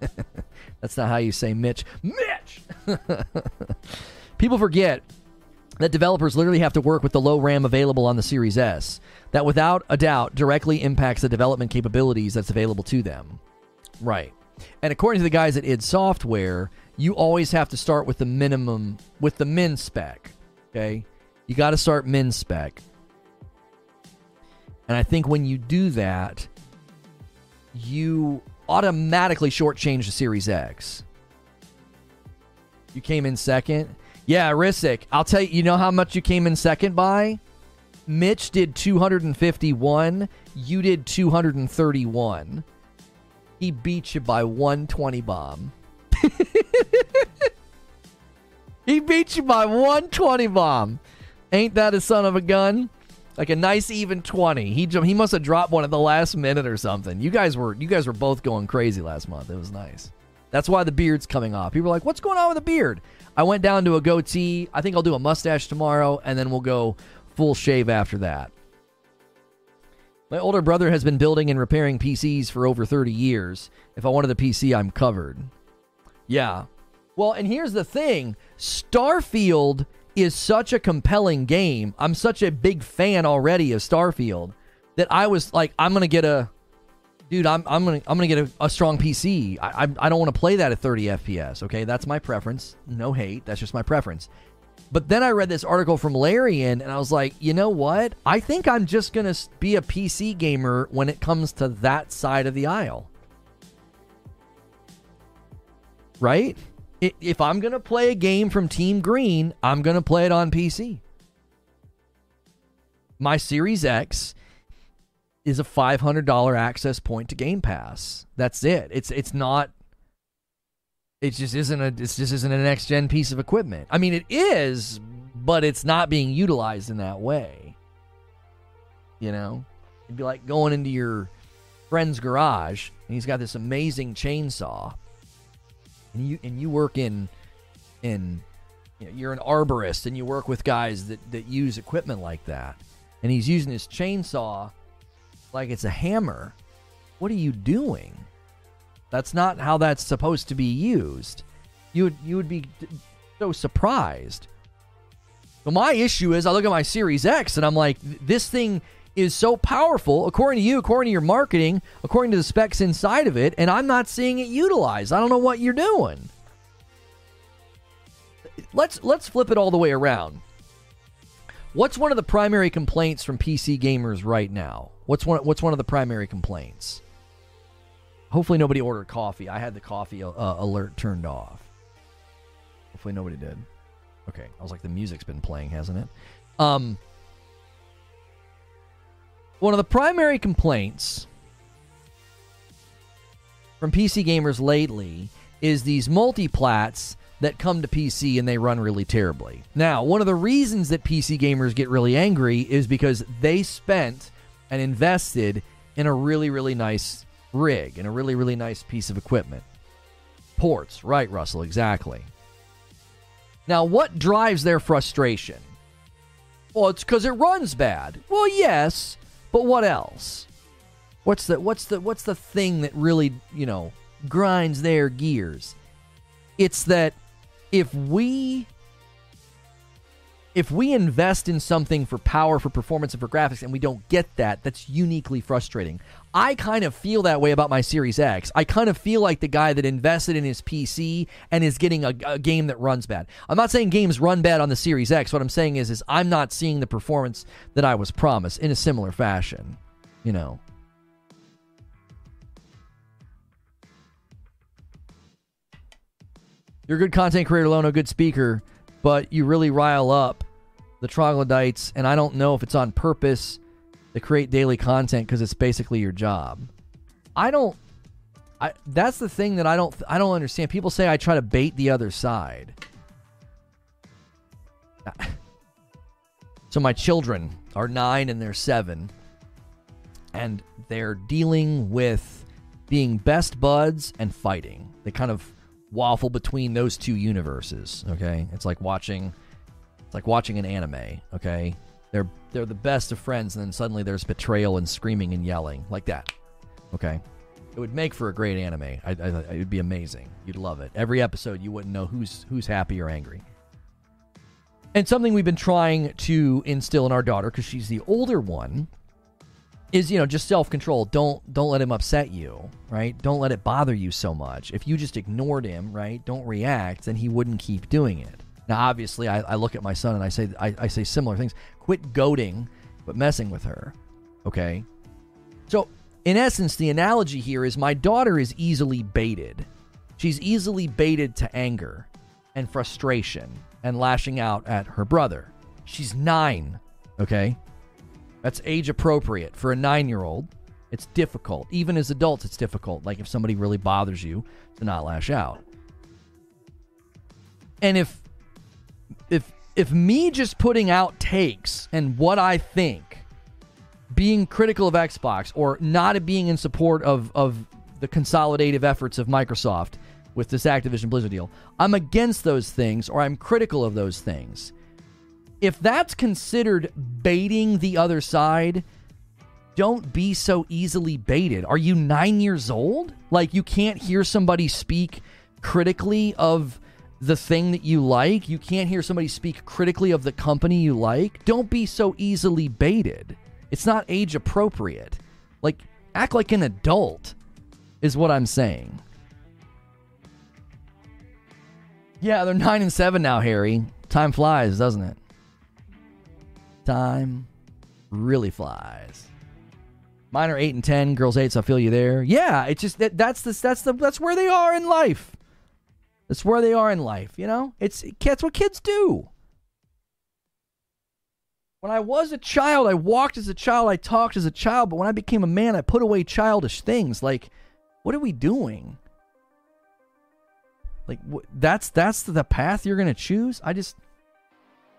(laughs) That's not how you say Mitch. Mitch. (laughs) People forget that developers literally have to work with the low RAM available on the Series S that without a doubt directly impacts the development capabilities that's available to them. Right. And according to the guys at id Software, you always have to start with the minimum, with the min spec. Okay? You got to start min spec. And I think when you do that, you automatically shortchange the Series X. You came in second. Yeah, Rissick. I'll tell you, you know how much you came in second by? Mitch did 251. You did 231. He beat you by 120 bomb. (laughs) he beat you by 120 bomb. Ain't that a son of a gun? Like a nice even 20. He he must have dropped one at the last minute or something. You guys were you guys were both going crazy last month. It was nice. That's why the beard's coming off. People are like, "What's going on with the beard?" I went down to a goatee. I think I'll do a mustache tomorrow and then we'll go full shave after that. My older brother has been building and repairing PCs for over 30 years. If I wanted a PC, I'm covered. Yeah. Well, and here's the thing Starfield is such a compelling game. I'm such a big fan already of Starfield that I was like, I'm going to get a. Dude, I'm, I'm gonna I'm gonna get a, a strong PC. I, I, I don't want to play that at 30 FPS. Okay, that's my preference. No hate. That's just my preference. But then I read this article from Larian and I was like, you know what? I think I'm just to be a PC gamer when it comes to that side of the aisle. Right? If I'm to play a game from Team Green, I'm to play it on PC. My Series X is a $500 access point to Game Pass. That's it. It's it's not it just isn't a it just isn't a next gen piece of equipment. I mean, it is, but it's not being utilized in that way. You know, it'd be like going into your friend's garage and he's got this amazing chainsaw, and you and you work in in you know, you're an arborist and you work with guys that that use equipment like that, and he's using his chainsaw like it's a hammer. What are you doing? That's not how that's supposed to be used. You would you would be so surprised. My issue is I look at my Series X and I'm like, this thing is so powerful, according to you, according to your marketing, according to the specs inside of it, and I'm not seeing it utilized. I don't know what you're doing. Let's let's flip it all the way around. What's one of the primary complaints from PC gamers right now? What's one what's one of the primary complaints? Hopefully nobody ordered coffee. I had the coffee uh, alert turned off. Hopefully nobody did. Okay, I was like, the music's been playing, hasn't it? Um, one of the primary complaints from PC gamers lately is these multiplats that come to PC and they run really terribly. Now, one of the reasons that PC gamers get really angry is because they spent and invested in a really, really nice rig and a really, really nice piece of equipment. Ports, right, Russell, exactly. Now, what drives their frustration? Well, it's because it runs bad. Well, yes, but what else? What's the what's the what's the thing that really you know grinds their gears? It's that if we if we invest in something for power, for performance, and for graphics, and we don't get that, that's uniquely frustrating. I kind of feel that way about my Series X. I kind of feel like the guy that invested in his PC and is getting a, a, game that runs bad. I'm not saying games run bad on the Series X. What I'm saying is, is I'm not seeing the performance that I was promised in a similar fashion. You know. You're a good content creator, Lono, good speaker but you really rile up the troglodytes, and I don't know if it's on purpose to create daily content because it's basically your job. I don't. I that's the thing that I don't I don't understand. People say I try to bait the other side. So my children are nine and they're seven, and they're dealing with being best buds and fighting. They kind of waffle between those two universes. Okay, it's like watching, it's like watching an anime. Okay, they're they're the best of friends, and then suddenly there's betrayal and screaming and yelling like that. Okay, it would make for a great anime. I, I, it would be amazing. You'd love it. Every episode, you wouldn't know who's who's happy or angry. And something we've been trying to instill in our daughter because she's the older one is you know just self-control. Don't don't let him upset you right? Don't let it bother you so much. If you just ignored him right don't react then he wouldn't keep doing it. Now obviously i, I look at my son and i say I, I say similar things. Quit goading but messing with her okay? So in essence the analogy here is my daughter is easily baited. She's easily baited to anger and frustration and lashing out at her brother. She's nine okay that's age appropriate for a nine year old. It's difficult. Even as adults, it's difficult. Like if somebody really bothers you, to not lash out. And if if if me just putting out takes and what I think, being critical of Xbox or not being in support of of the consolidative efforts of Microsoft with this Activision Blizzard deal, I'm against those things or I'm critical of those things if that's considered baiting the other side, don't be so easily baited. Are you nine years old? Like, you can't hear somebody speak critically of the thing that you like. You can't hear somebody speak critically of the company you like. Don't be so easily baited. It's not age appropriate. Like, act like an adult, is what I'm saying. Yeah, they're nine and seven now, Harry. Time flies, doesn't it? Time really flies. Mine are eight and ten, girls eight, so I feel you there. Yeah, it's just that that's the that's the that's where they are in life. That's where they are in life, you know? It's that's what kids do. When I was a child, I walked as a child, I talked as a child, but when I became a man, I put away childish things. Like, what are we doing? Like wh- that's that's the path you're to choose? I just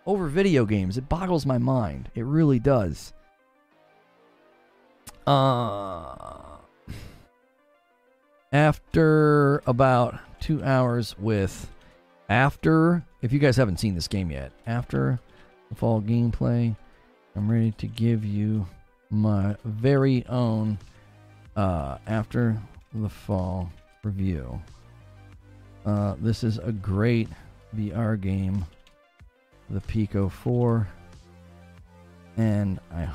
over video games, it boggles my mind. It really does. Uh after about 2 hours with after if you guys haven't seen this game yet, after the fall gameplay, I'm ready to give you my very own uh after the fall review. Uh, this is a great VR game, the Pico 4, and I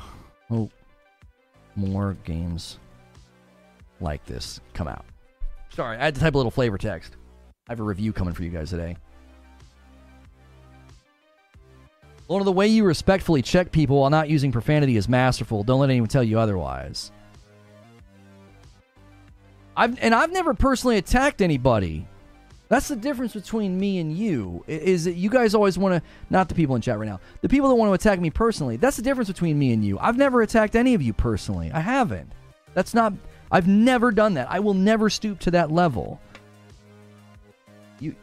hope more games like this come out. Sorry, I had to type a little flavor text. I have a review coming for you guys today. Lono, the way you respectfully check people while not using profanity is masterful. Don't let anyone tell you otherwise. I've and I've never personally attacked anybody. That's the difference between me and you. Is that you guys always want to not the people in chat right now. The people that want to attack me personally. That's the difference between me and you. I've never attacked any of you personally. I haven't. That's not I've never done that. I will never stoop to that level. You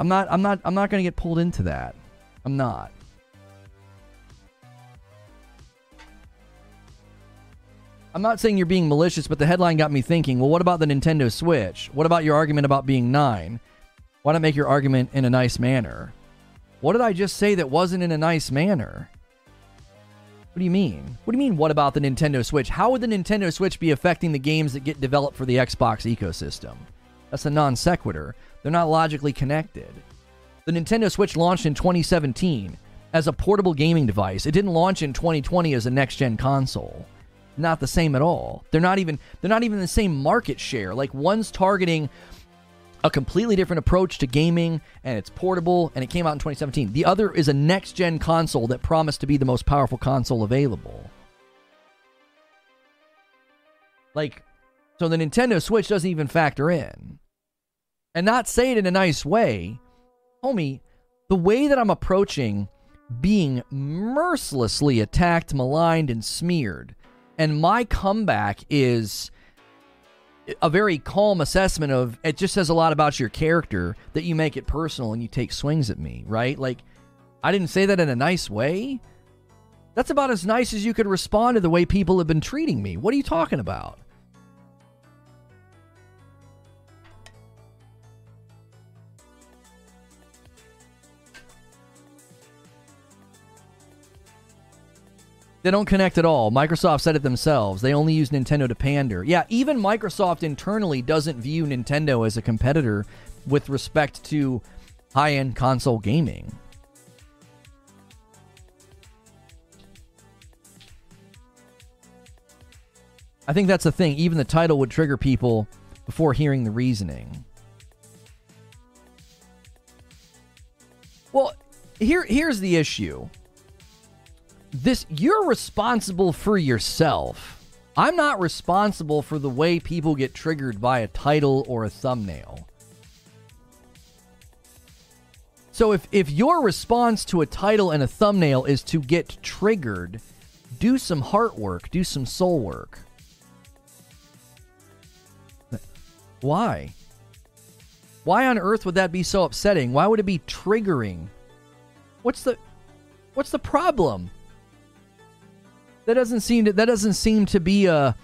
I'm not I'm not I'm not going to get pulled into that. I'm not. I'm not saying you're being malicious, but the headline got me thinking, well, what about the Nintendo Switch? What about your argument about being 9? Why not make your argument in a nice manner? What did I just say that wasn't in a nice manner? What do you mean? What do you mean, what about the Nintendo Switch? How would the Nintendo Switch be affecting the games that get developed for the Xbox ecosystem? That's a non sequitur. They're not logically connected. The Nintendo Switch launched in 2017 as a portable gaming device. It didn't launch in 2020 as a next gen console not the same at all. They're not even they're not even the same market share. Like one's targeting a completely different approach to gaming and it's portable and it came out in 2017. The other is a next gen console that promised to be the most powerful console available. Like so the Nintendo Switch doesn't even factor in. And not say it in a nice way. Homie, the way that I'm approaching being mercilessly attacked, maligned and smeared and my comeback is a very calm assessment of it just says a lot about your character that you make it personal and you take swings at me, right? Like I didn't say that in a nice way. That's about as nice as you could respond to the way people have been treating me. What are you talking about? They don't connect at all. Microsoft said it themselves. They only use Nintendo to pander. Yeah, even Microsoft internally doesn't view Nintendo as a competitor with respect to high end console gaming. I think that's the thing. Even the title would trigger people before hearing the reasoning. Well, here here's the issue this you're responsible for yourself. I'm not responsible for the way people get triggered by a title or a thumbnail. So if if your response to a title and a thumbnail is to get triggered, do some heart work, do some soul work. Why? Why on earth would that be so upsetting? Why would it be triggering? What's the what's the problem? That doesn't seem to that doesn't seem to be a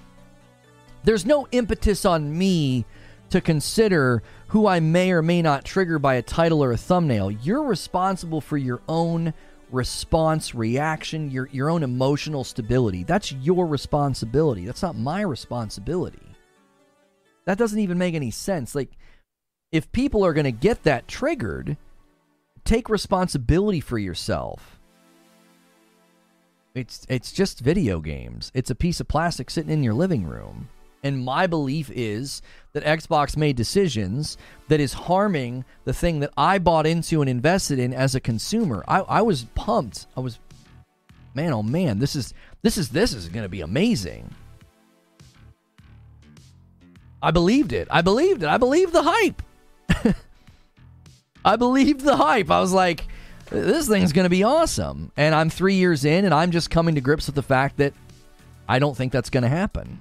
there's no impetus on me to consider who I may or may not trigger by a title or a thumbnail. You're responsible for your own response, reaction, your your own emotional stability. That's your responsibility. That's not my responsibility. That doesn't even make any sense. Like if people are going to get that triggered, take responsibility for yourself. It's it's just video games. It's a piece of plastic sitting in your living room. And my belief is that Xbox made decisions that is harming the thing that I bought into and invested in as a consumer. I, I was pumped. I was man, oh man, this is this is this is gonna be amazing. I believed it. I believed it. I believed the hype. (laughs) I believed the hype. I was like, this thing's going to be awesome. And I'm three years in, and I'm just coming to grips with the fact that I don't think that's going to happen.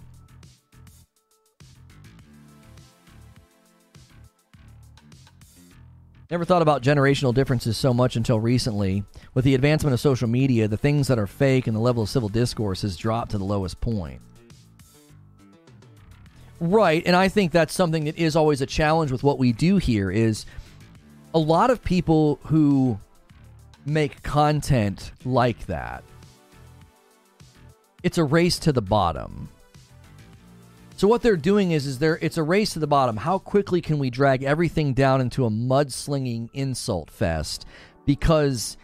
Never thought about generational differences so much until recently. With the advancement of social media, the things that are fake and the level of civil discourse has dropped to the lowest point. Right, and I think that's something that is always a challenge with what we do here is a lot of people who make content like that. It's a race to the bottom. So what they're doing is is there it's a race to the bottom. How quickly can we drag everything down into a mudslinging insult fest because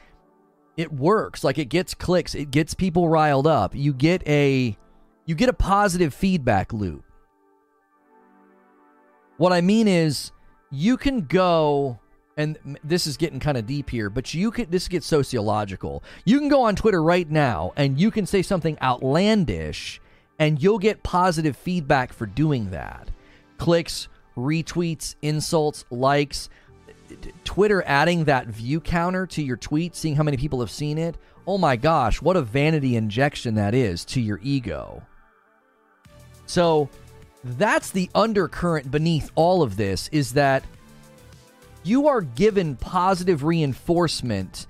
it works. Like it gets clicks, it gets people riled up. You get a you get a positive feedback loop. What I mean is you can go and this is getting kind of deep here, but you could this gets sociological. You can go on Twitter right now and you can say something outlandish and you'll get positive feedback for doing that. Clicks, retweets, insults, likes, Twitter adding that view counter to your tweet, seeing how many people have seen it. Oh my gosh, what a vanity injection that is to your ego. So, that's the undercurrent beneath all of this is that you are given positive reinforcement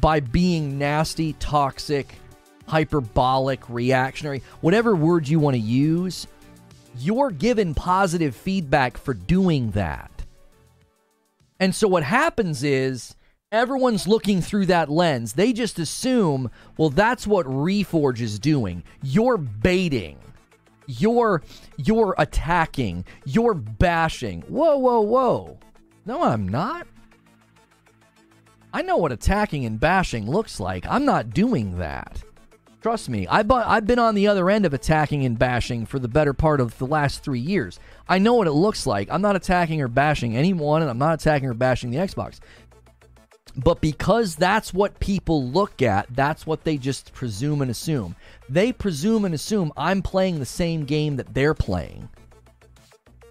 by being nasty, toxic, hyperbolic, reactionary, whatever word you want to use. You're given positive feedback for doing that. And so what happens is everyone's looking through that lens. They just assume, well, that's what Reforge is doing. You're baiting. You're you're attacking. You're bashing. Whoa, whoa, whoa. No, I'm not. I know what attacking and bashing looks like. I'm not doing that. Trust me, I've, I've been on the other end of attacking and bashing for the better part of the last three years. I know what it looks like. I'm not attacking or bashing anyone, and I'm not attacking or bashing the Xbox. But because that's what people look at, that's what they just presume and assume. They presume and assume I'm playing the same game that they're playing.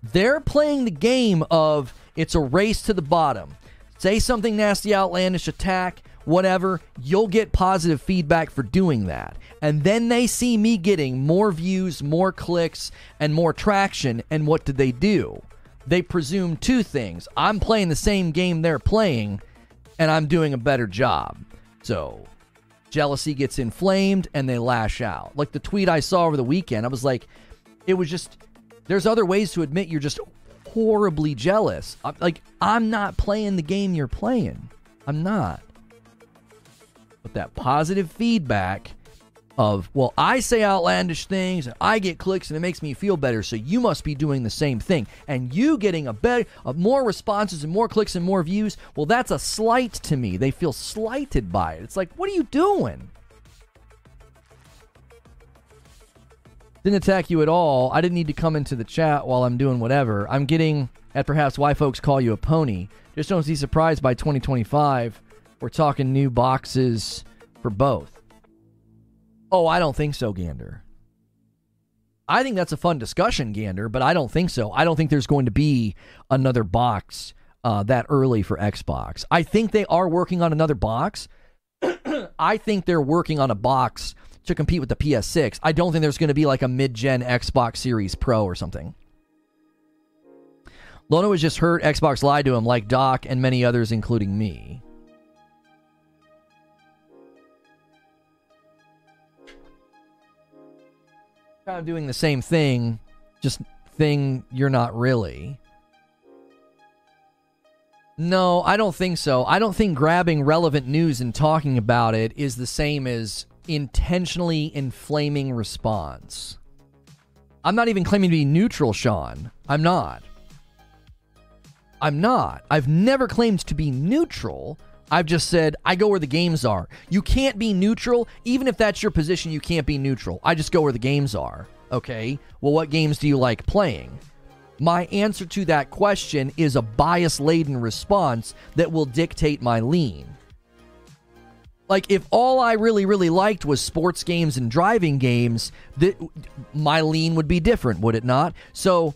They're playing the game of it's a race to the bottom. Say something nasty, outlandish, attack, whatever, you'll get positive feedback for doing that. And then they see me getting more views, more clicks, and more traction. And what did they do? They presume two things I'm playing the same game they're playing, and I'm doing a better job. So jealousy gets inflamed and they lash out. Like the tweet I saw over the weekend, I was like, it was just, there's other ways to admit you're just horribly jealous. I'm, like, I'm not playing the game you're playing. I'm not. But that positive feedback of, well, I say outlandish things and I get clicks and it makes me feel better, so you must be doing the same thing. And you getting a better, more responses and more clicks and more views, well, that's a slight to me. They feel slighted by it. It's like, what are you doing? Didn't attack you at all. I didn't need to come into the chat while I'm doing whatever. I'm getting at perhaps why folks call you a pony. Just don't be surprised by 2025. We're talking new boxes for both. Oh, I don't think so, Gander. I think that's a fun discussion, Gander, but I don't think so. I don't think there's going to be another box uh, that early for Xbox. I think they are working on another box. (coughs) I think they're working on a box to compete with the PS6. I don't think there's going to be like a mid gen Xbox Series Pro or something. Lono was just hurt. Xbox lied to him, like Doc and many others, including me. Kind of doing the same thing, just thing you're not really. No, I don't think so. I don't think grabbing relevant news and talking about it is the same as intentionally inflaming response. I'm not even claiming to be neutral, Sean. I'm not. I'm not. I've never claimed to be neutral. I've just said I go where the games are. You can't be neutral, even if that's your position. You can't be neutral. I just go where the games are. Okay. Well, what games do you like playing? My answer to that question is a bias laden response that will dictate my lean. Like if all I really really liked was sports games and driving games, that my lean would be different, would it not? So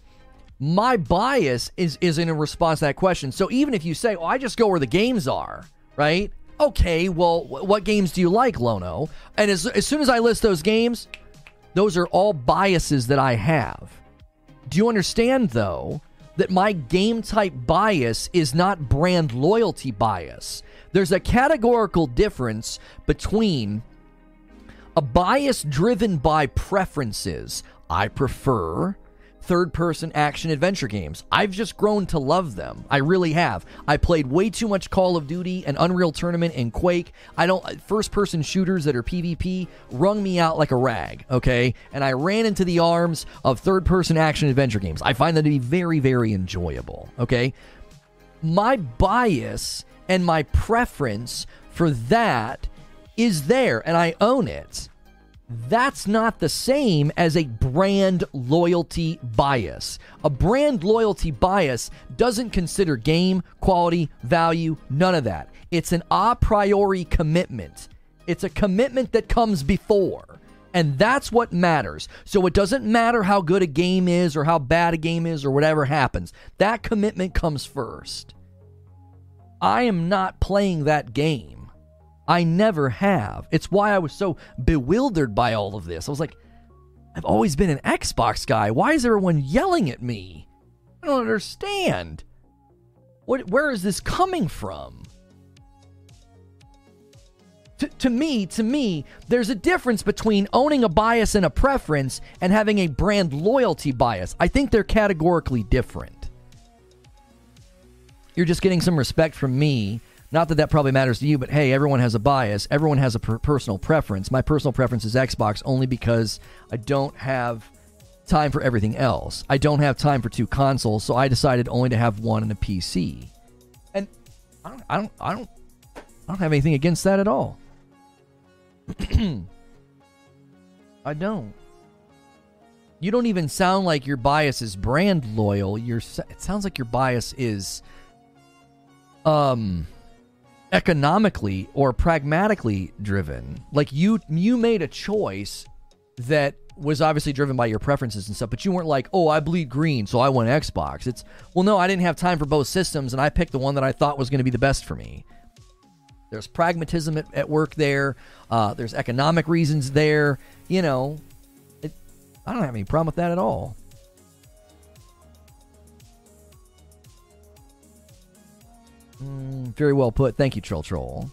my bias is is in response to that question. So even if you say, "Oh, I just go where the games are," right? Okay, well, what games do you like, Lono? And as as soon as I list those games, those are all biases that I have. Do you understand though that my game type bias is not brand loyalty bias? There's a categorical difference between a bias driven by preferences. I prefer third person action adventure games. I've just grown to love them. I really have. I played way too much Call of Duty and Unreal Tournament and Quake. I don't first person shooters that are PvP wrung me out like a rag, okay? And I ran into the arms of third person action adventure games. I find them to be very very enjoyable, okay? My bias and my preference for that is there and I own it. That's not the same as a brand loyalty bias. A brand loyalty bias doesn't consider game, quality, value, none of that. It's an a priori commitment. It's a commitment that comes before. And that's what matters. So it doesn't matter how good a game is or how bad a game is or whatever happens. That commitment comes first. I am not playing that game. I never have. It's why I was so bewildered by all of this. I was like, I've always been an Xbox guy. Why is everyone yelling at me? I don't understand. What where is this coming from? To, to me, to me, there's a difference between owning a bias and a preference and having a brand loyalty bias. I think they're categorically different. You're just getting some respect from me not that that probably matters to you, but hey, everyone has a bias. Everyone has a per- personal preference. My personal preference is Xbox only because I don't have time for everything else. I don't have time for two consoles, so I decided only to have one and a PC. And I don't, I don't, I don't, I don't have anything against that at all. (clears throat) I don't. You don't even sound like your bias is brand loyal. Your it sounds like your bias is um economically or pragmatically driven. Like you you made a choice that was obviously driven by your preferences and stuff, but you weren't like, "Oh, I bleed green, so I want Xbox." It's, "Well, no, I didn't have time for both systems and I picked the one that I thought was going to be the best for me." There's pragmatism at, at work there. Uh, there's economic reasons there. You know, it, I don't have any problem with that at all. Mm, very well put. Thank you, Troll Troll.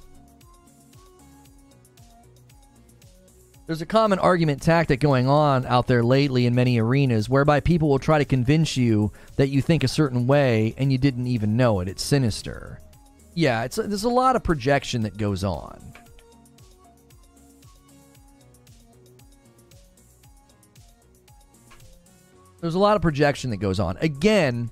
There's a common argument tactic going on out there lately in many arenas whereby people will try to convince you that you think a certain way and you didn't even know it. It's sinister. Yeah, it's there's a lot of projection that goes on. There's a lot of projection that goes on. Again,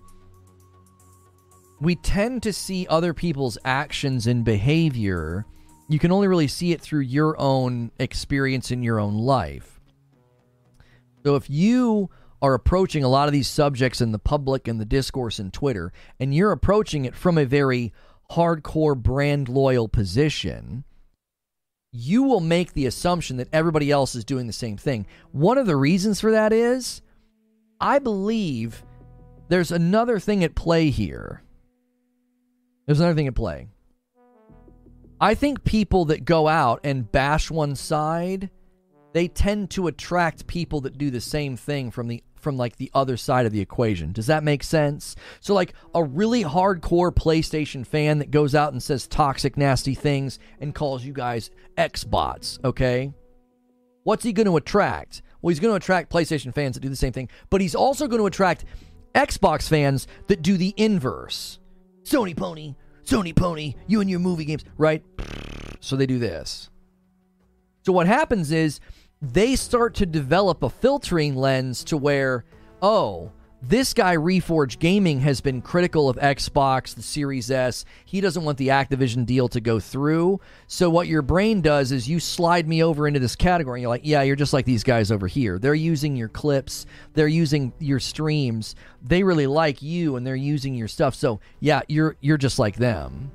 we tend to see other people's actions and behavior. You can only really see it through your own experience in your own life. So if you are approaching a lot of these subjects in the public and the discourse in Twitter, and you're approaching it from a very hardcore brand loyal position, you will make the assumption that everybody else is doing the same thing. One of the reasons for that is I believe there's another thing at play here. There's another thing at play. I think people that go out and bash one side, they tend to attract people that do the same thing from the from like the other side of the equation. Does that make sense? So like a really hardcore PlayStation fan that goes out and says toxic nasty things and calls you guys Xbots, okay? What's he going to attract? Well, he's going to attract PlayStation fans that do the same thing, but he's also going to attract Xbox fans that do the inverse. Sony pony. Sony Pony, you and your movie games, right? So they do this. So what happens is they start to develop a filtering lens to where, oh, this guy Reforge Gaming has been critical of Xbox, the Series S. He doesn't want the Activision deal to go through. So what your brain does is you slide me over into this category. And you're like, yeah, you're just like these guys over here. They're using your clips, they're using your streams. They really like you, and they're using your stuff. So yeah, you're you're just like them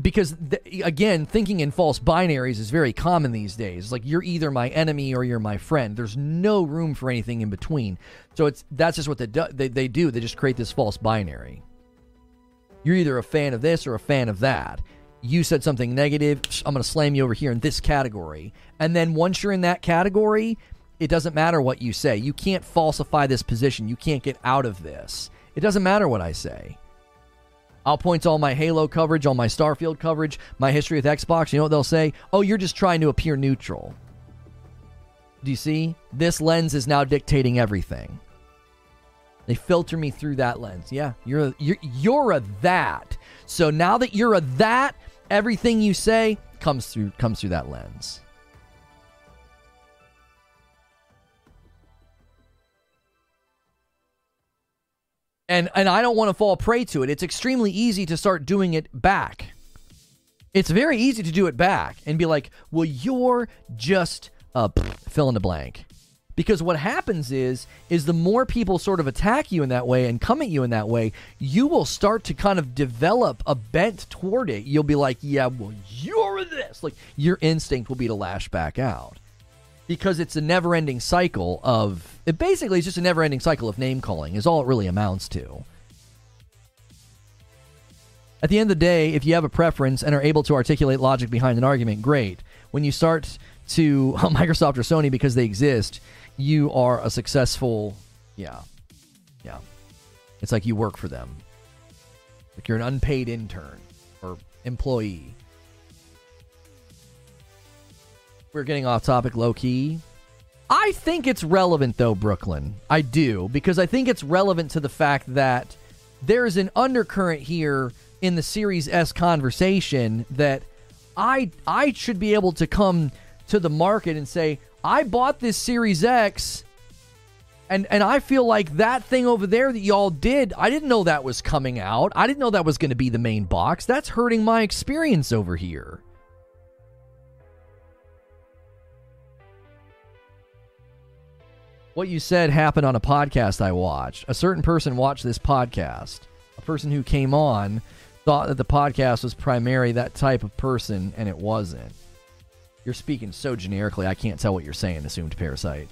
because th- again thinking in false binaries is very common these days. Like you're either my enemy or you're my friend. There's no room for anything in between. So it's that's just what they do they, they do. They just create this false binary. You're either a fan of this or a fan of that. You said something negative i'm going to slam you over here in this category. And then once you're in that category it doesn't matter what you say. You can't falsify this position. You can't get out of this. It doesn't matter what i say I'll point to all my Halo coverage, all my Starfield coverage, my history with Xbox. You know what they'll say? Oh, you're just trying to appear neutral. Do you see? This lens is now dictating everything. They filter me through that lens. Yeah, you're a, you're you're a that. So now that you're a that, everything you say comes through comes through that lens. And and I don't want to fall prey to it. It's extremely easy to start doing it back. It's very easy to do it back and be like, "Well, you're just uh, fill in the blank." Because what happens is is the more people sort of attack you in that way and come at you in that way, you will start to kind of develop a bent toward it. You'll be like, "Yeah, well, you're this." Like your instinct will be to lash back out because it's a never ending cycle of it basically it's just a never ending cycle of name calling is all it really amounts to. At the end of the day, if you have a preference and are able to articulate logic behind an argument, great. When you start to (laughs) Microsoft or Sony because they exist, you are a successful yeah. Yeah. It's like you work for them. Like you're an unpaid intern or employee. We're getting off topic low key. I think it's relevant though, Brooklyn. I do, because I think it's relevant to the fact that there is an undercurrent here in the Series S conversation that I I should be able to come to the market and say, I bought this Series X and and I feel like that thing over there that y'all did, I didn't know that was coming out. I didn't know that was going to be the main box. That's hurting my experience over here. What you said happened on a podcast I watched. A certain person watched this podcast. A person who came on thought that the podcast was primarily that type of person, and it wasn't. You're speaking so generically, I can't tell what you're saying, assumed parasite.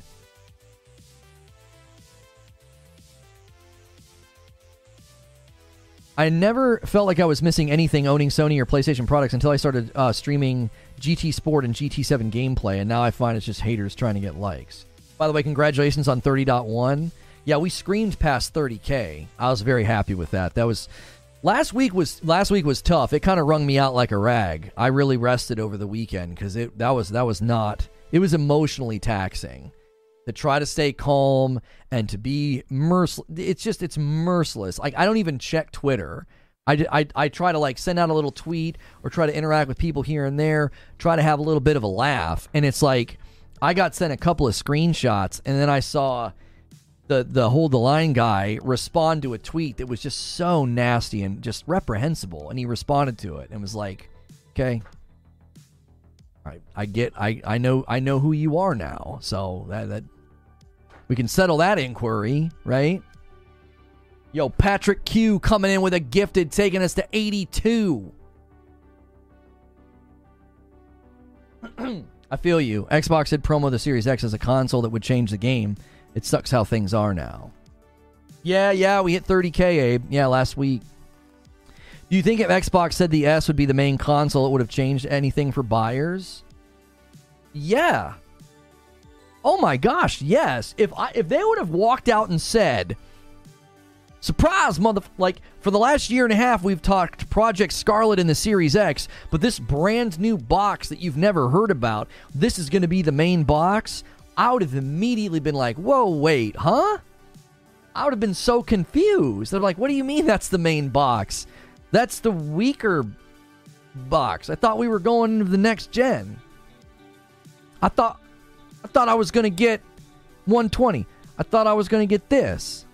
I never felt like I was missing anything owning Sony or PlayStation products until I started uh, streaming GT Sport and GT7 gameplay, and now I find it's just haters trying to get likes. By the way, congratulations on 30.1. Yeah, we screamed past 30k. I was very happy with that. That was last week was last week was tough. It kind of wrung me out like a rag. I really rested over the weekend because it that was that was not it was emotionally taxing to try to stay calm and to be merciless. It's just it's merciless. Like I don't even check Twitter. I, I, I try to like send out a little tweet or try to interact with people here and there, try to have a little bit of a laugh, and it's like I got sent a couple of screenshots, and then I saw the the hold the line guy respond to a tweet that was just so nasty and just reprehensible, and he responded to it and was like, "Okay, right, I get, I I know I know who you are now, so that that we can settle that inquiry, right?" Yo, Patrick Q coming in with a gifted, taking us to 82. (clears throat) I feel you. Xbox did promo the Series X as a console that would change the game. It sucks how things are now. Yeah, yeah, we hit 30k, Abe. Yeah, last week. Do you think if Xbox said the S would be the main console, it would have changed anything for buyers? Yeah. Oh my gosh, yes. If I if they would have walked out and said, Surprise, mother! Like, for the last year and a half, we've talked Project Scarlett in the Series X, but this brand new box that you've never heard about, this is going to be the main box. I would have immediately been like, whoa, wait, huh? I would have been so confused. They're like, what do you mean that's the main box? That's the weaker box. I thought we were going into the next gen. I thought I thought I was going to get 120. I thought I was going to get this.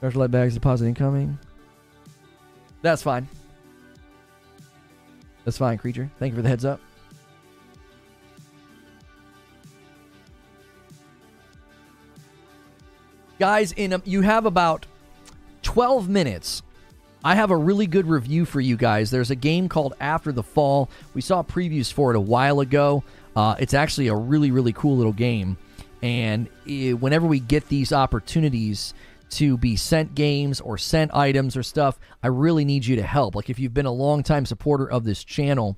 Special light bags deposit incoming. That's fine. That's fine, creature. Thank you for the heads up. Guys, in a, you have about 12 minutes. I have a really good review for you guys. There's a game called After the Fall. We saw previews for it a while ago. Uh, it's actually a really, really cool little game. And it, whenever we get these opportunities to be sent games or sent items or stuff, I really need you to help. Like if you've been a long-time supporter of this channel,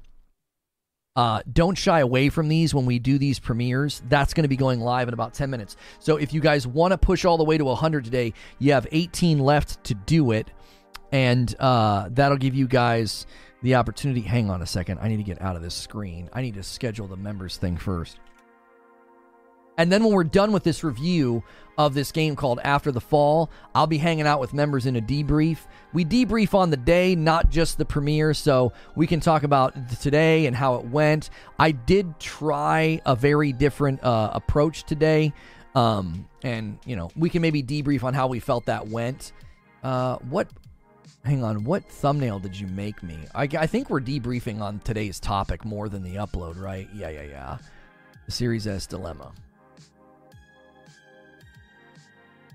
uh, don't shy away from these when we do these premieres. That's going to be going live in about 10 minutes. So if you guys want to push all the way to 100 today, you have 18 left to do it. And uh, that'll give you guys the opportunity. Hang on a second. I need to get out of this screen. I need to schedule the members thing first. And then when we're done with this review of this game called After the Fall, I'll be hanging out with members in a debrief. We debrief on the day, not just the premiere, so we can talk about today and how it went. I did try a very different uh, approach today, um, and you know we can maybe debrief on how we felt that went. Uh, what? Hang on, what thumbnail did you make me? I, I think we're debriefing on today's topic more than the upload, right? Yeah, yeah, yeah. The Series S dilemma.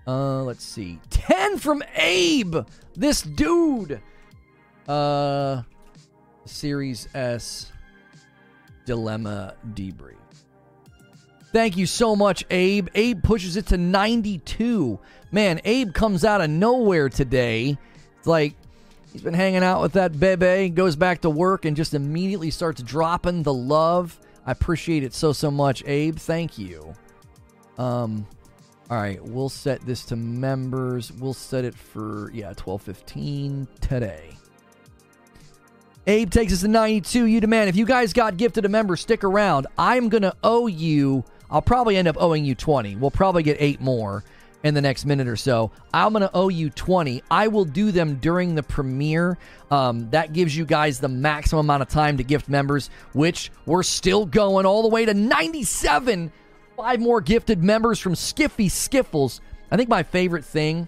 Uh, let's see. 10 from Abe. This dude. Uh, Series S Dilemma Debrief. Thank you so much, Abe. Abe pushes it to 92. Man, Abe comes out of nowhere today. It's like he's been hanging out with that bebe, goes back to work, and just immediately starts dropping the love. I appreciate it so, so much, Abe. Thank you. Um, all right, we'll set this to members. We'll set it for, yeah, 1215 today. Abe takes us to 92. You demand. If you guys got gifted a member, stick around. I'm going to owe you, I'll probably end up owing you 20. We'll probably get eight more in the next minute or so. I'm going to owe you 20. I will do them during the premiere. Um, that gives you guys the maximum amount of time to gift members, which we're still going all the way to 97 Five more gifted members from Skiffy Skiffles. I think my favorite thing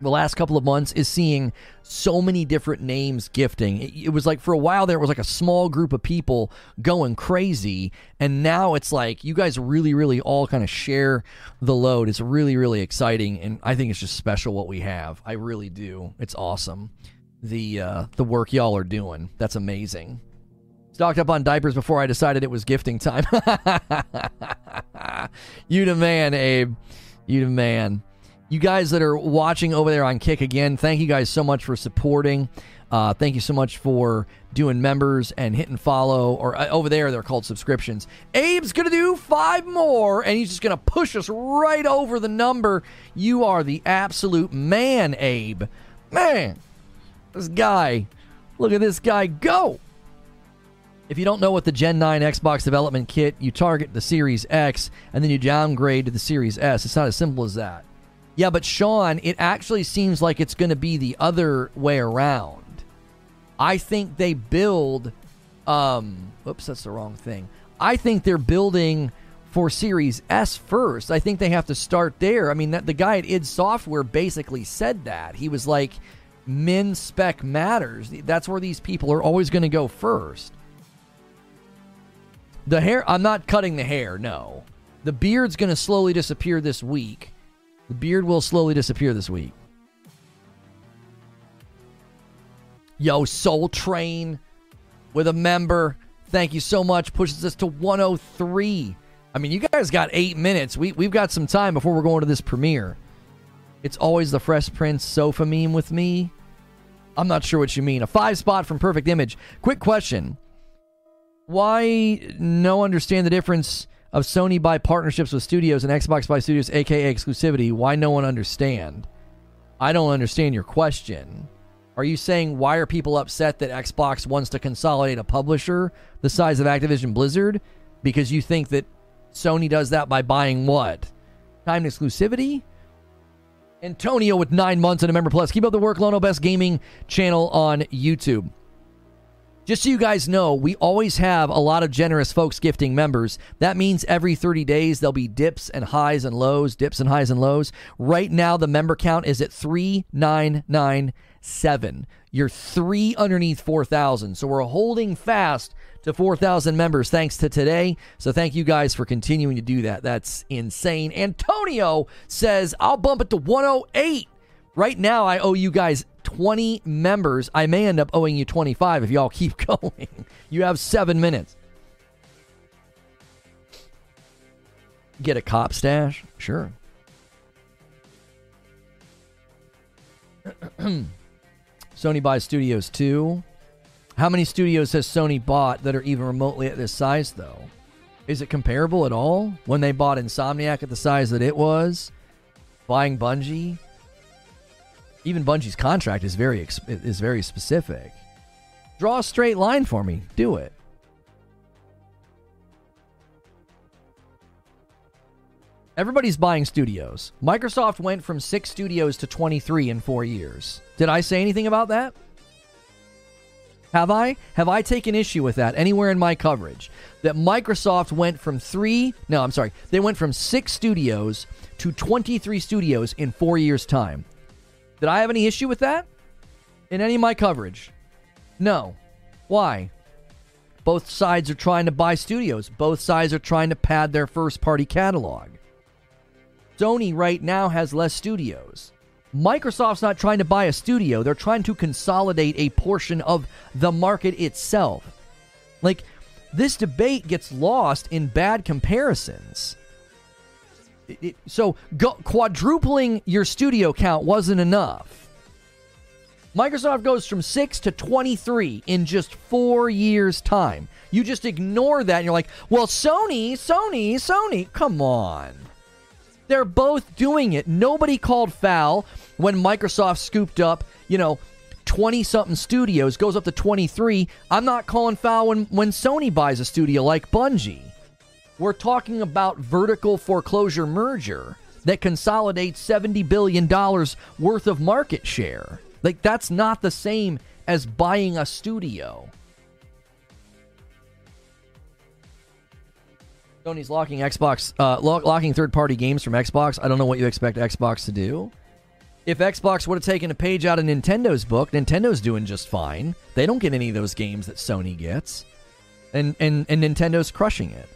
the last couple of months is seeing so many different names gifting. It, it, was like for a while there it was like a small group of people going crazy, and now it's like you guys really, really all kind of share the load. It's really, really exciting, and I think it's just special what we have. I really do. It's awesome. The uh, the work y'all are doing. That's amazing. Stocked up on diapers before I decided it was gifting time. (laughs) you the man, Abe. You the man. You guys that are watching over there on Kick again, thank you guys so much for supporting. Uh, thank you so much for doing members and hitting follow. Or uh, over there, they're called subscriptions. Abe's going to do five more, and he's just going to push us right over the number. You are the absolute man, Abe. Man, this guy. Look at this guy go. If you don't know what the Gen 9 Xbox development kit, you target the Series X and then you downgrade to the Series S. It's not as simple as that. Yeah, but Sean, it actually seems like it's going to be the other way around. I think they build. Um, oops, that's the wrong thing. I think they're building for Series S first. I think they have to start there. I mean, that, the guy at id Software basically said that. He was like, "Min spec matters. That's where these people are always going to go first. The hair, I'm not cutting the hair, no. The beard's going to slowly disappear this week. The beard will slowly disappear this week. Yo, Soul Train with a member. Thank you so much. Pushes us to 103. I mean, you guys got eight minutes. We, we've got some time before we're going to this premiere. It's always the Fresh Prince sofa meme with me. I'm not sure what you mean. A five spot from Perfect Image. Quick question why no understand the difference of Sony by partnerships with studios and Xbox by studios, aka exclusivity? Why no one understand? I don't understand your question. Are you saying why are people upset that Xbox wants to consolidate a publisher the size of Activision Blizzard? Because you think that Sony does that by buying what? Time exclusivity? Antonio with nine months and a member plus. Keep up the work, Lono Best Gaming channel on YouTube. Just so you guys know, we always have a lot of generous folks gifting members. That means every 30 days there'll be dips and highs and lows, dips and highs and lows. Right now, the member count is at 3997. You're three underneath 4,000. So we're holding fast to 4,000 members thanks to today. So thank you guys for continuing to do that. That's insane. Antonio says, I'll bump it to 108. Right now, I owe you guys 20 members. I may end up owing you 25 if y'all (laughs) keep going. you have seven minutes. Get a cop stash? Sure. (clears throat) Sony buys studios too. How many studios has Sony bought that are even remotely at this size, though? Is it comparable at all? When they bought Insomniac at the size that it was, buying Bungie, even Bungie's contract is very is very specific. Draw a straight line for me. Do it. Everybody's buying studios. Microsoft went from 6 studios to 23 in 4 years. Did I say anything about that? Have I? Have I taken issue with that anywhere in my coverage? That Microsoft went from 3, no, I'm sorry. They went from 6 studios to 23 studios in 4 years time. Did I have any issue with that? In any of my coverage? No. Why? Both sides are trying to buy studios. Both sides are trying to pad their first party catalog. Sony right now has less studios. Microsoft's not trying to buy a studio, they're trying to consolidate a portion of the market itself. Like, this debate gets lost in bad comparisons it, so go, quadrupling your studio count wasn't enough. Microsoft goes from 6 to 23 in just 4 years time. You just ignore that and you're like, "Well, Sony, Sony, Sony, come on." They're both doing it. Nobody called foul when Microsoft scooped up, you know, 20 something studios, goes up to 23. I'm not calling foul when, when Sony buys a studio like Bungie. We're talking about vertical foreclosure merger that consolidates $70 billion worth of market share. Like, that's not the same as buying a studio. Sony's locking Xbox, uh, locking third-party games from Xbox. I don't know what you expect Xbox to do. If Xbox would have taken a page out of Nintendo's book, Nintendo's doing just fine. They don't get any of those games that Sony gets, and and and Nintendo's crushing it.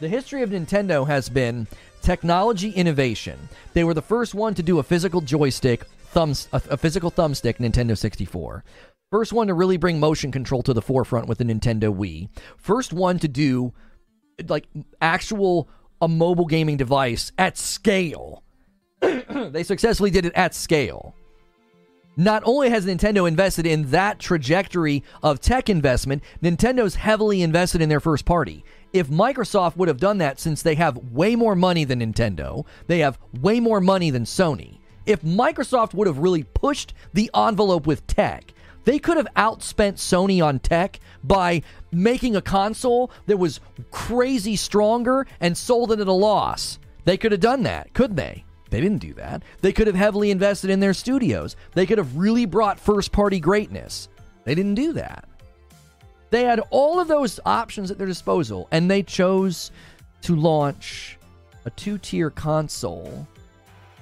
The history of Nintendo has been technology innovation. They were the first one to do a physical joystick, thumbs, a, a physical thumbstick, Nintendo 64. First one to really bring motion control to the forefront with the Nintendo Wii. First one to do like actual a mobile gaming device at scale. (clears throat) they successfully did it at scale. Not only has Nintendo invested in that trajectory of tech investment, Nintendo's heavily invested in their first party if Microsoft would have done that since they have way more money than Nintendo, they have way more money than Sony. If Microsoft would have really pushed the envelope with tech, they could have outspent Sony on tech by making a console that was crazy stronger and sold it at a loss. They could have done that, couldn't they? They didn't do that. They could have heavily invested in their studios. They could have really brought first party greatness. They didn't do that. They had all of those options at their disposal, and they chose to launch a two tier console,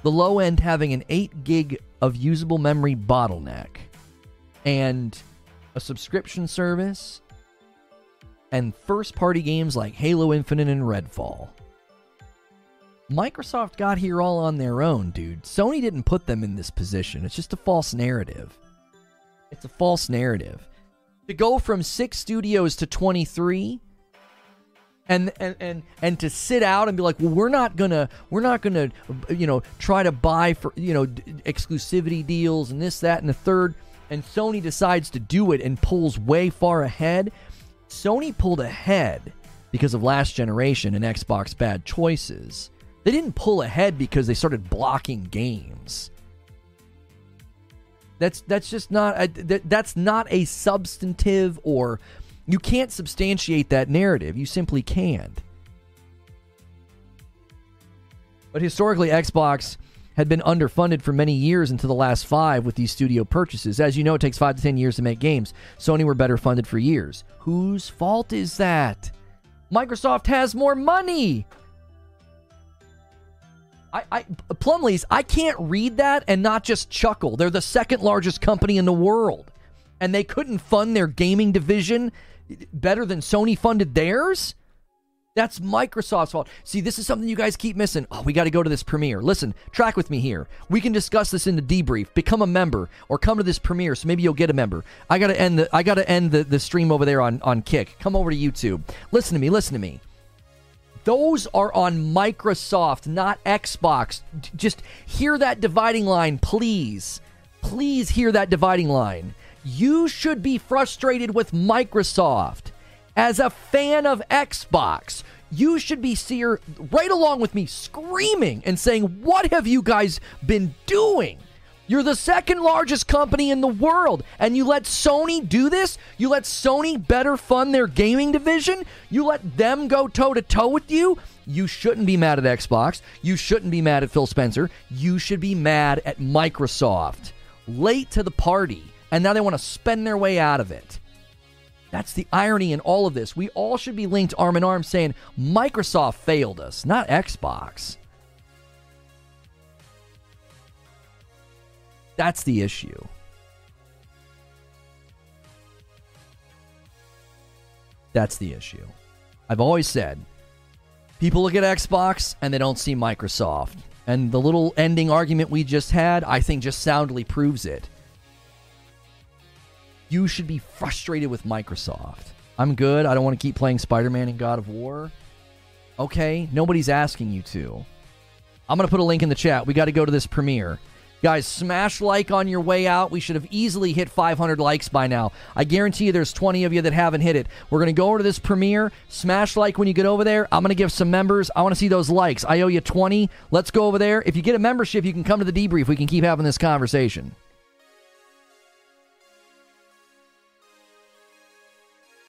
the low end having an 8 gig of usable memory bottleneck, and a subscription service, and first party games like Halo Infinite and Redfall. Microsoft got here all on their own, dude. Sony didn't put them in this position. It's just a false narrative. It's a false narrative to go from six studios to 23 and and and and to sit out and be like well we're not gonna we're not gonna you know try to buy for you know exclusivity deals and this that and the third. And sony decides to do it and pulls way far ahead. Sony pulled ahead because of last generation and xbox bad choices. They didn't pull ahead because they started blocking games that's that's just not that, that's not a substantive or you can't substantiate that narrative. You simply can't. But historically, Xbox had been underfunded for many years into the last five with these studio purchases. As you know, it takes five to ten years to make games. Sony were better funded for years. Whose fault is that? Microsoft has more money. I, I Plumleys, I can't read that and not just chuckle. They're the second largest company in the world, and they couldn't fund their gaming division better than Sony funded theirs. That's Microsoft's fault. See, this is something you guys keep missing. Oh, we got to go to this premiere. Listen, track with me here. We can discuss this in the debrief. Become a member or come to this premiere, so maybe you'll get a member. I got to end the I got to end the, the stream over there on on Kick. Come over to YouTube. Listen to me. Listen to me. Those are on Microsoft, not Xbox. Just hear that dividing line, please. Please hear that dividing line. You should be frustrated with Microsoft as a fan of Xbox, you should be seer right along with me screaming and saying, What have you guys been doing? You're the second largest company in the world, and you let Sony do this? You let Sony better fund their gaming division? You let them go toe to toe with you? You shouldn't be mad at Xbox. You shouldn't be mad at Phil Spencer. You should be mad at Microsoft. Late to the party, and now they want to spend their way out of it. That's the irony in all of this. We all should be linked arm in arm saying Microsoft failed us, not Xbox. That's the issue. That's the issue. I've always said people look at Xbox and they don't see Microsoft. And the little ending argument we just had, I think, just soundly proves it you should be frustrated with Microsoft. I'm good. I don't want to keep playing Spider Man and God of War. Okay, nobody's asking you to. I'm going to put a link in the chat. We got to go to this premiere. Guys, smash like on your way out. We should have easily hit 500 likes by now. I guarantee you there's 20 of you that haven't hit it. We're going to go over to this premiere. Smash like when you get over there. I'm going to give some members. I want to see those likes. I owe you 20. Let's go over there. If you get a membership, you can come to the debrief. We can keep having this conversation.